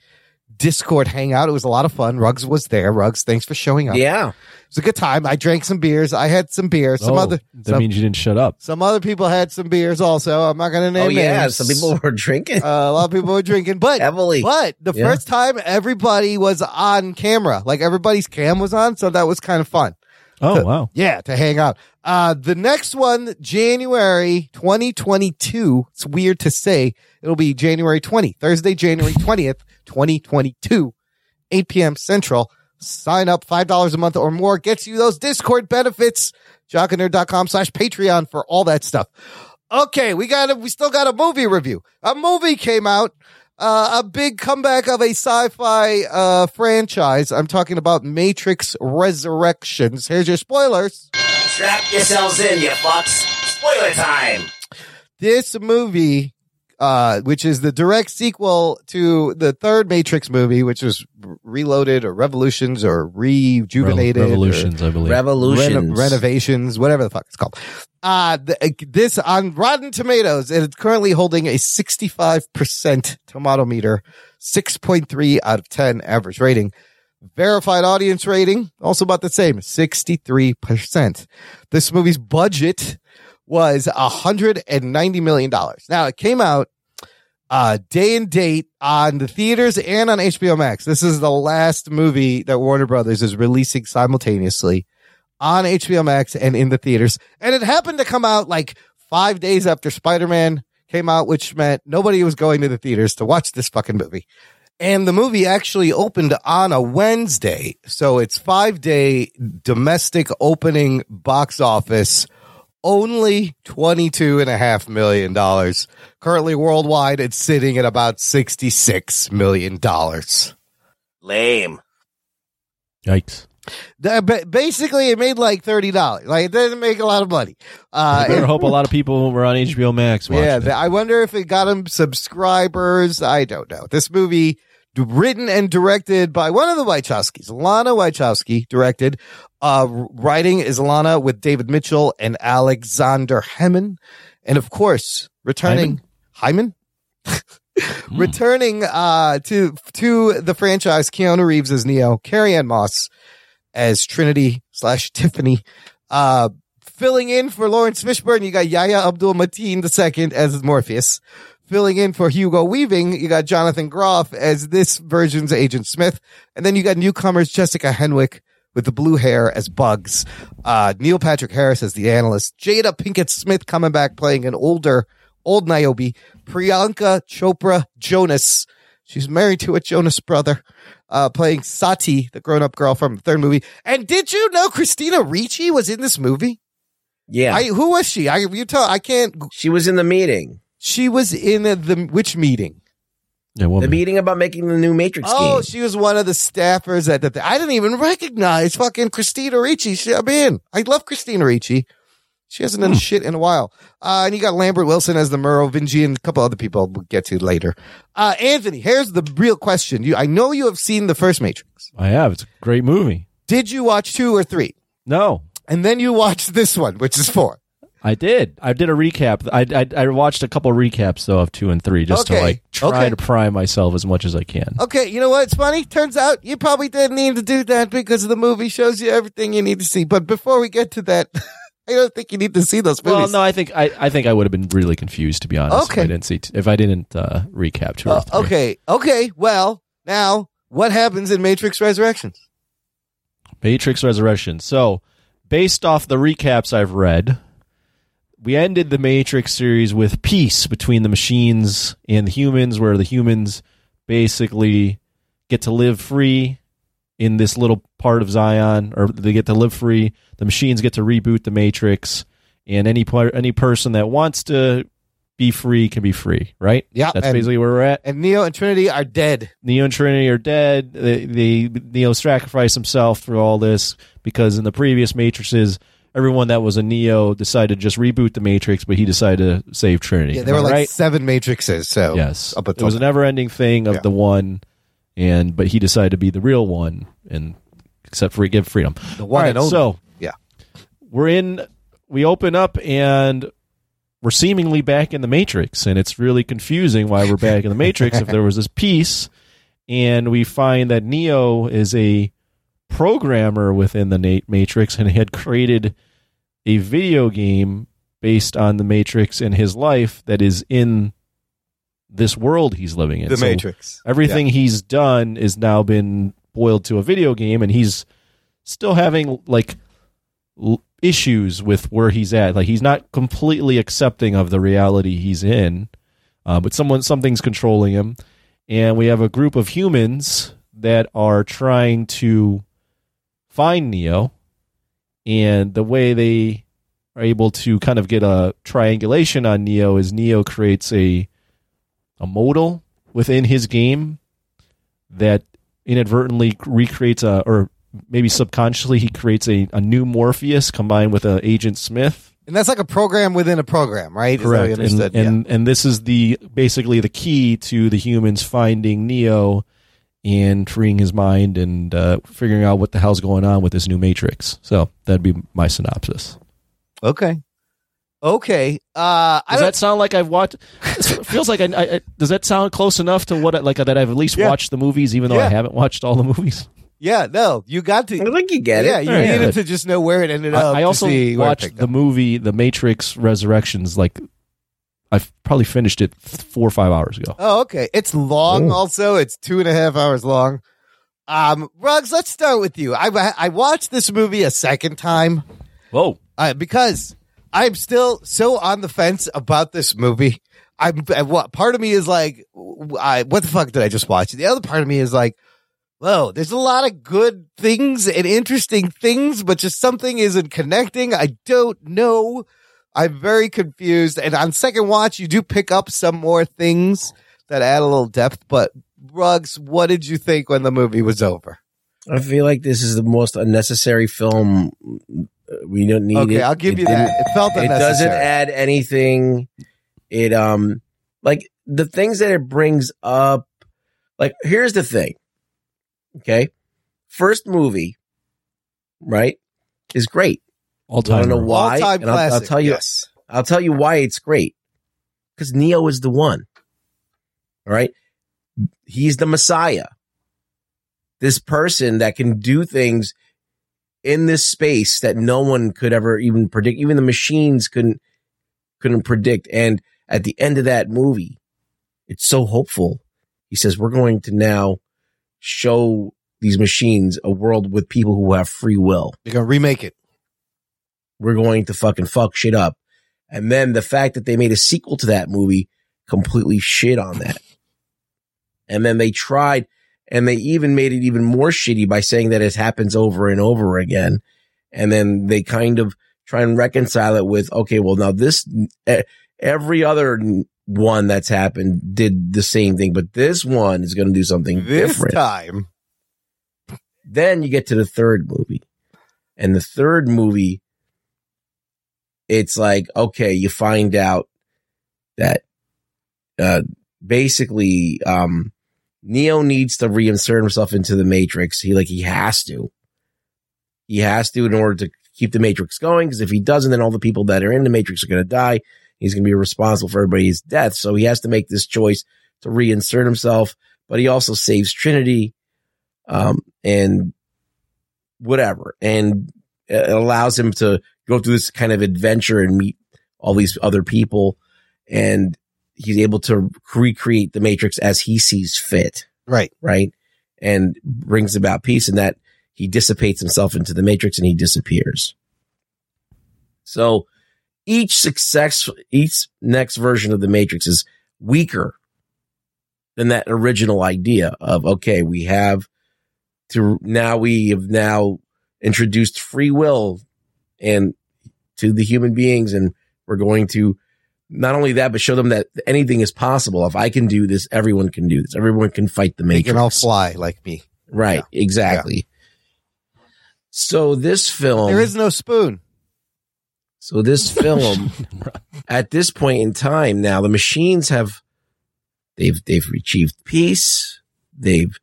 Discord hangout. It was a lot of fun. Rugs was there. Rugs, thanks for showing up. Yeah. It was a good time. I drank some beers. I had some beer. Some Oh, other, that some, means you didn't shut up. some other people had some beers also. I'm not going to name Oh yeah, names. some people were drinking Uh, a lot of people were drinking, but heavily. but the Yeah. first time everybody was on camera, like everybody's cam was on, so that was kind of fun. Oh wow. Yeah, to hang out. Uh, the next one, January 2022. It's weird to say. It'll be January 20, Thursday, January 20th, 2022, 8 p.m. Central. Sign up $5 a month or more gets you those Discord benefits. jockandnerd.com slash Patreon for all that stuff. Okay, we got a, we still got a movie review. A movie came out. Uh, a big comeback of a sci-fi uh, franchise. I'm talking about Matrix Resurrections. Here's your spoilers. Strap yourselves in, you fucks. Spoiler time. This movie, uh, which is the direct sequel to the third Matrix movie, which was Reloaded or Revolutions or Rejuvenated, or Revolutions, I believe. Revolutions. reno- renovations, whatever the fuck it's called. Uh, th- this on Rotten Tomatoes, it's currently holding a 65% tomato meter, 6.3 out of 10 average rating. Verified audience rating, also about the same, 63%. This movie's budget was $190 million. Now it came out uh, day and date on the theaters and on HBO Max. This is the last movie that Warner Brothers is releasing simultaneously on HBO Max and in the theaters. And it happened to come out like five days after Spider-Man came out, which meant nobody was going to the theaters to watch this fucking movie. And the movie actually opened on a Wednesday. So it's five day domestic opening box office. Only twenty-two and a half million dollars. Currently worldwide, it's sitting at about sixty-six million dollars. Lame. Yikes. That- Basically, it made like thirty dollars. Like it didn't make a lot of money. Uh, I better hope a lot of people were on HBO Max. yeah, it. I wonder if it got them subscribers. I don't know. This movie, written and directed by one of the Wachowskis, Lana Wachowski, directed. Uh, writing is Lana with David Mitchell and Alexander Hemon, and of course, returning Hyman. Returning uh to to the franchise keanu reeves as neo carrie ann moss as trinity slash tiffany uh filling in for lawrence fishburne. You got yahya abdul mateen II as morpheus. Filling in for hugo weaving. You got jonathan groff as this version's agent smith. And then you got newcomers jessica henwick with the blue hair as bugs. Uh neil patrick harris as the analyst. Jada pinkett smith coming back playing an older old Niobe, Priyanka Chopra Jonas. She's married to a Jonas brother, uh, playing Sati, the grown up girl from the third movie. And did you know Christina Ricci was in this movie? Yeah. I, who was she? I, you tell, I can't. She was in the meeting. She was in the, the which meeting? Yeah, The meeting about making the new Matrix Oh, game. she was one of the staffers at the, I didn't even recognize fucking Christina Ricci. She, I'm in. I love Christina Ricci. She hasn't done shit in a while. Uh, and you got Lambert Wilson as the Merovingian, and a couple other people we'll get to later. Uh, Anthony, here's the real question. You, I know you have seen the first Matrix. I have. It's a great movie. Did you watch two or three? No, And then you watched this one, which is four. I did. I did a recap. I I, I watched a couple recaps though of two and three just Okay. to like try Okay. to prime myself as much as I can. Okay, you know what? It's funny. Turns out you probably didn't need to do that because the movie shows you everything you need to see. But before we get to that, I don't think you need to see those movies. Well, no, I think I, I think I would have been really confused to be honest. Okay. if I didn't see if I didn't uh, recap two or Uh, three. okay, okay. Well, now what happens in Matrix Resurrections? Matrix Resurrection. So, based off the recaps I've read, we ended the Matrix series with peace between the machines and the humans, where the humans basically get to live free in this little part of Zion, or they get to live free. The machines get to reboot the Matrix, and any any person that wants to be free can be free. Right? Yeah, that's and- basically where we're at. And Neo and Trinity are dead. Neo and Trinity are dead. They, they Neo sacrificed himself through all this because in the previous Matrices, everyone that was a Neo decided to just reboot the Matrix, but he decided to save Trinity. Yeah, there were I like right? seven Matrixes. So yes, up it was a then. never-ending thing of Yeah. the one, and but he decided to be the real one, and except for give freedom. The one right, and only. So yeah, we're in. We open up and we're seemingly back in the Matrix, and it's really confusing why we're back in the Matrix. if there was this peace, and we find that Neo is a programmer within the Matrix and had created a video game based on the Matrix and his life that is in this world he's living in. The Matrix. Everything he's done is now been boiled to a video game, and he's still having like l- issues with where he's at. Like he's not completely accepting of the reality he's in, uh, but someone something's controlling him, and we have a group of humans that are trying to find Neo, and the way they are able to kind of get a triangulation on Neo is Neo creates a a modal within his game that inadvertently recreates a or maybe subconsciously he creates a, a new Morpheus combined with a Agent Smith. and that's like a program within a program, right? Is that what Correct. And and, and this is the basically the key to the humans finding Neo and freeing his mind and uh, figuring out what the hell's going on with this new Matrix. So that'd be my synopsis. Okay. Okay. Uh, Does don't, that sound like I've watched? Feels like I, I, I- Does that sound close enough to what I, like that I've at least Yeah. watched the movies, even though Yeah. I haven't watched all the movies? yeah, no, you got to. I think you get yeah, it. you All right, needed good. to just know where it ended I, up. I to also see watched the movie The Matrix Resurrections. Like I've probably finished it four or five hours ago. Oh, okay. It's long. Oh. Also, it's two and a half hours long. Um, Ruggs, let's start with you. I I watched this movie a second time. Whoa. uh, because I'm still so on the fence about this movie. I'm what part of me is like, I, what the fuck did I just watch? The other part of me is like, whoa, there's a lot of good things and interesting things, but just something isn't connecting. I don't know. I'm very confused. And on second watch, you do pick up some more things that add a little depth. But Rugs, what did you think when the movie was over? I feel like this is the most unnecessary film. We don't need Okay, it. I'll give It you that. It felt It doesn't add anything. It um like the things that it brings up. Like here's the thing. Okay, first movie, right, is great. All time. I don't know why. All-time and I'll, I'll tell you. yes. I'll tell you why it's great. Because Neo is the one. All right. He's the Messiah. This person that can do things in this space that no one could ever even predict. Even the machines couldn't couldn't predict. And at the end of that movie, it's so hopeful. He says, We're going to now show these machines a world with people who have free will. You're gonna remake it. We're going to fucking fuck shit up. And then the fact that they made a sequel to that movie completely shit on that. And then they tried and they even made it even more shitty by saying that it happens over and over again. And then they kind of try and reconcile it with, okay, well, now this, every other one that's happened did the same thing, but this one is going to do something This different. time. Then you get to the third movie. And the third movie, it's like, okay, you find out that uh basically um Neo needs to reinsert himself into the Matrix. He like he has to. He has to in order to keep the Matrix going, because if he doesn't, then all the people that are in the Matrix are gonna die. He's gonna be responsible for everybody's death. So he has to make this choice to reinsert himself, but he also saves Trinity. Um and whatever. And it allows him to go through this kind of adventure and meet all these other people. And he's able to recreate the matrix as he sees fit. Right. Right. And brings about peace and that he dissipates himself into the matrix and he disappears. So each success, each next version of the matrix is weaker than that original idea of, okay, we have to now we have now introduced free will and to the human beings and we're going to not only that but show them that anything is possible if i can do this everyone can do this everyone can fight the matrix. They can all fly like me. right exactly so this film There is no spoon. so this film, at this point in time, now the machines have they've they've achieved peace. They've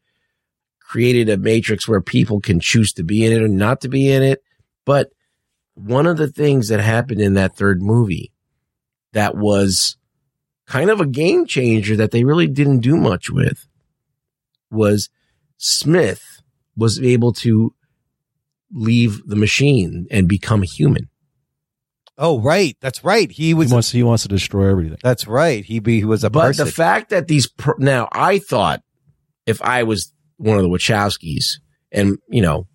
created a matrix where people can choose to be in it or not to be in it. But one of the things that happened in that third movie that was kind of a game changer that they really didn't do much with was Smith was able to leave the machine and become human. Oh, right. That's right. He was. He wants, he wants to destroy everything. That's right. He be he was a But person. the fact that these per- now, I thought if I was one of the Wachowskis, and you know,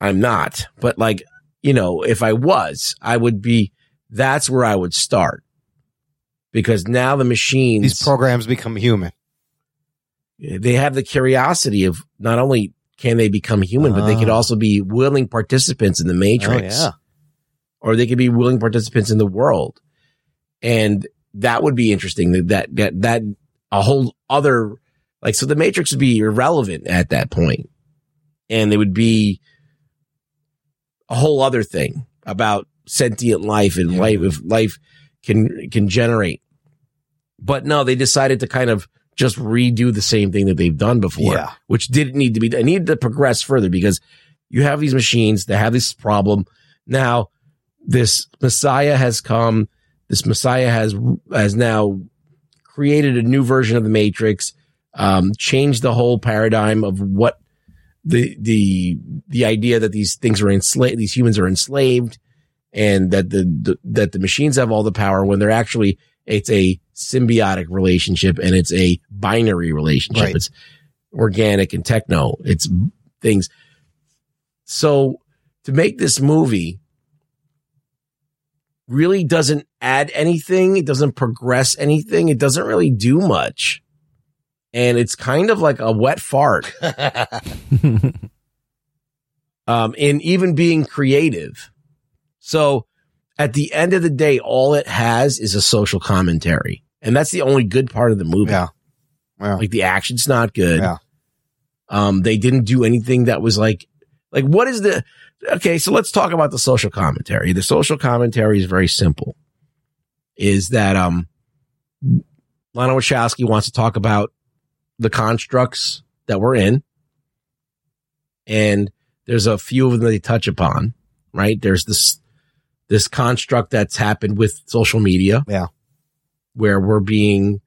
I'm not, but like you know, if I was, I would be. That's where I would start because now the machines, These programs become human. they have the curiosity of not only can they become human, but they could Ah. also be willing participants in the matrix. Oh, yeah. Or they could be willing participants in the world. And that would be interesting that, that, that, that a whole other, like, so the matrix would be irrelevant at that point, And it would be a whole other thing about sentient life and life, if life can, can generate. But no, they decided to kind of just redo the same thing that they've done before, Yeah. which didn't need to be, they needed to progress further because you have these machines that have this problem. Now, this Messiah has come. This Messiah has, has now created a new version of the Matrix, um, changed the whole paradigm of what the, the, the idea that these things are enslaved, these humans are enslaved and that the, the, that the machines have all the power when they're actually, it's a symbiotic relationship and it's a binary relationship. Right. It's organic and techno. It's things. So to make this movie really doesn't add anything. It doesn't progress anything. It doesn't really do much. And it's kind of like a wet fart. um, in even being creative. So at the end of the day, all it has is a social commentary. And that's the only good part of the movie. Yeah. Yeah. Like the action's not good. Yeah. Um, they didn't do anything that was like, like what is the, okay, so let's talk about the social commentary. The social commentary is very simple. Is that, um, Lana Wachowski wants to talk about the constructs that we're in. And there's a few of them that they touch upon, right? There's this, this construct that's happened with social media. Yeah. Where we're being,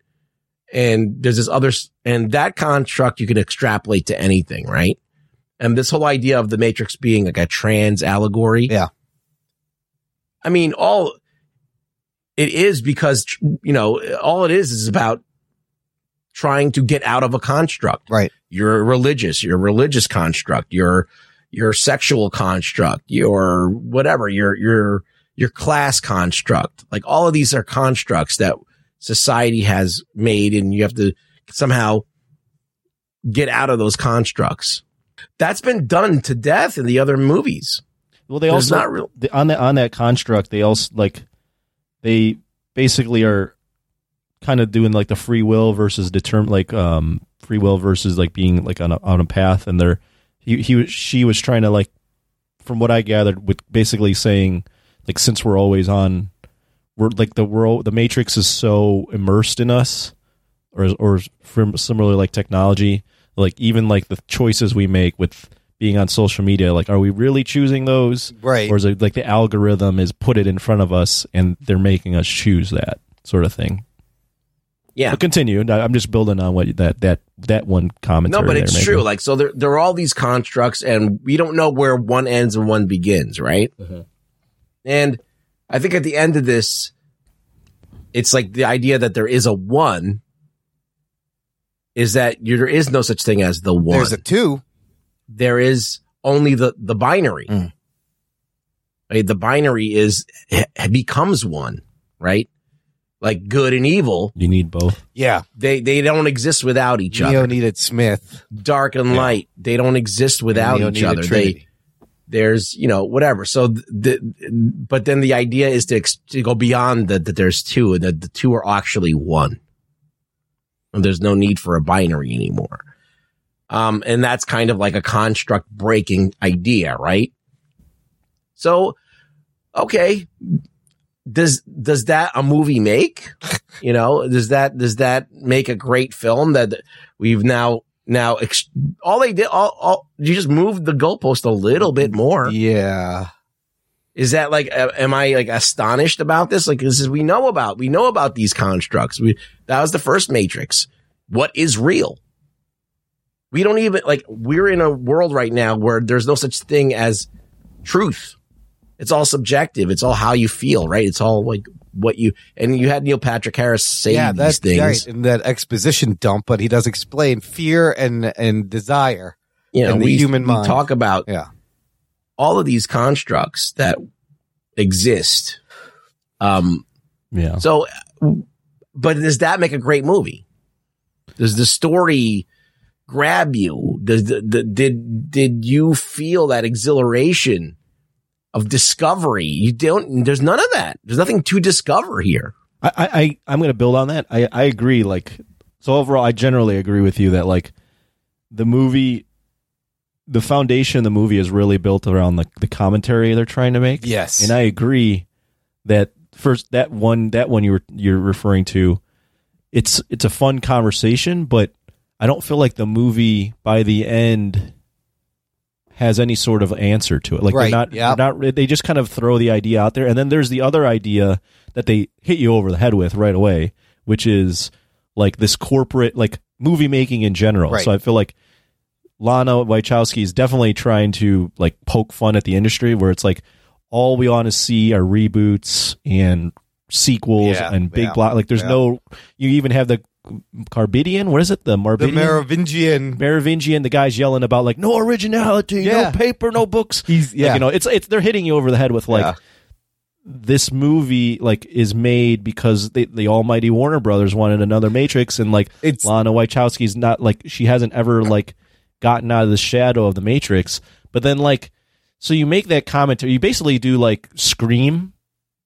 and there's this other, and that construct you can extrapolate to anything, right? And this whole idea of the Matrix being like a trans allegory. Yeah. I mean, all it is because, you know, all it is is about trying to get out of a construct. Right. You're religious, your religious construct, your, your sexual construct, your whatever, your, your, your class construct. Like all of these are constructs that society has made and you have to somehow get out of those constructs. That's been done to death in the other movies. Well, they There's also not real- the- on that on that construct. They also like they basically are kind of doing like the free will versus determine like um free will versus like being like on a on a path, and they're he he was she was trying to like from what I gathered with basically saying like since we're always on we're like the world the matrix is so immersed in us or or from similarly like technology like even like the choices we make with being on social media like are we really choosing those Right. or is it like the algorithm is put it in front of us and they're making us choose that sort of thing Yeah. but continue i'm just building on what that that that one commentary No, but it's maybe. true. Like, so there, there are all these constructs and we don't know where one ends and one begins, right? Mm-hmm. And I think at the end of this, it's like the idea that there is a one is that you, there is no such thing as the one. There's a two. There is only the, the binary. Mm. Right? The binary is, it becomes one, right? Like good and evil. you need both Yeah. They, they don't exist without each other. Neo needed Smith. dark and light. They don't exist without Neo each needed other. They, Trinity. There's, you know, whatever. So the, but then the idea is to, ex- to go beyond that, that there's two and that the two are actually one. And there's no need for a binary anymore. Um, and that's kind of like a construct breaking idea, right? So, okay. Does, does that a movie make? You know, does that, does that make a great film that we've now, now, ex- all they did, all, all, you just moved the goalpost a little bit more. Yeah. Is that like, am I like astonished about this? Like, this is, we know about, we know about these constructs. We, that was the first matrix. What is real? We don't even, like, we're in a world right now where there's no such thing as truth. It's all subjective. It's all how you feel, right? It's all like what you, and you had Neil Patrick Harris say yeah, these things. right. In that exposition dump, but he does explain fear and and desire you know, in the we, human we mind. talk about yeah. all of these constructs that exist. Um, yeah. so, but does that make a great movie? Does the story grab you? Does the, the did did you feel that exhilaration of discovery? You don't. There's none of that. There's nothing to discover here. I, I, I I'm going to build on that. I, I agree. Like, so overall, I generally agree with you that like the movie, the foundation of the movie is really built around the the commentary they're trying to make. Yes. and I agree that first that one that one you were you're referring to, it's it's a fun conversation, but I don't feel like the movie by the end has any sort of answer to it. Like Right, they're not, yep. they're not. They just kind of throw the idea out there, and then there's the other idea that they hit you over the head with right away, which is like this corporate, like movie making in general. Right. So I feel like Lana Wachowski is definitely trying to like poke fun at the industry, where it's like all we want to see are reboots and sequels Yeah, and big yeah, block. Like there's yeah. no. You even have the Carbidian. What is it? The The. Merovingian. Merovingian, the guy's yelling about like no originality, Yeah. no paper, no books. He's Like, yeah. you know, it's it's they're hitting you over the head with like Yeah. this movie like is made because they, the almighty Warner Brothers wanted another Matrix, and like It's- Lana Wachowski's not like she hasn't ever like gotten out of the shadow of the Matrix. But then like, so you make that commentary, you basically do like Scream,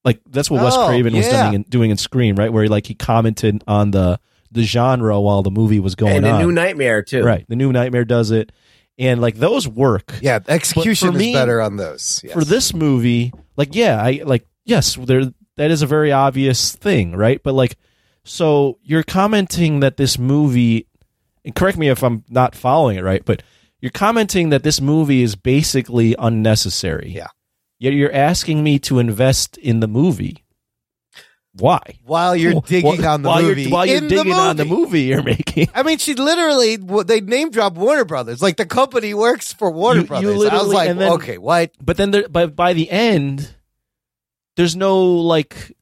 like that's what Wes Oh, Craven was doing in, doing in Scream, right? Where he like he commented on the the genre while the movie was going and the on. new Nightmare too. Right. The new Nightmare does it. And like those work. Yeah, But execution for is me- better on those. Yes. For this movie, like yeah, I like yes, there that is a very obvious thing, right? But like so you're commenting that this movie and correct me if I'm not following it right, but you're commenting that this movie is basically unnecessary. Yeah. Yet you're asking me to invest in the movie. Why? while you're digging while- on the while you're- movie, while you're in digging the on the movie you're making. I mean, she literally they name drop Warner Brothers, like the company works for Warner You- you Brothers. I was literally- like, then- okay, what? But then there, but by the end, there's no like.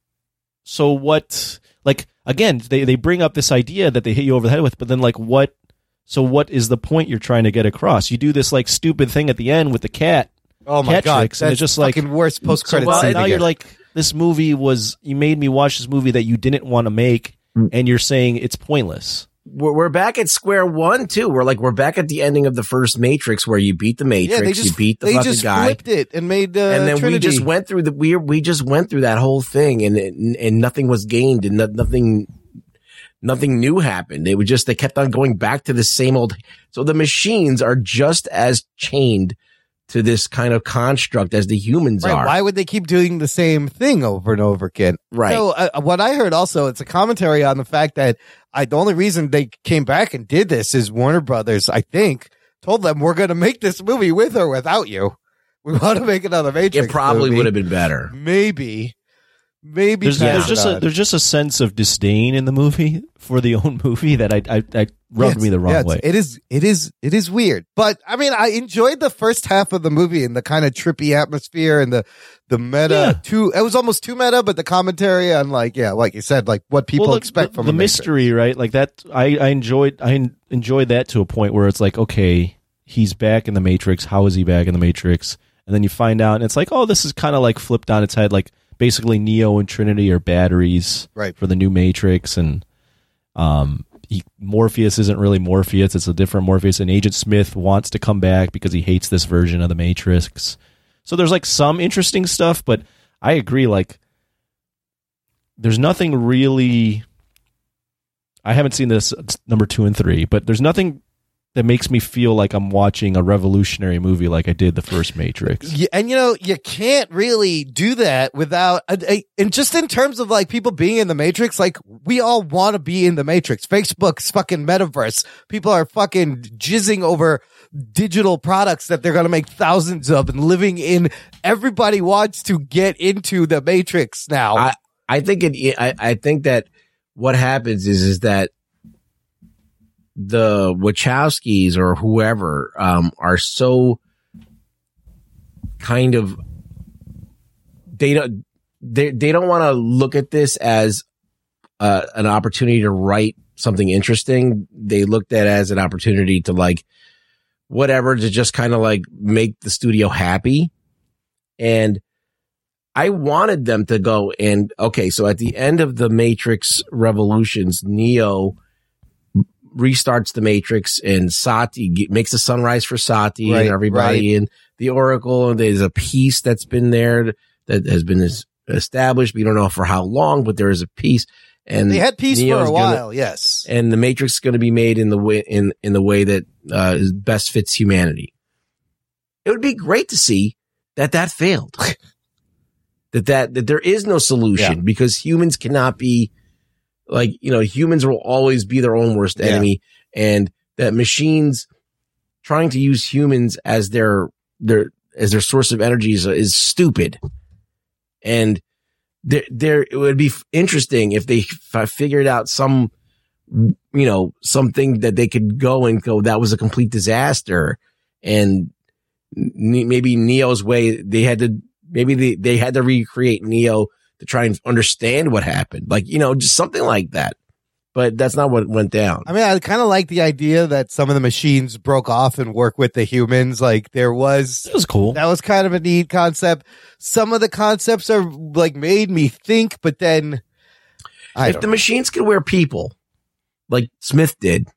So what? Like again, they they bring up this idea that they hit you over the head with, but then like what? So what is the point you're trying to get across? You do this like stupid thing at the end with the cat. Oh my cat god, tricks, and it's just like worst post so credit well, scene. now again. you're like this movie was you made me watch this movie that you didn't want to make, and you're saying it's pointless. We're, we're back at square one too. We're like we're back at the ending of the first Matrix where you beat the Matrix, yeah, just you beat the they fucking just guy, flipped it and made uh, and then Trinity. we just went through the we we just went through that whole thing, and and, and nothing was gained, and no, nothing nothing new happened. They were just they kept on going back to the same old. So the machines are just as chained to this kind of construct as the humans Right, are. why would they keep doing the same thing over and over again? Right. So uh, what I heard also, it's a commentary on the fact that I, the only reason they came back and did this is Warner Brothers, I think, told them we're going to make this movie with or without you. We want to make another Matrix. it probably movie. would have been better. Maybe, maybe There's, there's just a, there's just a sense of disdain in the movie for the own movie that I I, I rubbed Yeah, me the wrong yeah, way. It is, it is, it is weird. But I mean, I enjoyed the first half of the movie and the kind of trippy atmosphere and the the meta. Too, it was almost too meta, but the commentary on like, yeah, like you said, like what people Well, look, expect the, from the mystery, right? Like that, I, I enjoyed I enjoyed that to a point where it's like, okay, he's back in the Matrix. How is he back in the Matrix? And then you find out, and it's like, oh, this is kind of like flipped on its head. Like basically, Neo and Trinity are batteries, Right. for the new Matrix, and um, he, Morpheus isn't really Morpheus; it's a different Morpheus. And Agent Smith wants to come back because he hates this version of the Matrix. So there's like some interesting stuff, but I agree. Like, there's nothing really. I haven't seen this number two and three, but there's nothing that makes me feel like I'm watching a revolutionary movie like I did the first Matrix. Yeah, and you know you can't really do that without uh, uh, and just in terms of like people being in the matrix like we all want to be in the matrix facebook's fucking metaverse people are fucking jizzing over digital products that they're going to make thousands of and living in everybody wants to get into the matrix now I I think it. I, I think that what happens is is that the Wachowskis or whoever um, are so kind of they don't they they don't want to look at this as uh, an opportunity to write something interesting. They looked at as an opportunity to like whatever to just kind of like make the studio happy and I wanted them to go and okay, so at the end of the Matrix Revolutions, Neo restarts the Matrix and Sati makes a sunrise for Sati Right, and everybody right. in the Oracle. And there's a peace that's been there that has been established. We don't know for how long, but there is a peace. And they had peace Neo's for a gonna- while yes and the Matrix is going to be made in the way in in the way that uh, best fits humanity. It would be great to see that that failed. that that that there is no solution Yeah. because humans cannot be like you know humans will always be their own worst Yeah. enemy, and that machines trying to use humans as their their as their source of energy is, is stupid. And there, there, it would be interesting if they f- figured out some, you know, something that they could go and go, that was a complete disaster. And maybe Neo's way, they had to, maybe they, they had to recreate Neo to try and understand what happened. Like, you know, just something like that. But that's not what went down. I mean, I kind of like the idea that some of the machines broke off and work with the humans. Like there was, It was cool. that was kind of a neat concept. Some of the concepts are like made me think, but then I if don't the machines could wear people like Smith did,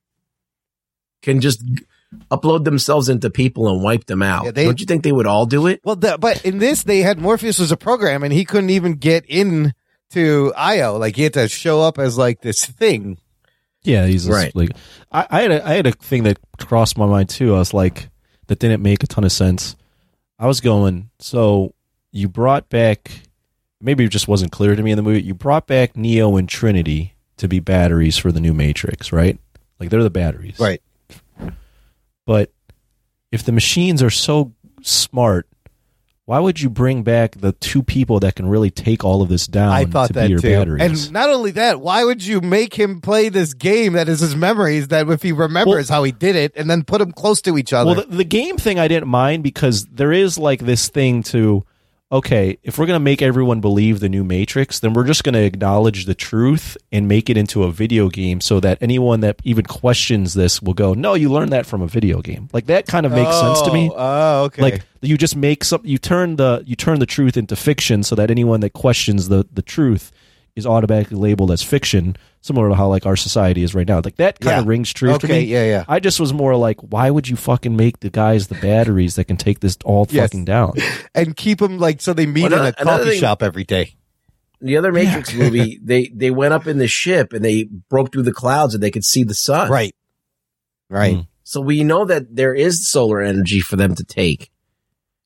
can just g- upload themselves into people and wipe them out. Yeah, they- Don't you think they would all do it? Well, the, but in this, they had Morpheus was a program, and he couldn't even get in to Io. Like he had to show up as like this thing. Yeah, he's just Right. like I, I had a I had a thing that crossed my mind too. I was like that didn't make a ton of sense. I was going, so you brought back maybe it just wasn't clear to me in the movie. You brought back Neo and Trinity to be batteries for the new Matrix, right? Like they're the batteries. Right. But if the machines are so smart, why would you bring back the two people that can really take all of this down I thought to that be your too. batteries? And not only that, why would you make him play this game that is his memories that if he remembers how he did it and then put them close to each other? Well, the, the game thing I didn't mind because there is like this thing to, okay, if we're going to make everyone believe the new Matrix, then we're just going to acknowledge the truth and make it into a video game so that anyone that even questions this will go, no, you learned that from a video game. Like that kind of makes sense to me. Oh, oh, okay. Like you just make some, you turn the you turn the truth into fiction so that anyone that questions the the truth is automatically labeled as fiction, similar to how like our society is right now. Like that kind Yeah. of rings true to Okay, me. yeah, yeah. I just was more like, why would you fucking make the guys the batteries that can take this all Yes. fucking down? and keep them like so they meet Well, in a another- another coffee thing- shop every day. The other Matrix movie, they they went up in the ship and they broke through the clouds and they could see the sun. Right. Right. Hmm. So we know that there is solar energy for them to take.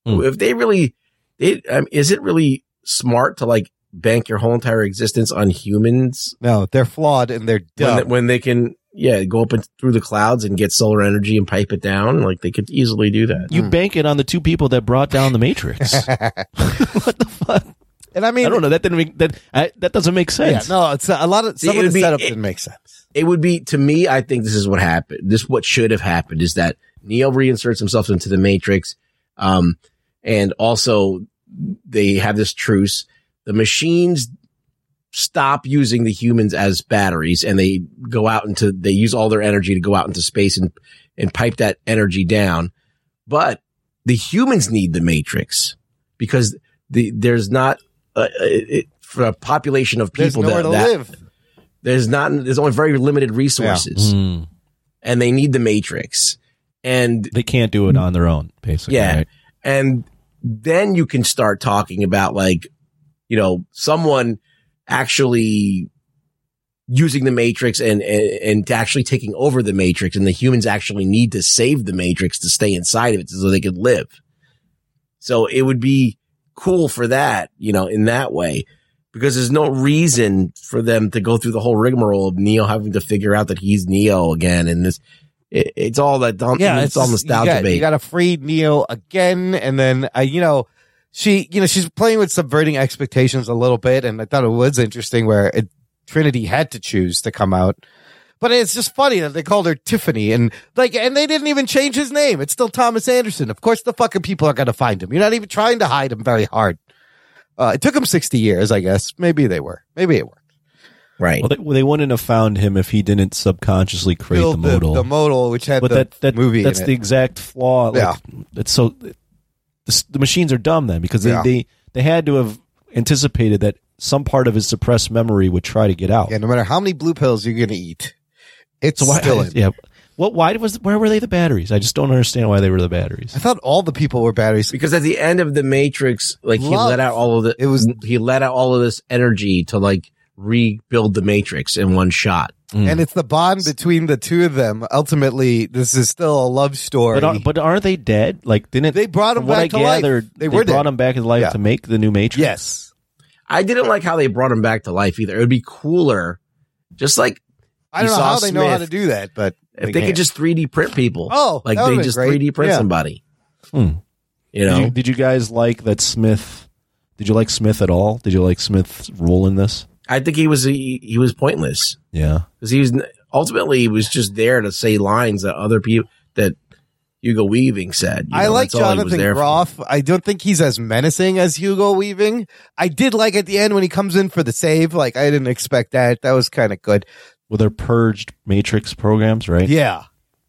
Hmm. If they really, they, um, is it really smart to like bank your whole entire existence on humans No, they're flawed and they're when, dumb. they, when they can, yeah, go up and through the clouds and get solar energy and pipe it down? Like they could easily do that. You bank it on the two people that brought down the Matrix. What the fuck? And I mean, I don't know. That didn't make that. I, that doesn't make yeah, sense. no, it's a lot of See, some it of the be- setup it- didn't make sense. it would be to me i think this is what happened this what should have happened is that neo reinserts himself into the matrix um and also they have this truce the machines stop using the humans as batteries and they go out into they use all their energy to go out into space and and pipe that energy down but the humans need the matrix because the there's not uh, it, for a population of There's people nowhere that, to that live. there's not there's only very limited resources Mm. and they need the matrix and They can't do it on their own, basically. yeah right? and then you can start talking about like you know someone actually using the matrix and, and and actually taking over the matrix and the humans actually need to save the matrix to stay inside of it so they could live. So it would be cool for that you know in that way because there's no reason for them to go through the whole rigmarole of Neo having to figure out that he's Neo again and this it, it's all that yeah, it's, all just- nostalgia You got, you got to free Neo again, and then uh, you know she, you know, she's playing with subverting expectations a little bit, and I thought it was interesting where it, Trinity had to choose to come out. But it's just funny that they called her Tiffany and like, and they didn't even change his name. It's still Thomas Anderson. Of course, the fucking people are going to find him. You're not even trying to hide him very hard. Uh, it took him 60 years, I guess. Maybe they were. Maybe it worked. right Well, they, they wouldn't have found him if he didn't subconsciously create the Build modal. The, modal, which had but the that, that movie. that's in the it. exact flaw. Like, Yeah. It's so the, the machines are dumb then because they, Yeah. they they had to have anticipated that some part of his suppressed memory would try to get out. Yeah, no matter how many blue pills you're going to eat, it's So why? still in. Yeah. What? Why was? Where were they the batteries? I just don't understand why they were the batteries. I thought all the people were batteries. because at the end of the Matrix, like he let out all of the it was he let out all of this energy to like rebuild the Matrix in one shot. And it's the bond between the two of them. Ultimately, this is still a love story. But, are, but aren't they dead? Like didn't They brought 'em from what back I to life. gathered, They were brought dead. him back to life Yeah. to make the new Matrix. yes. I didn't like how they brought him back to life either. It would be cooler, just like I don't know saw how they know how to do that, but if they could just 3D print people. Oh, like they just great. 3D print Yeah. somebody. Hmm. You know, Did you, did you guys like that Smith? Did you like Smith at all? Did you like Smith's role in this? I think he was he, he was pointless Yeah. because he was ultimately he was just there to say lines that other people that Hugo Weaving said. You I know, like that's all he was Jonathan there for. Groff. I don't think he's as menacing as Hugo Weaving. I did like at the end when he comes in for the save. Like I didn't expect that. That was kind of good. Well, they're purged Matrix programs, right? Yeah.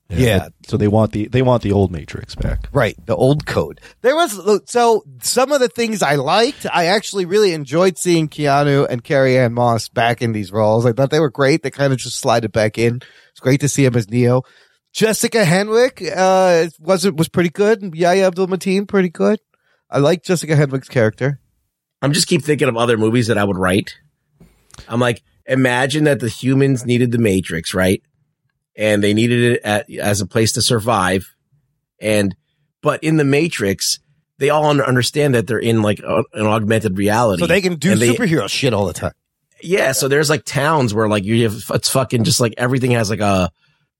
Yeah. So they want the they want the old Matrix back. Right, the old code. There was so some of the things I liked. I actually really enjoyed seeing Keanu and Carrie Ann Moss back in these roles. I thought they were great. They kind of just slided back in. It's great to see him as Neo. Jessica Henwick uh was it was pretty good. Yahya Abdul Mateen pretty good. I like Jessica Henwick's character. I'm just keep thinking of other movies that I would write. I'm like, imagine that the humans needed the Matrix, right? And they needed it at, as a place to survive. And, but in the Matrix, they all understand that they're in like a, an augmented reality. So they can do they- superhero shit all the time. Yeah. So there's like towns where like you have, it's fucking just like everything has like a,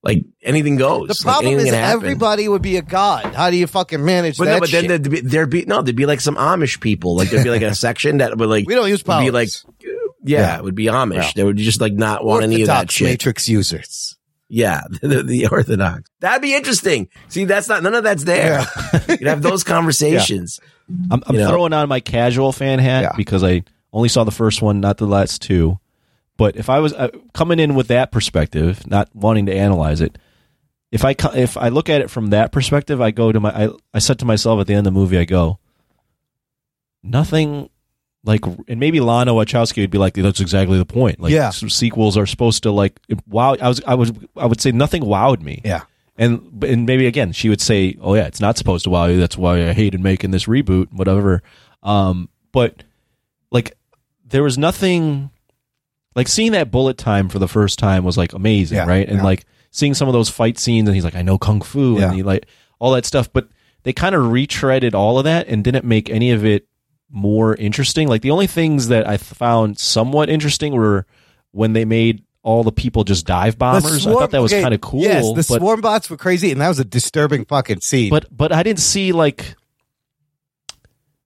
like anything goes. The problem anything is everybody would be a god. How do you fucking manage But that no, but then there'd be, there'd be no, there'd be like some Amish people. Like there'd be like a section that would like We don't use Be like, yeah, Yeah. it would be Amish. Yeah. They would just like not want any of that shit. Matrix users. Yeah, the, the Orthodox. That'd be interesting. See, that's not none of that's there. You'd have those conversations. I'm, I'm You know? throwing on my casual fan hat because I only saw the first one, not the last two. But if I was uh, coming in with that perspective, not wanting to analyze it, if I if I look at it from that perspective, I go to my I, I said to myself at the end of the movie, I go, nothing like, and maybe Lana Wachowski would be like, that's exactly the point. Like, Yeah. sequels are supposed to like wow. I was I was I would say nothing wowed me. Yeah. And and maybe again, she would say, "Oh yeah, it's not supposed to wow you. That's why I hated making this reboot, whatever." Um, but like, there was nothing like seeing that bullet time for the first time was like amazing, Yeah, right? And yeah. like seeing some of those fight scenes, and he's like, "I know kung fu," Yeah. and he like all that stuff. But they kind of retreaded all of that and didn't make any of it more interesting. Like the only things that I found somewhat interesting were when they made all the people just dive bombers. I thought that was okay, kind of cool. Yes, the but, swarm bots were crazy, and that was a disturbing fucking scene. but but I didn't see like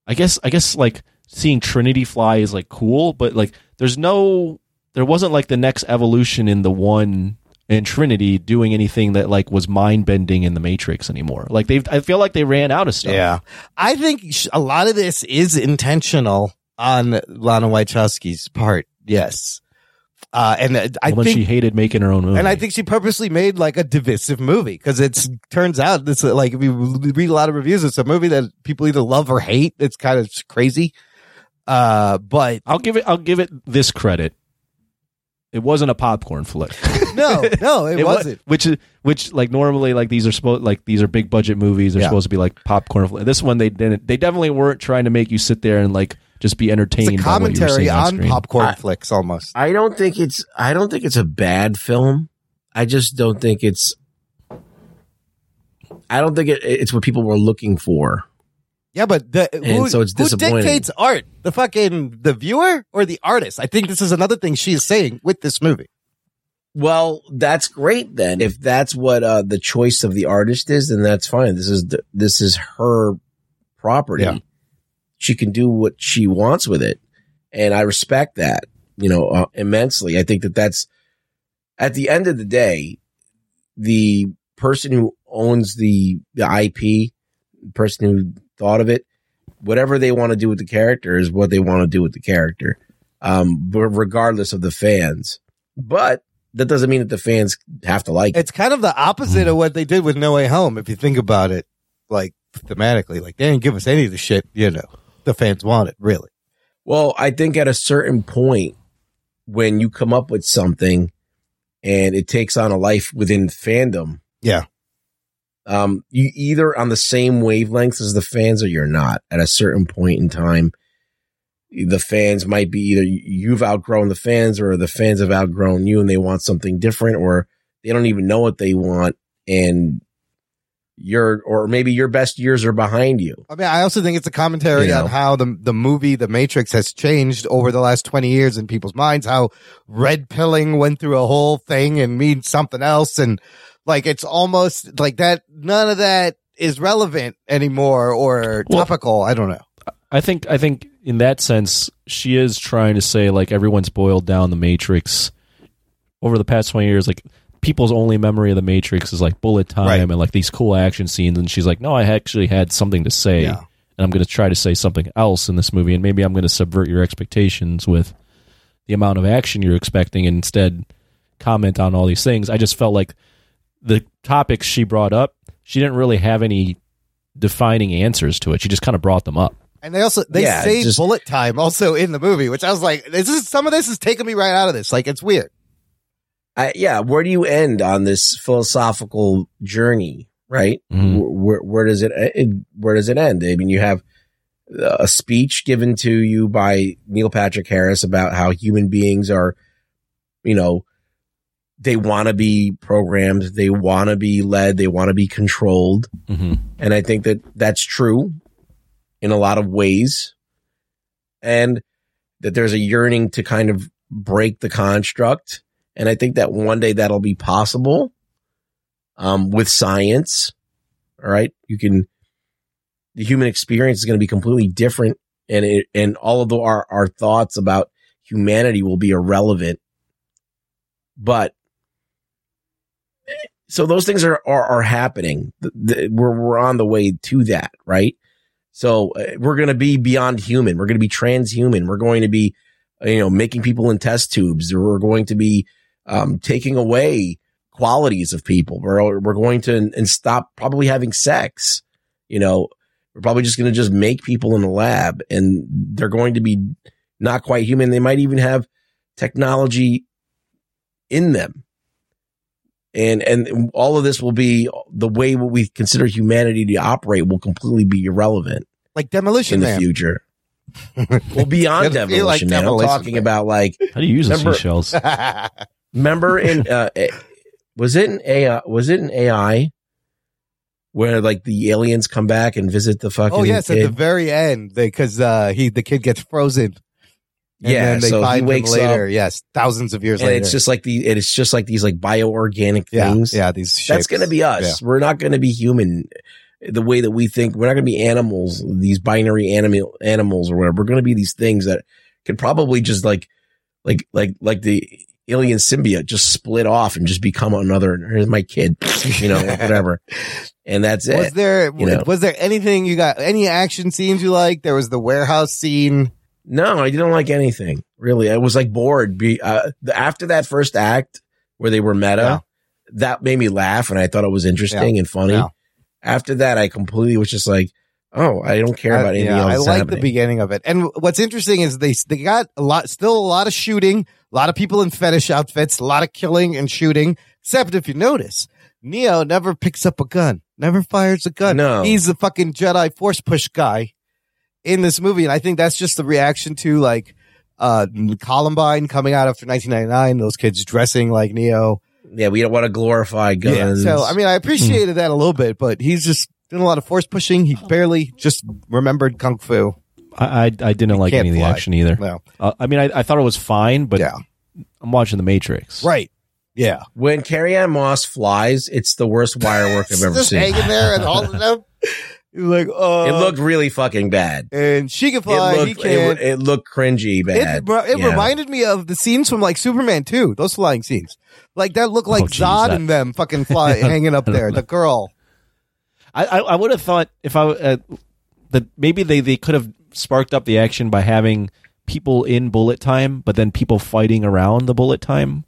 I guess I guess like seeing Trinity fly is like cool, but like there's no there wasn't like the next evolution in the one and Trinity doing anything that like was mind bending in the Matrix anymore. Like they've, I feel like they ran out of stuff. Yeah. I think a lot of this is intentional on Lana Wachowski's part. Yes. Uh, and uh, I when think she hated making her own movie. And I think she purposely made like a divisive movie because it turns out this like if you read a lot of reviews, it's a movie that people either love or hate. It's kind of crazy. Uh, but I'll give it I'll give it this credit. It wasn't a popcorn flick. no, no, it, wa- wasn't. which is which like normally like these are supposed like these are big budget movies. They're Yeah. supposed to be like popcorn. flick. This one they didn't. They definitely weren't trying to make you sit there and like just be entertained. It's a by what commentary on, on popcorn I- flicks almost. I don't think it's I don't think it's a bad film. I just don't think it's I don't think it, it's what people were looking for. Yeah, but the, who, so it's who dictates art? The fucking the viewer or the artist? I think this is another thing she is saying with this movie. Well, that's great then. If that's what uh, the choice of the artist is, then that's fine. This is the, this is her property. Yeah. She can do what she wants with it, and I respect that. You know, uh, immensely. I think that that's at the end of the day, the person who owns the the IP, the person who thought of it, whatever they want to do with the character is what they want to do with the character, um, but regardless of the fans. But that doesn't mean that the fans have to like it. It's kind of the opposite of what they did with No Way Home. If you think about it, like thematically, like they didn't give us any of the shit you know the fans wanted. Really, Well, I think at a certain point, when you come up with something and it takes on a life within fandom, yeah. Um, you either on the same wavelengths as the fans or you're not. At a certain point in time, the fans might be either you've outgrown the fans or the fans have outgrown you and they want something different or they don't even know what they want and your or maybe your best years are behind you. I mean, I also think it's a commentary You know. on how the the movie The Matrix has changed over the last twenty years in people's minds. How red pilling went through a whole thing and means something else, and like it's almost like that. None of that is relevant anymore or Well- topical. I don't know. I think I think in that sense she is trying to say like everyone's boiled down the Matrix over the past twenty years. Like people's only memory of the Matrix is like bullet time Right. and like these cool action scenes. And she's like, no, I actually had something to say, Yeah. and I'm going to try to say something else in this movie, and maybe I'm going to subvert your expectations with the amount of action you're expecting, and instead comment on all these things. I just felt like the topics she brought up, she didn't really have any defining answers to it. She just kind of brought them up. And they also they Yeah, say just- bullet time also in the movie, which I was like, this is some of this is taking me right out of this. Like it's weird. I, yeah, where do you end on this philosophical journey? Right? Mhm. Where, where does it, it? Where does it end? I mean, you have a speech given to you by Neil Patrick Harris about how human beings are you know, they want to be programmed, they want to be led, they want to be controlled. Mm-hmm. And I think that that's true in a lot of ways. And that there's a yearning to kind of break the construct. And I think that one day that'll be possible um, with science. All right. You can, the human experience is going to be completely different. And it, and all of the, our, our thoughts about humanity will be irrelevant. But so those things are, are, are happening. The, the, we're, we're on the way to that, right? So uh, we're going to be beyond human. We're going to be transhuman. We're going to be, you know, making people in test tubes. We're going to be, um, taking away qualities of people. We're, we're going to, and stop probably having sex. You know, we're probably just going to just make people in the lab and they're going to be not quite human. They might even have technology in them and and all of this will be the way what we consider humanity to operate will completely be irrelevant like demolition in the Man. future. well, beyond Gotta feel like demolition, man, I'm talking Man. about like How do you use the remember, seashells? remember in uh, eh, was it an AI? Was it an AI where like the aliens come back and visit the fucking oh yes, at the very end, because uh, he the kid gets frozen. And Yeah, so he wakes later. up- yes, thousands of years and later. it's just like the it's just like these like bioorganic Yeah, things. yeah, these that's going to be us. We're not going to be human the way that we think. We're not going to be animals, these binary animal animals or whatever. We're going to be these things that could probably just like like like like the alien symbiote just split off and just become another. Here's my kid, you know, whatever. And that's it. was there you know? was there anything you got? Any action scenes you like? There was the warehouse scene. No, I didn't like anything really. I was like bored. Be uh, the, after that first act where they were meta, that made me laugh, and I thought it was interesting Yeah. and funny. Yeah. After that, I completely was just like, oh, I don't care about I, anything yeah, else. I like the beginning of it. And what's interesting is they they got a lot, still a lot of shooting, a lot of people in fetish outfits, a lot of killing and shooting. Except if you notice, Neo never picks up a gun, never fires a gun. No. he's the fucking Jedi Force push guy in this movie, and I think that's just the reaction to like uh Columbine coming out after 1999. Those kids dressing like Neo. Yeah, we don't want to glorify guns. So I mean, I appreciated that a little bit, but he's just doing a lot of force pushing. He barely just remembered kung fu. I I, I didn't like any of the fly. action either. No. Uh, I mean, I, I thought it was fine, but yeah. I'm watching The Matrix. Right. Yeah. when Carrie Ann Moss flies, it's the worst wire work I've ever just seen. hanging there and holding them. He's like, oh, it looked really fucking bad. and she can fly. it he looked, can't. it, it looked cringy bad. It, it Yeah. reminded me of the scenes from like Superman 2, those flying scenes. Like that looked like Oh, geez, Zod that- and them fucking fly hanging up there. The girl. I I, I would have thought if I uh, that maybe they they could have sparked up the action by having people in bullet time, but then people fighting around the bullet time.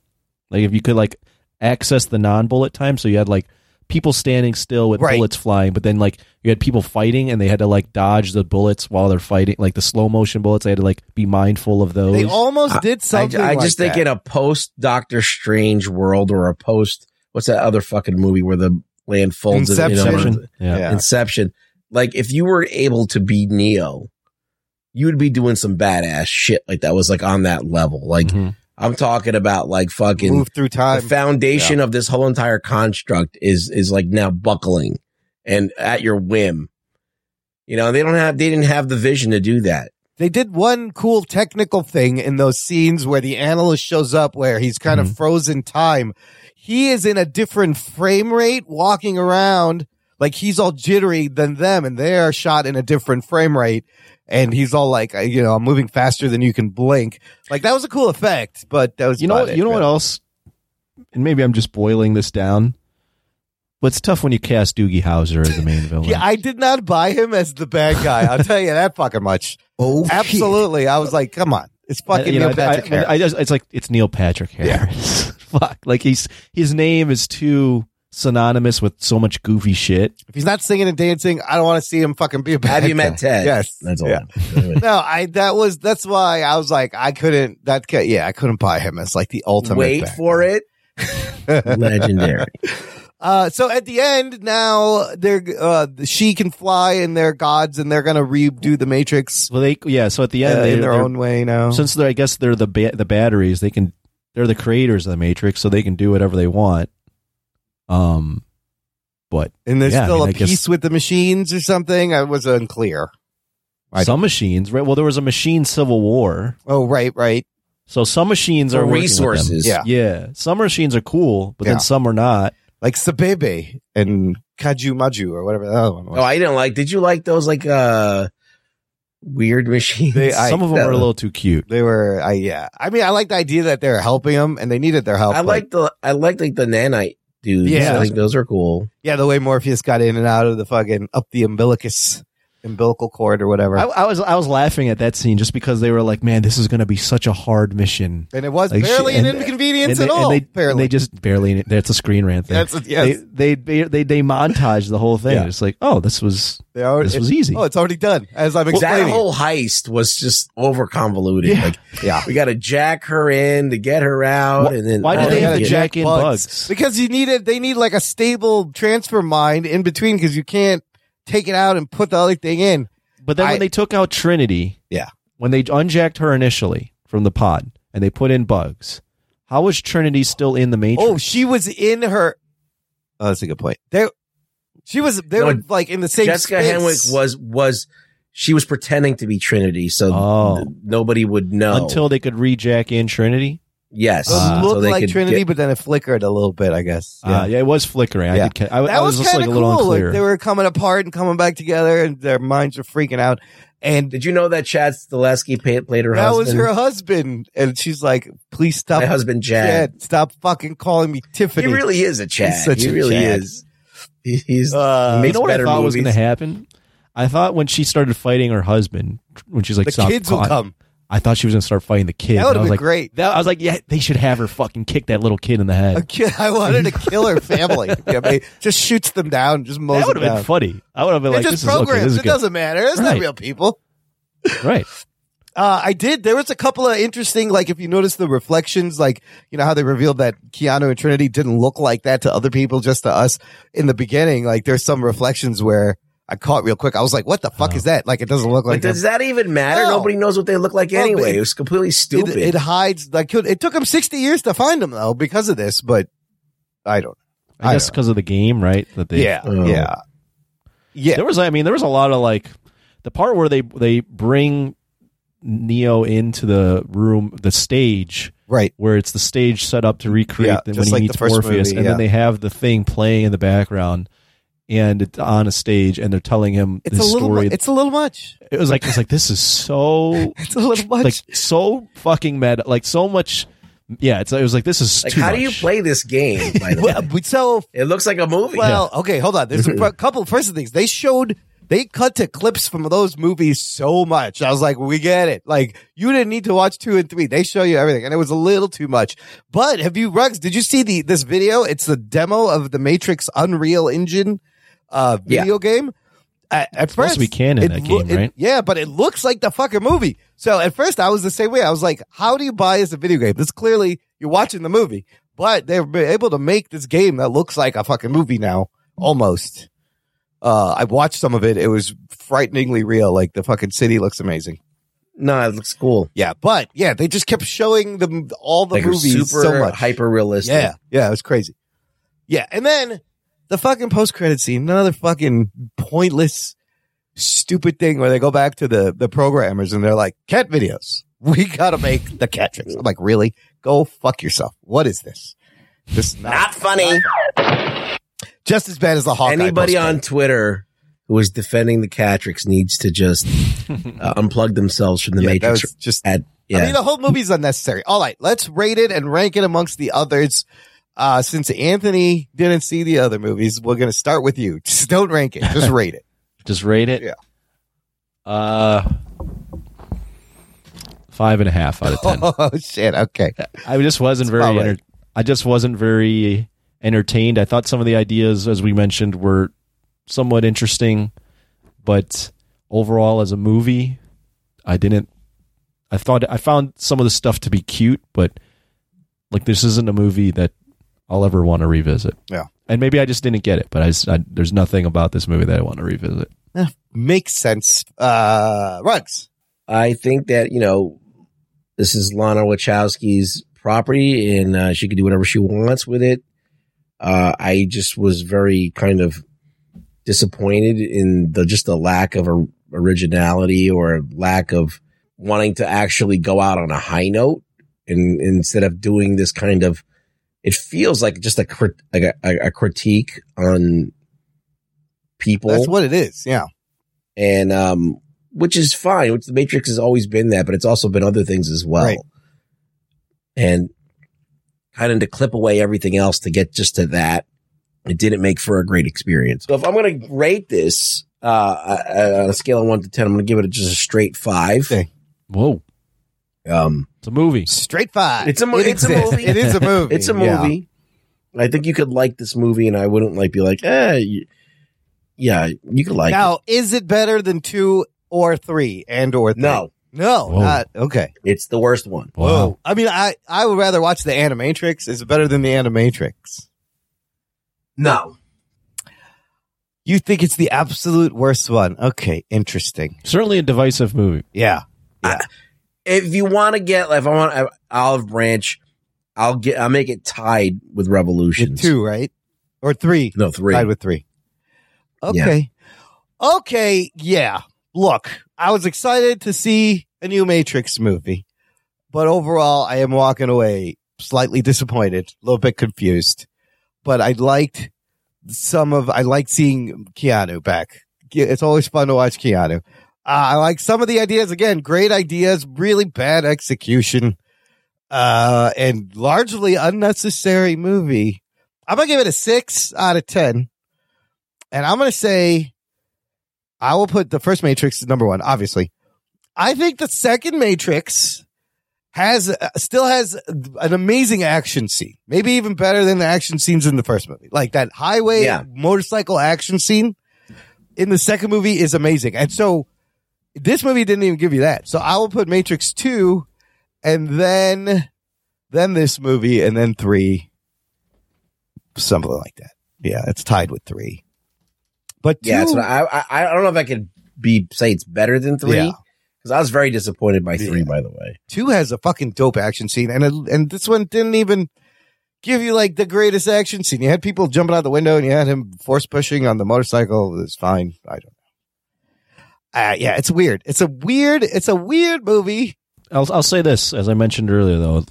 Like if you could like access the non bullet time, so you had like people standing still with Right. bullets flying, but then like you had people fighting and they had to like dodge the bullets while they're fighting, like the slow motion bullets. They had to like be mindful of those. They almost did I, something. I like just think that. in a post Doctor Strange world or a post what's that other fucking movie where the land folds in- Inception. in, Yeah. Yeah. Inception. Like if you were able to be Neo, you would be doing some badass shit like that was like on that level. Like Mhm. I'm talking about like fucking move through time. the time. foundation of this whole entire construct is is like now buckling and at your whim. You know, they don't have they didn't have the vision to do that. They did one cool technical thing in those scenes where the analyst shows up where he's kind Mm-hmm. of frozen time. He is in a different frame rate walking around like he's all jittery than them and they are shot in a different frame rate. And he's all like, uh, you know, I'm moving faster than you can blink. Like that was a cool effect, but that was you know what, it, you know what else and maybe i'm just boiling this down but it's tough when you cast doogie howser as the main villain Yeah, I did not buy him as the bad guy. I'll tell you that fucking much. Oh, shit. Absolutely. I was like, come on. It's fucking you know, Neil I- Patrick I, I, Harris. I just it's like it's Neil Patrick Harris. Fuck, like he's his name is too synonymous with so much goofy shit. If he's not singing and dancing, I don't want to see him fucking be a bad guy. Have you met Ted? Yes. That's all. Yeah. no, I that was that's why I was like I couldn't that ca- yeah I couldn't buy him as like the ultimate. Wait bad for it. Legendary. Uh, so at the end now they're uh she can fly and they're gods and they're gonna redo the Matrix Well, they yeah. So at the end, uh, they, in their own way now. since they're I guess they're the ba- the batteries, they can they're the creators of the Matrix, so they can do whatever they want. Um, but And there's yeah, I still mean, I a guess piece with the machines or something. I was unclear. some machines, right? Well, there was a machine civil war. Oh, right, right. So some machines For are working with them. resources. Yeah. yeah. Some machines are cool, but Yeah. then some are not. Like Cybebe and Kaju Maju or whatever the other one was. Oh, I didn't like. Did you like those like uh weird machines? They- I- Some of them that- are a little too cute. They were, I yeah. I mean, I like the idea that they're helping them, and they needed their help. I like the I like like the nanite dudes. Yeah. I think those are cool. yeah, the way Morpheus got in and out of the fucking up the umbilicus, umbilical cord or whatever. I, I was I was laughing at that scene just because they were like, "Man, this is going to be such a hard mission." and it was Like, barely shit, an and- inconvenience and at they, all. And they, apparently. and they just barely. That's a screen rant thing. That's a- yes. They they they they, they montage the whole thing. Yeah. It's like, oh, this was They already- this was easy. Oh, it's already done. As I'm That explaining. whole heist was just over convoluted. Yeah. Like, yeah. we got to jack her in to get her out, Wh- and then why did they have to jack in bugs? Because you needed, they need like a stable transfer mind in between because you can't take it out and put the other thing in. But then I- when they took out Trinity, Yeah. when they unjacked her initially from the pod and they put in bugs, how was Trinity still in the Matrix? Oh, she was in her. Oh, that's a good point. There, she was. They No, were like in the same. Jessica space. Henwick was was she was pretending to be Trinity, so Oh. th- nobody would know until they could rejack in Trinity. Yes, It Ah. looked so they like could Trinity, get- but then it flickered a little bit. I guess. Yeah, uh, yeah, it was flickering. I Yeah. did. I, that I was, was, kind like of a little cool. unclear. Like they were coming apart and coming back together, and their minds were freaking out. And Did you know that Chad Stahelski played, played her that husband? was her husband, and she's like, "Please stop, My husband, Chad. Stop fucking calling me Tiffany." He really is a Chad. He's such he a really Chad. is. He, he's Uh, he makes you know what I better thought was going to happen? I thought when she started fighting her husband, when she's like, The "Stop kids will caught," come. I thought she was going to start fighting the kid. That was been like, great. That, I was like, yeah, they should have her fucking kick that little kid in the head. A kid, I wanted to kill her family. Yeah, I mean, just shoots them down, just mows that would have been funny. I would have been They're like, just this is okay. programs. This is it doesn't matter. It's not real people. Right. Uh, I did. There was a couple of interesting, like if you notice the reflections, like you know how they revealed that Keanu and Trinity didn't look like that to other people, just to us in the beginning. Like there's some reflections where I caught real quick. I was like, "What the fuck is that?" Like it doesn't look But like. does that even matter? No. Nobody knows what they look like anyway. but It, was completely stupid. It, it hides. Like it took them 60 years to find them though because of this, but I don't. Know. I guess because of the game, right? That they, Yeah, Oh. yeah, yeah. There was, I mean, there was a lot of like the part where they they bring Neo into the room, the stage, right? Where it's the stage set up to recreate Yeah, the, when he like meets the Morpheus, movie, and yeah. then they have the thing playing in the background, and it's on a stage, and they're telling him It's a little. story. Mu- it's a little much. it was like it's like this is so It's a little much. like so fucking meta, like so much. Yeah, it's it was like this is like, too how much. do you play this game? By the way? well, so It looks like a movie. Well, okay, hold on. There's a couple first things. They showed they cut to clips from those movies so much. I was like, we get it. Like you didn't need to watch two and three. They show you everything, and it was a little too much. But have you, Rugs? Did you see the this video? It's the demo of the Matrix Unreal Engine uh, video game. At, at supposed first, to be canon, it that game, it- right? yeah, but it looks like the fucking movie. So at first, I was the same way. I was like, "How do you buy this a video game? This clearly you're watching the movie." But they've been able to make this game that looks like a fucking movie now, almost. Uh, I watched some of it. It was frighteningly real. Like the fucking city looks amazing. no, it looks cool. Yeah, but yeah, they just kept showing them all the Like movies super so much. hyper realistic. Yeah, yeah, it was crazy. Yeah, and then the fucking post credit scene, another fucking pointless, stupid thing where they go back to the the programmers and they're like, "Cat videos, we gotta make the cat tricks." I'm like, really? Go fuck yourself. What is this? This is not, Not funny. just as bad as the Hawkeye. Anybody on Twitter who is defending the Catrix needs to just uh, unplug themselves from the Yeah, Matrix. just at, yeah. I mean, the whole movie's unnecessary. All right, let's rate it and rank it amongst the others. Uh, since Anthony didn't see the other movies, we're going to start with you. Just don't rank it. Just rate it. Just rate it. Yeah. Uh, five and a half out of ten. Oh shit. Okay. I just wasn't That's very. right. I just wasn't very entertained. I thought some of the ideas, as we mentioned, were somewhat interesting, but overall, as a movie, I didn't. I thought I found some of the stuff to be cute, but like this isn't a movie that I'll ever want to revisit. Yeah. And maybe I just didn't get it, but I, just- I there's nothing about this movie that I want to revisit. Eh, makes sense. Uh, Rugs. I think that, you know, this is Lana Wachowski's property and uh, she could do whatever she wants with it. Uh, I just was very kind of disappointed in the just the lack of or- originality or lack of wanting to actually go out on a high note and instead of doing this kind of it feels like just a crit- like a, a, a critique on people That's what it is. Yeah. and um which is fine which the matrix has always been that but it's also been other things as well Right. and kind of to clip away everything else to get just to that it didn't make for a great experience so if i'm going to rate this uh uh, on a scale of 1 to 10 i'm going to give it just a straight 5 Whoa. Um It's a movie. Straight five. it's a, mo- It it's a movie It is a movie. it's a Yeah. movie i think you could like this movie and i wouldn't like be like eh y- yeah you could like it. now, is it better than two or three and or three? no No, Whoa. not okay. it's the worst one Whoa. I mean, I, I would rather watch the Animatrix. Is it better than the Animatrix? no You think it's the absolute worst one? Okay, interesting. Certainly a divisive movie. Yeah. If you want to get, if I want uh, Olive Branch, I'll get, I'll make it tied with Revolution. Two, right? Or three? No, three. Tied with three. Okay. Okay. Yeah. Look, I was excited to see a new Matrix movie, but overall, I am walking away slightly disappointed, a little bit confused. But I liked some of, I liked seeing Keanu back. It's always fun to watch Keanu. Uh, I like some of the ideas. Again, great ideas, really bad execution, uh, and largely unnecessary movie. I'm gonna give it a six out of ten, and I'm gonna say I will put the first Matrix number one. Obviously, I think the second Matrix has uh, still has an amazing action scene, maybe even better than the action scenes in the first movie. Like that highway Yeah. motorcycle action scene in the second movie is amazing, and so this movie didn't even give you that. So I will put Matrix two, and then then this movie, and then three, something like that. Yeah, it's tied with three. But two, Yeah, what I, I, I don't know if I could be say it's better than three Yeah. because I was very disappointed by three. By the way, two has a fucking dope action scene, and it, and this one didn't even give you like the greatest action scene. You had people jumping out the window, and you had him force pushing on the motorcycle. It was fine. I don't know. Uh, yeah, it's weird. It's a weird. It's a weird movie. I'll I'll say this as I mentioned earlier though.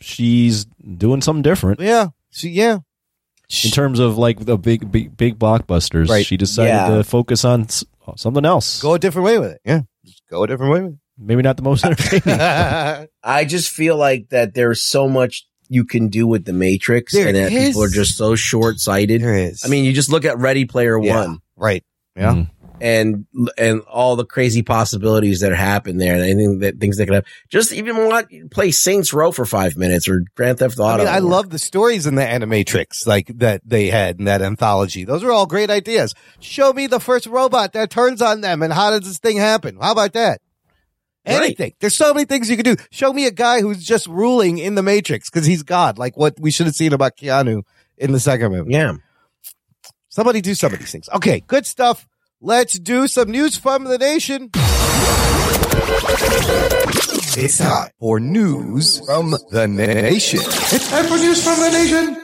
She's doing something different. Yeah. She, yeah. In terms of like the big big big blockbusters, Right. she decided Yeah. to focus on something else. Go a different way with it. Yeah, just go a different way with Maybe not the most entertaining. I just feel like that there's so much you can do with the Matrix, There and that is. people are just so short sighted. There is. I mean, you just look at Ready Player Yeah. One. right. Yeah. Mm. And and all the crazy possibilities that happen there, and anything that things that could have. Just even want play Saints Row for five minutes or Grand Theft Auto. I mean, I love the stories in the Animatrix, like that they had in that anthology. Those are all great ideas. Show me the first robot that turns on them, and how does this thing happen? How about that? Right. Anything. There's so many things you can do. Show me a guy who's just ruling in the Matrix because he's God, like what we should have seen about Keanu in the second movie. Yeah. Somebody do some of these things. Okay, good stuff. Let's do some news from the nation. It's time for news from the nation. It's time for news from the nation.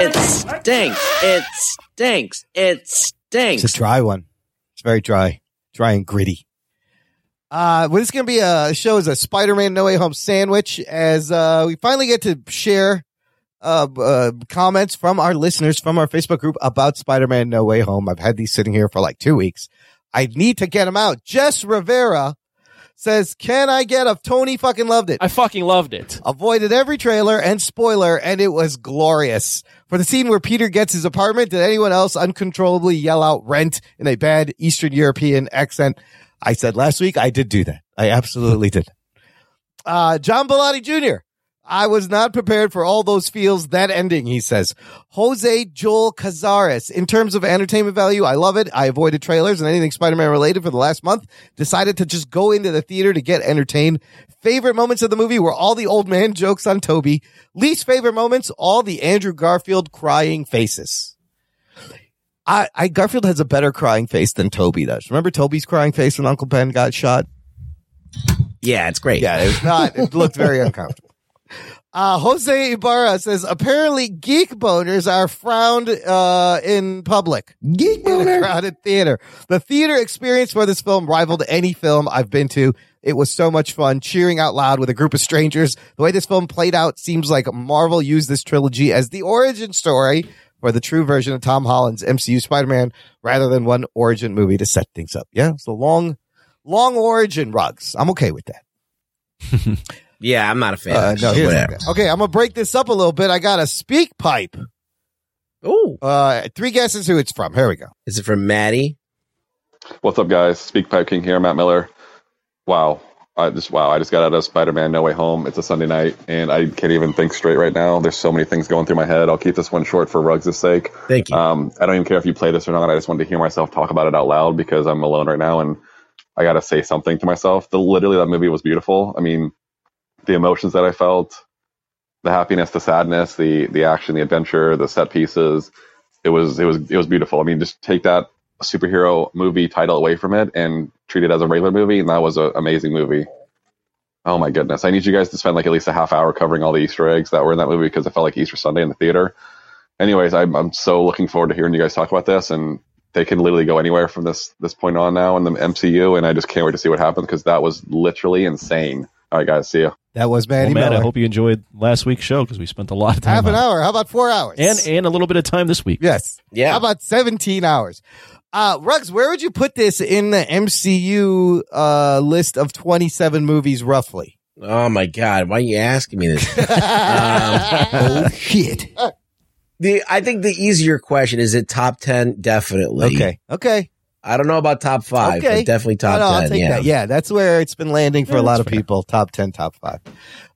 It stinks. It stinks. It stinks. It's a dry one. It's very dry, dry and gritty. Uh, well, this is going to be a show as a Spider-Man No Way Home sandwich as, uh, we finally get to share, uh, uh, comments from our listeners from our Facebook group about Spider-Man No Way Home. I've had these sitting here for like two weeks. I need to get them out. Jess Rivera says, can I get a Tony fucking loved it? I fucking loved it. Avoided every trailer and spoiler, and it was glorious. For the scene where Peter gets his apartment, did anyone else uncontrollably yell out rent in a bad Eastern European accent? I said last week I did do that. I absolutely did. Uh, John Bellotti Jr. I was not prepared for all those feels. That ending, he says. Jose Joel Cazares. In terms of entertainment value, I love it. I avoided trailers and anything Spider-Man related for the last month. Decided to just go into the theater to get entertained. Favorite moments of the movie were all the old man jokes on Tobey. Least favorite moments, all the Andrew Garfield crying faces. I, I Garfield has a better crying face than Tobey does. Remember Tobey's crying face when Uncle Ben got shot? Yeah, it's great. Yeah, it's not. It looked very uncomfortable. Uh, Jose Ibarra says apparently geek boners are frowned uh, in public. Geek boner in a crowded theater. The theater experience for this film rivaled any film I've been to. It was so much fun cheering out loud with a group of strangers. The way this film played out seems like Marvel used this trilogy as the origin story for the true version of Tom Holland's MCU Spider-Man rather than one origin movie to set things up. Yeah, it's a long, long origin rugs. I'm okay with that. Yeah, I'm not a fan. Uh, no, So whatever. Okay, I'm gonna break this up a little bit. I got a speak pipe. Ooh. Uh, three guesses who it's from. Here we go. Is it from Maddie? What's up, guys? Speak Pipe King here, Matt Miller. Wow, I just wow, I just got out of Spider-Man: No Way Home. It's a Sunday night, and I can't even think straight right now. There's so many things going through my head. I'll keep this one short for Rugs' sake. Thank you. Um, I don't even care if you play this or not. I just wanted to hear myself talk about it out loud because I'm alone right now, and I got to say something to myself. The literally that movie was beautiful. I mean, the emotions that I felt, the happiness, the sadness, the the action, the adventure, the set pieces. It was it was it was beautiful. I mean, just take that superhero movie title away from it and treat it as a regular movie, and that was an amazing movie. Oh my goodness! I need you guys to spend like at least a half hour covering all the Easter eggs that were in that movie because it felt like Easter Sunday in the theater. Anyways, I'm I'm so looking forward to hearing you guys talk about this, and they can literally go anywhere from this this point on now in the MCU, and I just can't wait to see what happens because that was literally insane. All right, guys, see you. That was Well, Manny Matt, I hope you enjoyed last week's show because we spent a lot of time Half an on hour. How about four hours? and and a little bit of time this week. yes. Yeah. How about 17 hours? Uh, Rugs, where would you put this in the MCU uh, list of 27 movies roughly? Oh my god, why are you asking me this? oh shit. the I think the easier question is it top ten? Definitely. Okay. Okay. I don't know about top five, Okay. but definitely top No, no, ten. I'll take yeah. that. Yeah, that's where it's been landing for Yeah, a lot that's of people. Top 10, top five.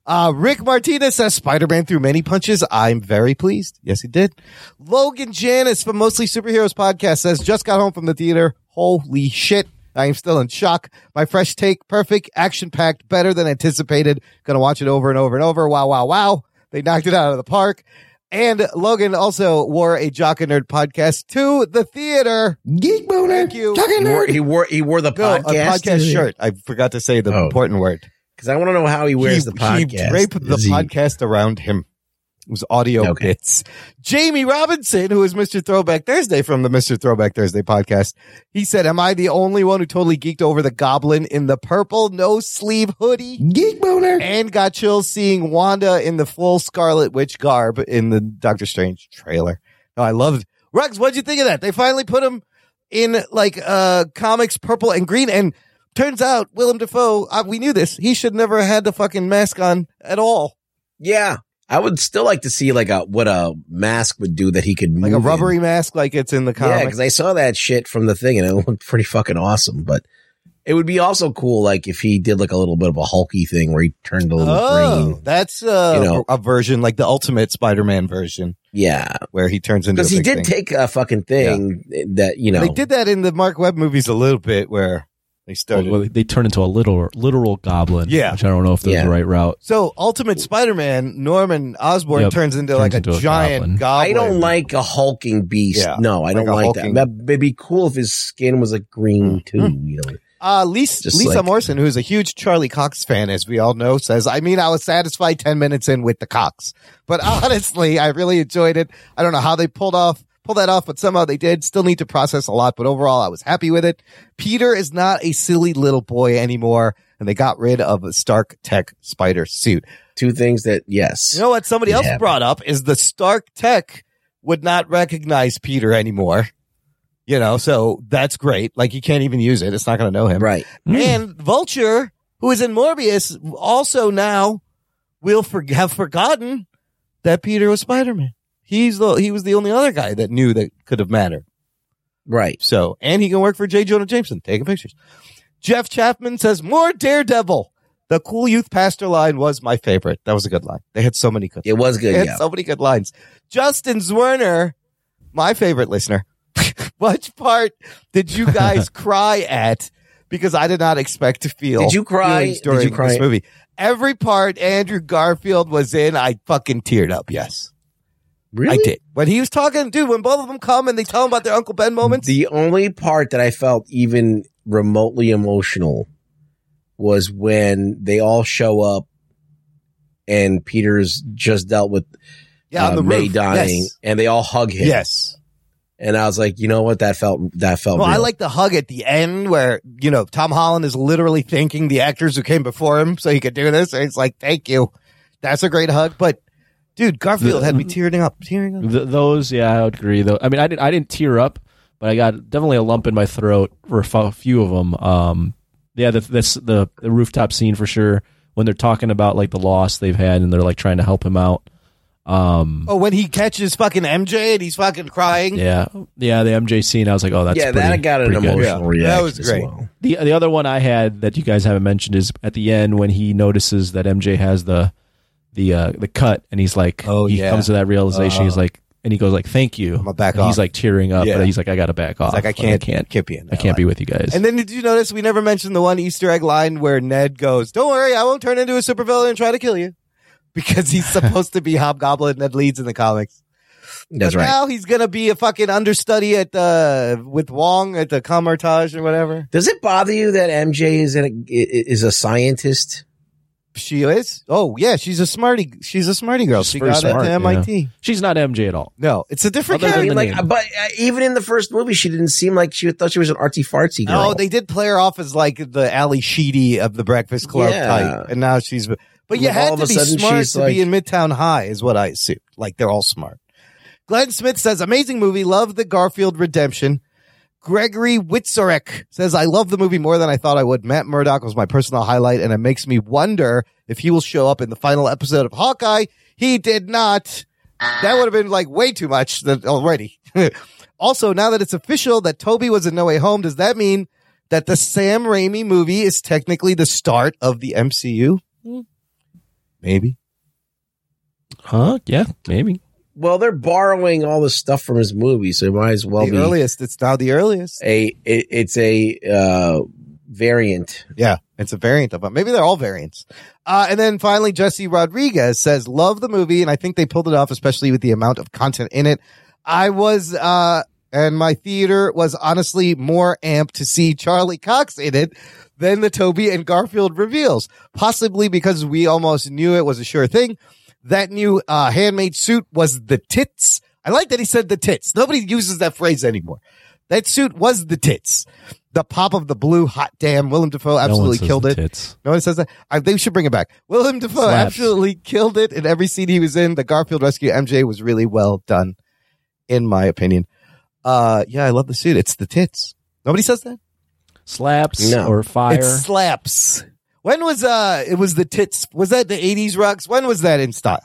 Uh, Rick Martinez says Spider-Man threw many punches. I'm very pleased. Yes, he did. Logan Janis from Mostly Superheroes podcast says just got home from the theater. Holy shit. I am still in shock. My fresh take, perfect, action packed, better than anticipated. Gonna watch it over and over and over. Wow, wow, wow. They knocked it out of the park. And Logan also wore a Jock and Nerd podcast to the theater. Geek boner. Thank you. He wore, he wore he wore the No, podcast a podcast shirt. I forgot to say the Oh. important word. Because I want to know how he wears he, the podcast. He draped the he- podcast around him. It was audio Okay. bits. Jamie Robinson, who is Mr. Throwback Thursday from the Mr. Throwback Thursday podcast, he said, Am I the only one who totally geeked over the goblin in the purple no sleeve hoodie? Geek boner. And got chills seeing Wanda in the full Scarlet Witch garb in the Doctor Strange trailer. Oh, I loved Rex, what'd you think of that? They finally put him in like uh comics purple and green and turns out Willem Dafoe, uh, we knew this. He should never have had the fucking mask on at all. Yeah, I would still like to see like a what a mask would do that he could Like a move in. rubbery mask like it's in the comic. Yeah, because I saw that shit from the thing and it looked pretty fucking awesome. But it would be also cool, like if he did like a little bit of a hulky thing where he turned a little Oh, green. that's uh, You know. a version like the Ultimate Spider-Man version Yeah, where he turns into a because he did thing. take a fucking thing that you know. They did that in the Marc Webb movies a little bit where they started. Well, they turn into a literal literal goblin. Yeah. which I don't know if that's Yeah. the right route. so Ultimate Spider-Man, Norman Osborn Yep. turns into Turns like into a a giant goblin. goblin. I don't like a hulking beast. Yeah, no, I like don't like hulking- that. That- It'd be cool if his skin was like green too. You know, Uh, Lisa, Just Lisa like- Morrison, who's a huge Charlie Cox fan, as we all know, says, I mean, I was satisfied 10 minutes in with the Cox, but honestly, I really enjoyed it. I don't know how they pulled off, pull that off, but somehow they did. Still need to process a lot, but overall, I was happy with it. Peter is not a silly little boy anymore, and they got rid of a Stark Tech spider suit. two things that yes, You know what somebody else happened. brought up is the Stark Tech would not recognize Peter anymore. You know, so that's great. Like you can't even use it. It's not going to know him. right? Hmm. And Vulture, who is in Morbius, also now will for- have forgotten that Peter was Spider-Man. He's the, he was the only other guy that knew that could have mattered. Right. So, and he can work for J. Jonah Jameson, taking pictures. Jeff Chapman says more Daredevil. The cool youth pastor line was my favorite. That was a good line. They had so many good. It was good, They yeah. so many good lines. Justin Zwerner, my favorite listener. Which part did you guys cry at? Because I did not expect to feel. Did you cry? during you cry? this movie? Every part Andrew Garfield was in, I fucking teared up. Yes. Really? I did. When he was talking, dude, when both of them come and they tell him about their Uncle Ben moments. The only part that I felt even remotely emotional was when they all show up and Peter's just dealt with Yeah, on uh, the May roof. dying Yes. and they all hug him. Yes. And I was like, you know what? That felt, that felt Well, I like the hug at the end where, you know, Tom Holland is literally thanking the actors who came before him so he could do this. And it's like, thank you. That's a great hug. But dude, Garfield had me tearing up, tearing up. Th- those, yeah, I would agree. Though, I mean, I didn't, I didn't tear up, but I got definitely a lump in my throat for a f- few of them. Um, yeah, the, this the the rooftop scene for sure when they're talking about like the loss they've had and they're like trying to help him out. Um, Oh, when he catches fucking MJ and he's fucking crying. yeah, yeah, the MJ scene. I was like, oh, that's yeah, pretty, that got an pretty good. emotional reaction. That was great. well. The the other one I had that you guys haven't mentioned is at the end when he notices that MJ has the the uh, the cut and he's like, Oh, he yeah. comes to that realization. he's Uh, like, and he goes like, "Thank you." I'm back and He's like tearing up, Yeah. but he's like, "I got to back off." like, I can't- can't, can't be in I can't be with you guys." And then did you notice we never mentioned the one Easter egg line where Ned goes, "Don't worry, I won't turn into a supervillain and try to kill you," because he's supposed to be Hobgoblin. Ned Leeds in the comics. That's but right. Now he's gonna be a fucking understudy at the with Wong at the Kamar-Taj or whatever. Does it bother you that MJ is a, is a scientist? She is. Oh yeah, she's a smarty. She's a smarty girl. She's she very got smart, into yeah. MIT. She's not MJ at all. No, it's a different Other I than character. mean, the like, name. but uh, even in the first movie, she didn't seem like she thought she was an artsy fartsy girl. Oh, they did play her off as like the Ally Sheedy of the Breakfast Club Yeah. type, and now she's. But you Like, had all to a be sudden smart she's to like- be in Midtown High, is what I assumed. Like they're all smart. Glenn Smith says, "Amazing movie. Love the Garfield redemption." Gregory Witzorek says, "I love the movie more than I thought I would. Matt Murdock was my personal highlight, and it makes me wonder if he will show up in the final episode of Hawkeye. He did not. That would have been like way too much that already." also, now that it's official that Tobey was in No Way Home, does that mean that the Sam Raimi movie is technically the start of the MCU? Hmm. Maybe. Huh? Yeah, maybe. Well, they're borrowing all the stuff from his movie, so it might as well be the be earliest. It's now the earliest. a. It, it's a uh, variant. Yeah, it's a variant of it. Maybe they're all variants. Uh, and then finally, Jesse Rodriguez says, love the movie. And I think they pulled it off, especially with the amount of content in it. I was, uh, and my theater was honestly more amped to see Charlie Cox in it than the Tobey and Garfield reveals, possibly because we almost knew it was a sure thing. That new, uh, handmade suit was the tits. I like that he said the tits. Nobody uses that phrase anymore. That suit was the tits. The pop of the blue, hot damn. Willem Dafoe No one absolutely says killed the it. tits. No one says that. I, they should bring it back. Willem Dafoe Slaps. absolutely killed it in every scene he was in. The Garfield Rescue MJ was really well done, in my opinion. Uh, yeah, I love the suit. It's the tits. Nobody says that. Slaps No. or fire. It slaps. When was uh? It was the tits. Was that the '80s rocks? When was that in style?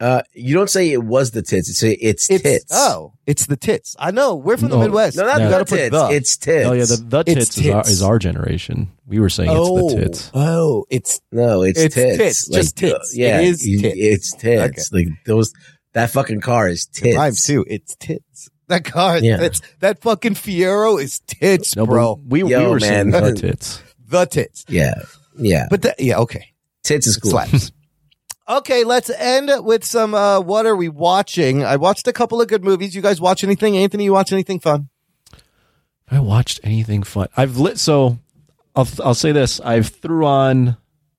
Uh, you don't say it was the tits. You say it's, It's tits. oh, it's the tits. I know. We're from the Midwest. no, not Yeah. The tits. the. It's tits. Oh yeah, the, the It's tits, Is, our, is our generation. We were saying oh, it's the tits. oh, it's no, it's, It's tits. tits, just tits. uh, yeah, It is tits. It's tits. Like those. That fucking car is tits. Rhyme too. It's tits. That car is Yeah. tits. That fucking Fiero is tits, No, bro. but we, we Yo, were saying man. the tits. The tits. Yeah, yeah. But the, yeah, okay. tits is cool. Slaps. okay, let's end with some uh what are we watching? I watched a couple of good movies. You guys watch anything? Anthony, you watch anything fun? I watched anything fun? I've lit so I'll I'll say this. I've threw on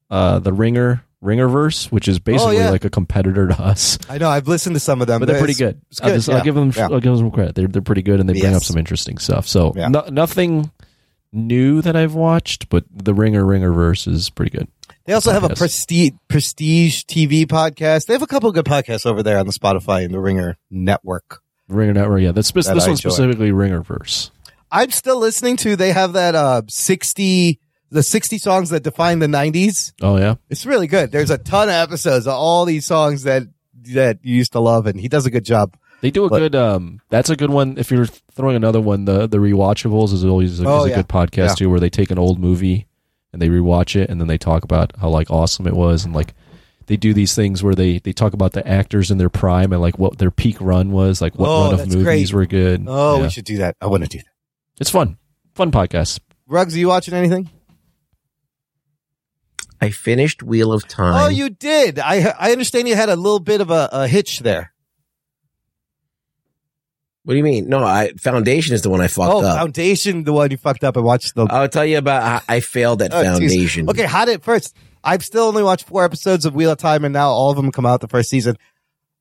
uh the Ringer Ringerverse, which is basically Oh, yeah. like a competitor to us. I know I've listened to some of them, But they're pretty it's- good. I'll, just, yeah. I'll give them Yeah. I'll give them some credit. They're they're pretty good and they bring up some interesting stuff. So Yeah. no, nothing new that I've watched, but the Ringer Ringer verse is pretty good. They also have a prestige prestige TV podcast. They have a couple of good podcasts over there on the Spotify and the Ringer network. Ringer Network, yeah. That's That this one's enjoy. specifically Ringerverse. I'm still listening to. They have that uh sixty the sixty songs that define the '90s. Oh yeah, It's really good. There's a ton of episodes of all these songs that that you used to love, and he does a good job. They do a But- good. Um, that's a good one. If you're throwing another one, the the rewatchables is always a, Oh, is a yeah. good podcast Yeah. too, where they take an old movie and they rewatch it and then they talk about how like awesome it was and like they do these things where they they talk about the actors in their prime and like what their peak run was, like what Oh, run of movies great. were good. Oh, Yeah. we should do that. I want to do that. It's fun, fun podcast. Rugs, are you watching anything? I finished Wheel of Time. Oh, you did. I I understand you had a little bit of a, a hitch there. What do you mean? No, I Foundation is the one I fucked oh, up. Foundation, the one you fucked up and watched the. I'll tell you about how I failed at Oh, geez. Foundation. Okay, how did first? I've still only watched four episodes of Wheel of Time, and now all of them come out the first season.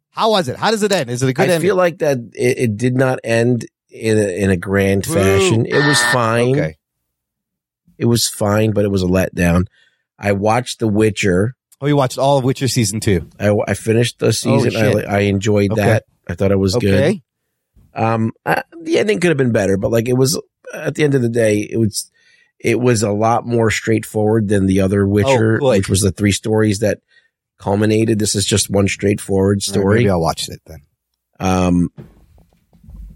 How was it? How does it end? Is it a good I ending? feel like that it, it did not end in a, in a grand Boo. fashion. It was fine. Okay. It was fine, but it was a letdown. I watched The Witcher. Oh, you watched all of Witcher season two. I, I finished the season. I, shit. I enjoyed Okay. that. I thought it was good. Um, uh, the ending could have been better, but like it was at the end of the day, it was it was a lot more straightforward than the other Witcher, Oh, which was the three stories that culminated. This is just one straightforward All right, story. maybe I'll watch it then. Um,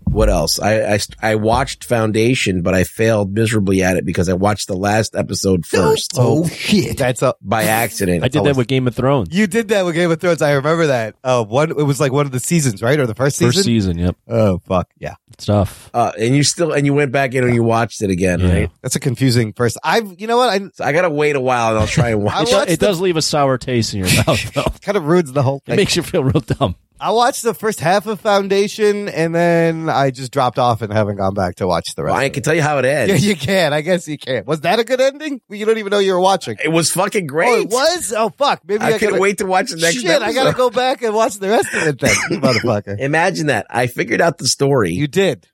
what else? I, I I watched Foundation, but I failed miserably at it because I watched the last episode first Oh shit! That's a by accident. I did that with Game of Thrones. You did that with Game of Thrones. I remember that. Uh, one it was like one of the seasons, right, or the first season. First season, yep. Oh fuck yeah! It's tough. Uh, and you still and you went back in and you watched it again, Yeah. right? That's a confusing first. I've you know what I So I gotta wait a while and I'll try and watch. It, watched it the- does leave a sour taste in your mouth, though. kind of ruins the whole Thing. It makes you feel real dumb. I watched the first half of Foundation, and then I just dropped off and haven't gone back to watch the rest. Well, I can tell you how it ends. Yeah, you can. I guess you can. Was that a good ending? You don't even know you were watching. It was fucking great. Oh, it was. Oh fuck! Maybe I, I, couldn't gotta- wait to watch the next Shit, I gotta go back and watch the rest of it then, motherfucker. Imagine that. I figured out the story. You did.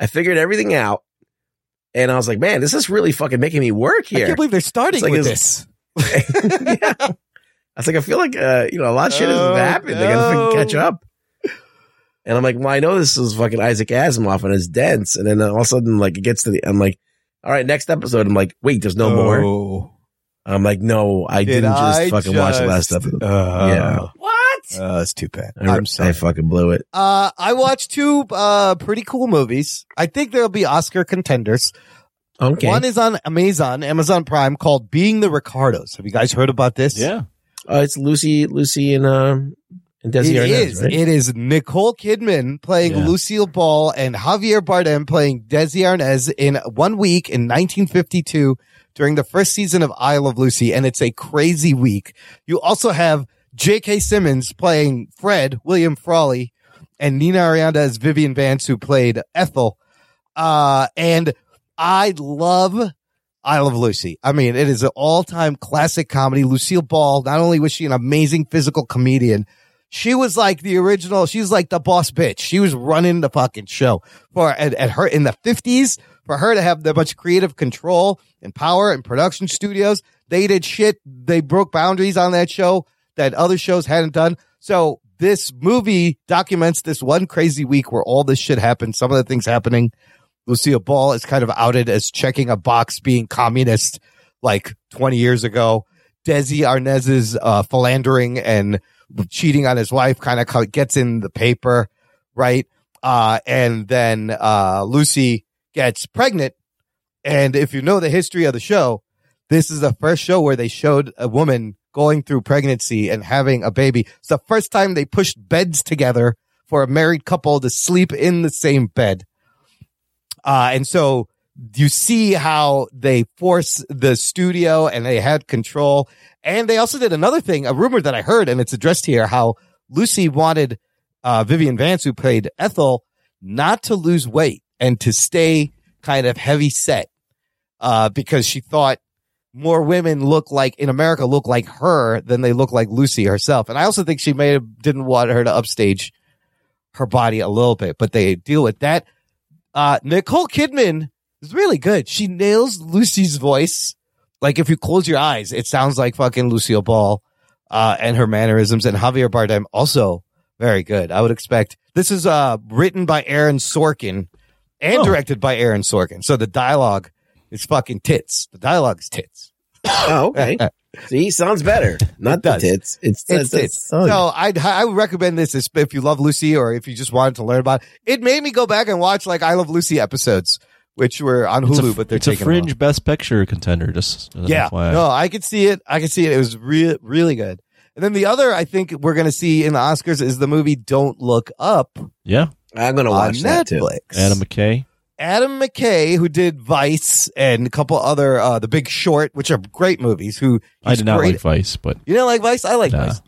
I figured everything out. And I was like, man, this is really fucking making me work here. I can't believe they're starting like with it's- this. yeah. I was like, I feel like, uh, you know, a lot of shit Oh, has happened. They gotta catch up. And I'm like, well, I know this is fucking Isaac Asimov and it's dense. And then all of a sudden, like, it gets to the, I'm like, all right, next episode. I'm like, wait, there's no more. Oh. I'm like, no, I Did didn't just I fucking watch the last episode. Oh. yeah. What? Uh, that's too bad. I, I'm sorry. I fucking blew it. Uh, I watched two uh pretty cool movies. I think there'll be Oscar contenders. Okay. One is on Amazon, Amazon Prime, called "Being the Ricardos." Have you guys heard about this? Yeah. Uh, it's Lucy, Lucy and, um, and Desi It Arnaz, is. right? It is Nicole Kidman playing Yeah. Lucille Ball and Javier Bardem playing Desi Arnaz in one week in 1952 during the first season of I Love Lucy, and it's a crazy week. You also have J.K. Simmons playing Fred, William Frawley, and Nina Arianda as Vivian Vance, who played Ethel. Uh, and I love I Love Lucy. I mean, it is an all-time classic comedy. Lucille Ball, not only was she an amazing physical comedian, she was like the original. She was like the boss bitch. She was running the fucking show for at, at her in the fifties. For her to have that much creative control and power and production studios, they did shit. They broke boundaries on that show that other shows hadn't done. So this movie documents this one crazy week where all this shit happened. Some of the things happening. Lucille Ball is kind of outed as checking a box being communist like 20 years ago. Desi Arnaz's uh, philandering and cheating on his wife kind of gets in the paper, right? Uh, and then uh, Lucy gets pregnant. And if you know the history of the show, this is the first show where they showed a woman going through pregnancy and having a baby. It's the first time they pushed beds together for a married couple to sleep in the same bed. Uh, and so you see how they force the studio and they had control. And they also did another thing, a rumor that I heard, and it's addressed here, how Lucy wanted, uh, Vivian Vance, who played Ethel, not to lose weight and to stay kind of heavy set, uh, because she thought more women look like in America look like her than they look like Lucy herself. And I also think she may have didn't want her to upstage her body a little bit, but they deal with that. Uh, Nicole Kidman is really good. She nails Lucy's voice. Like if you close your eyes, it sounds like fucking Lucille Ball, uh, and her mannerisms and Javier Bardem also very good. I would expect this is, uh, written by Aaron Sorkin and Oh. directed by Aaron Sorkin. So the dialogue is fucking tits. The dialogue is tits. Oh, okay. See, sounds better. Not the does. tits. It's, It's, it's, it's, so I'd, I would recommend this if you love Lucy or if you just wanted to learn about it. It made me go back and watch like I Love Lucy episodes which were on It's Hulu, a, but they're it's a taking off. fringe best picture contender. Just Yeah, FYI. no, I could see it. I could see it. It was real, really good. And then the other I think we're going to see in the Oscars is the movie Don't Look Up yeah. I'm gonna on watch that too. Netflix. Adam McKay. Adam McKay, who did Vice and a couple other, uh, The Big Short, which are great movies. Who I he's did not great- like Vice, but You didn't like Vice? I like Nah. Vice.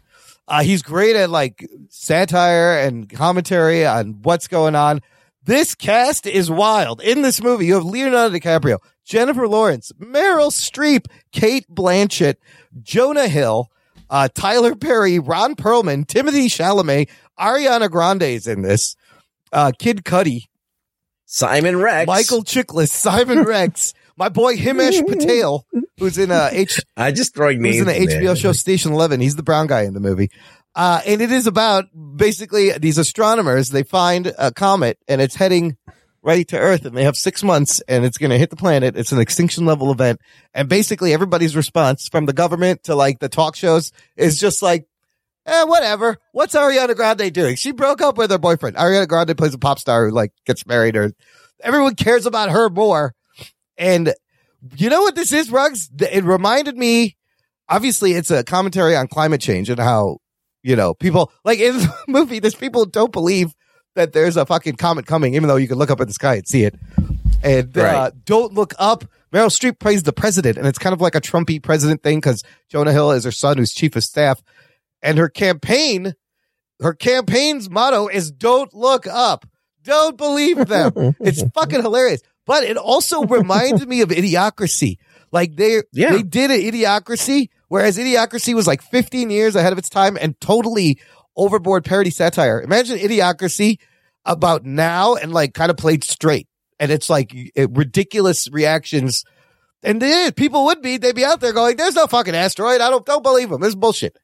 Uh, he's great at like satire and commentary on what's going on. This cast is wild. In this movie, you have Leonardo DiCaprio, Jennifer Lawrence, Meryl Streep, Cate Blanchett, Jonah Hill, uh, Tyler Perry, Ron Perlman, Timothy Chalamet, Ariana Grande is in this, uh, Kid Cudi, Simon Rex. Michael Chiklis, Simon Rex, my boy Himesh Patel, who's in uh, H. I just throwing names. in the. HBO show Station Eleven. He's the brown guy in the movie. Uh, and it is about basically these astronomers. They find a comet and it's heading right to Earth, and they have six months, and it's going to hit the planet. It's an extinction level event, and basically everybody's response, from the government to like the talk shows, is just like, eh, whatever. What's Ariana Grande doing? She broke up with her boyfriend. Ariana Grande plays a pop star who like gets married, or everyone cares about her more. And you know what this is, Rugs? Th- It reminded me. Obviously, it's a commentary on climate change and how you know people like in the movie. There's people who don't believe that there's a fucking comet coming, even though you can look up at the sky and see it. And uh, Right. don't look up. Meryl Streep plays the president, and it's kind of like a Trumpy president thing because Jonah Hill is her son, who's chief of staff, and her campaign, her campaign's motto is "Don't look up, don't believe them." it's fucking hilarious, but it also reminds me of Idiocracy. Like they, Yeah. they did an Idiocracy, whereas Idiocracy was like 15 years ahead of its time and totally overboard parody satire. Imagine Idiocracy about now and like kind of played straight. And it's like it, ridiculous reactions. And they, people would be, they'd be out there going, there's no fucking asteroid. I don't, don't believe them. This is bullshit.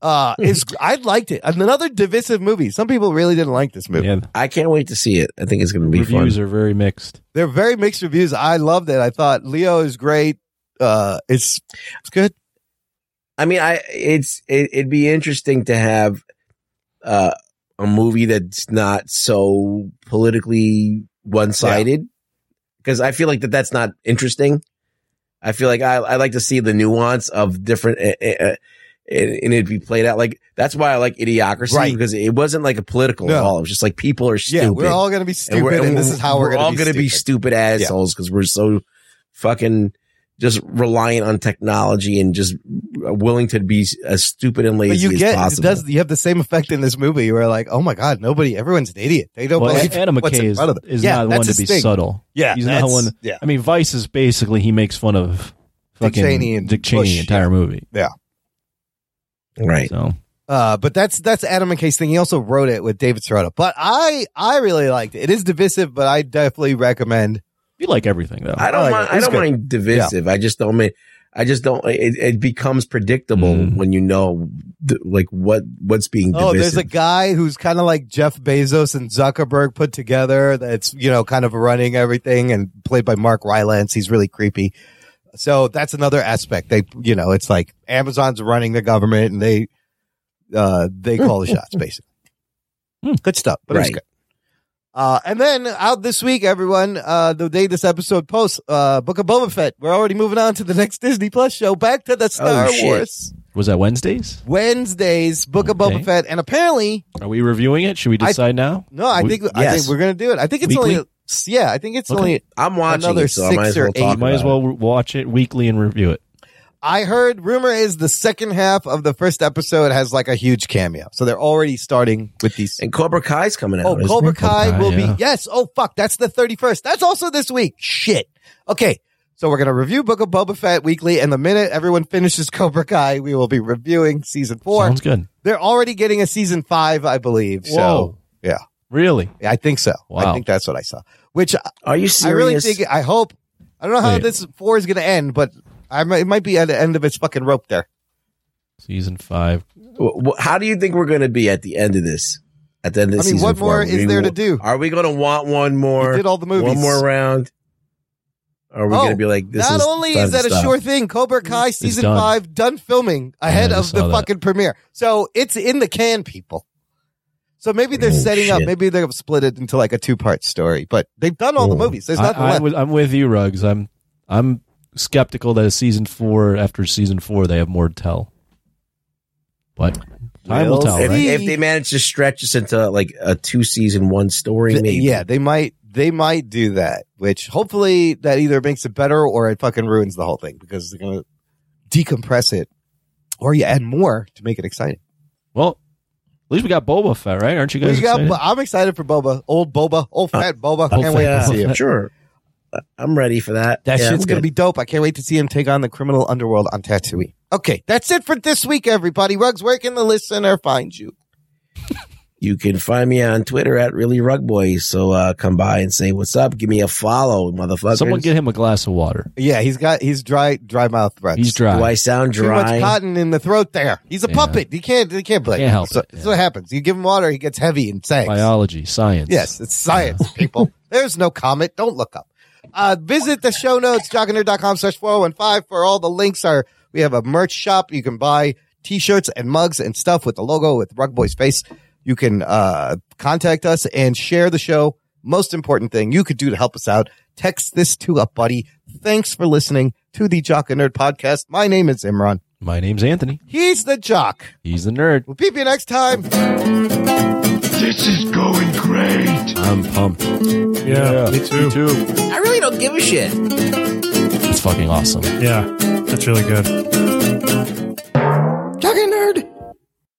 Uh, it's, I liked it. Another divisive movie. Some people really didn't like this movie. yeah, I can't wait to see it. I think it's going to be reviews fun. are very mixed. They're very mixed reviews. I loved it. I thought Leo is great. Uh, it's, it's good. I mean, I it's it, it'd be interesting to have uh, a movie that's not so politically one sided because I feel like that that's not interesting. I feel like I I like to see the nuance of different. Uh, uh, and and it'd be played out like that's why I like Idiocracy Right. because it wasn't like a political No. at all. It was just like people are stupid. Yeah, we're all gonna be stupid, and this is how we're gonna all be gonna be stupid. stupid assholes because we're so fucking just reliant on technology and just willing to be as stupid and But lazy you as get, it possible. does, you have the same effect in this movie where like, oh my God, nobody, everyone's an idiot. They don't Well, believe Adam what's McKay in is, front of them. is Yeah, not that's one to his be thing. subtle. Yeah, he's not that's- one. yeah. I mean, Vice is basically he makes fun of fucking Cheney and Dick Cheney Bush, the entire movie. Yeah. Right. So Uh, but that's that's Adam McKay's thing. He also wrote it with David Sirota. But I I really liked it. It is divisive, but I definitely recommend. you like everything though. I don't like mind. it. I don't good. mind divisive. I just don't mean. I just don't. It, it becomes predictable Mm. when you know, th- like what what's being divisive. Oh, there's a guy who's kind of like Jeff Bezos and Zuckerberg put together. That's you know kind of running everything and played by Mark Rylance. He's really creepy. So that's another aspect. They you know it's like Amazon's running the government and they uh they call the shots basically. Good stuff, but Right. good. Uh, and then out this week, everyone, uh, the day this episode posts, uh, Book of Boba Fett. We're already moving on to the next Disney Plus show. Back to the Star Oh. Wars. was that Wednesdays? Wednesdays, Book of Okay. Boba Fett. And apparently, Are we reviewing it? Should we I- decide now? no, I We- think, I think we're going to do it. I think it's Weekly? only, yeah, I think it's Okay. only, I'm watching another it, so I six might as or well eight. You might as about well watch it weekly and review it. I heard rumor is the second half of the first episode has like a huge cameo. So they're already starting with these. And Cobra Kai's coming out. Oh, isn't Cobra? Kai Kai, will yeah. be yes. Oh fuck, that's the thirty first. That's also this week. Shit. Okay, so we're gonna review Book of Boba Fett weekly, and the minute everyone finishes Cobra Kai, we will be reviewing season four. Sounds good. They're already getting a season five, I believe. So Whoa. yeah, Really? I think so. Wow. I think that's what I saw. Which Are you serious? I really think. I hope. I don't know how Wait. this four is gonna end, but I might, it might be at the end of its fucking rope there. Season five. Wh- wh- How do you think we're going to be at the end of this? At the end of I mean, season what four? more is we- there to do? Are we going to want one more? You did all the movies. One more round? Or are we Oh, going to be like this? Not is only is that a stop? sure thing, Cobra Kai season done. five done filming ahead Yeah, of the that. fucking premiere. So it's in the can, people. So maybe they're Oh, setting up. Maybe they've split it into like a two part story. But they've done all the movies. There's I, nothing I'm, left. with, I'm with you, Rugs. I'm I'm skeptical that season four after season four they have more to tell. But time will tell, if, right? if they manage to stretch this into like a two season one story, Th- maybe. Yeah, they might. They might do that. Which hopefully that either makes it better or it fucking ruins the whole thing because they're gonna decompress it, or you add more to make it exciting. Well, at least we got Boba Fett, right? Aren't you guys We got, excited? I'm excited for Boba, old Boba, old uh, fat Boba. Old Can't wait to see him. Sure. I'm ready for that. That Yeah, shit's I'm gonna be dope. I can't wait to see him take on the criminal underworld on Tatooine. Okay, that's it for this week, everybody. Rugs, where can the listener find you? You can find me on Twitter at really rug boys. So uh, come by and say what's up. Give me a follow, motherfucker. Someone get him a glass of water. Yeah, he's got he's dry dry mouth Rugs. He's dry. Do I sound dry? Too much cotton in the throat there. He's a Yeah. puppet. He can't he can't blame. Can't help so, it, That's what happens. You give him water, he gets heavy and sags. Biology, science. Yes, it's science, people. There's no comet. Don't look up. Uh, visit the show notes, jockandnerd.com slash 415 for all the links are, we have a merch shop. You can buy t-shirts and mugs and stuff with the logo with Rugboy's face. You can, uh, contact us and share the show. Most important thing you could do to help us out. Text this to a buddy. Thanks for listening to the Jock and Nerd podcast. My name is Imran. My name's Anthony. He's the jock. He's the nerd. We'll peep you next time. This is going great. I'm pumped. Yeah, me too. Too. I really don't give a shit. It's fucking awesome. Yeah, that's really good.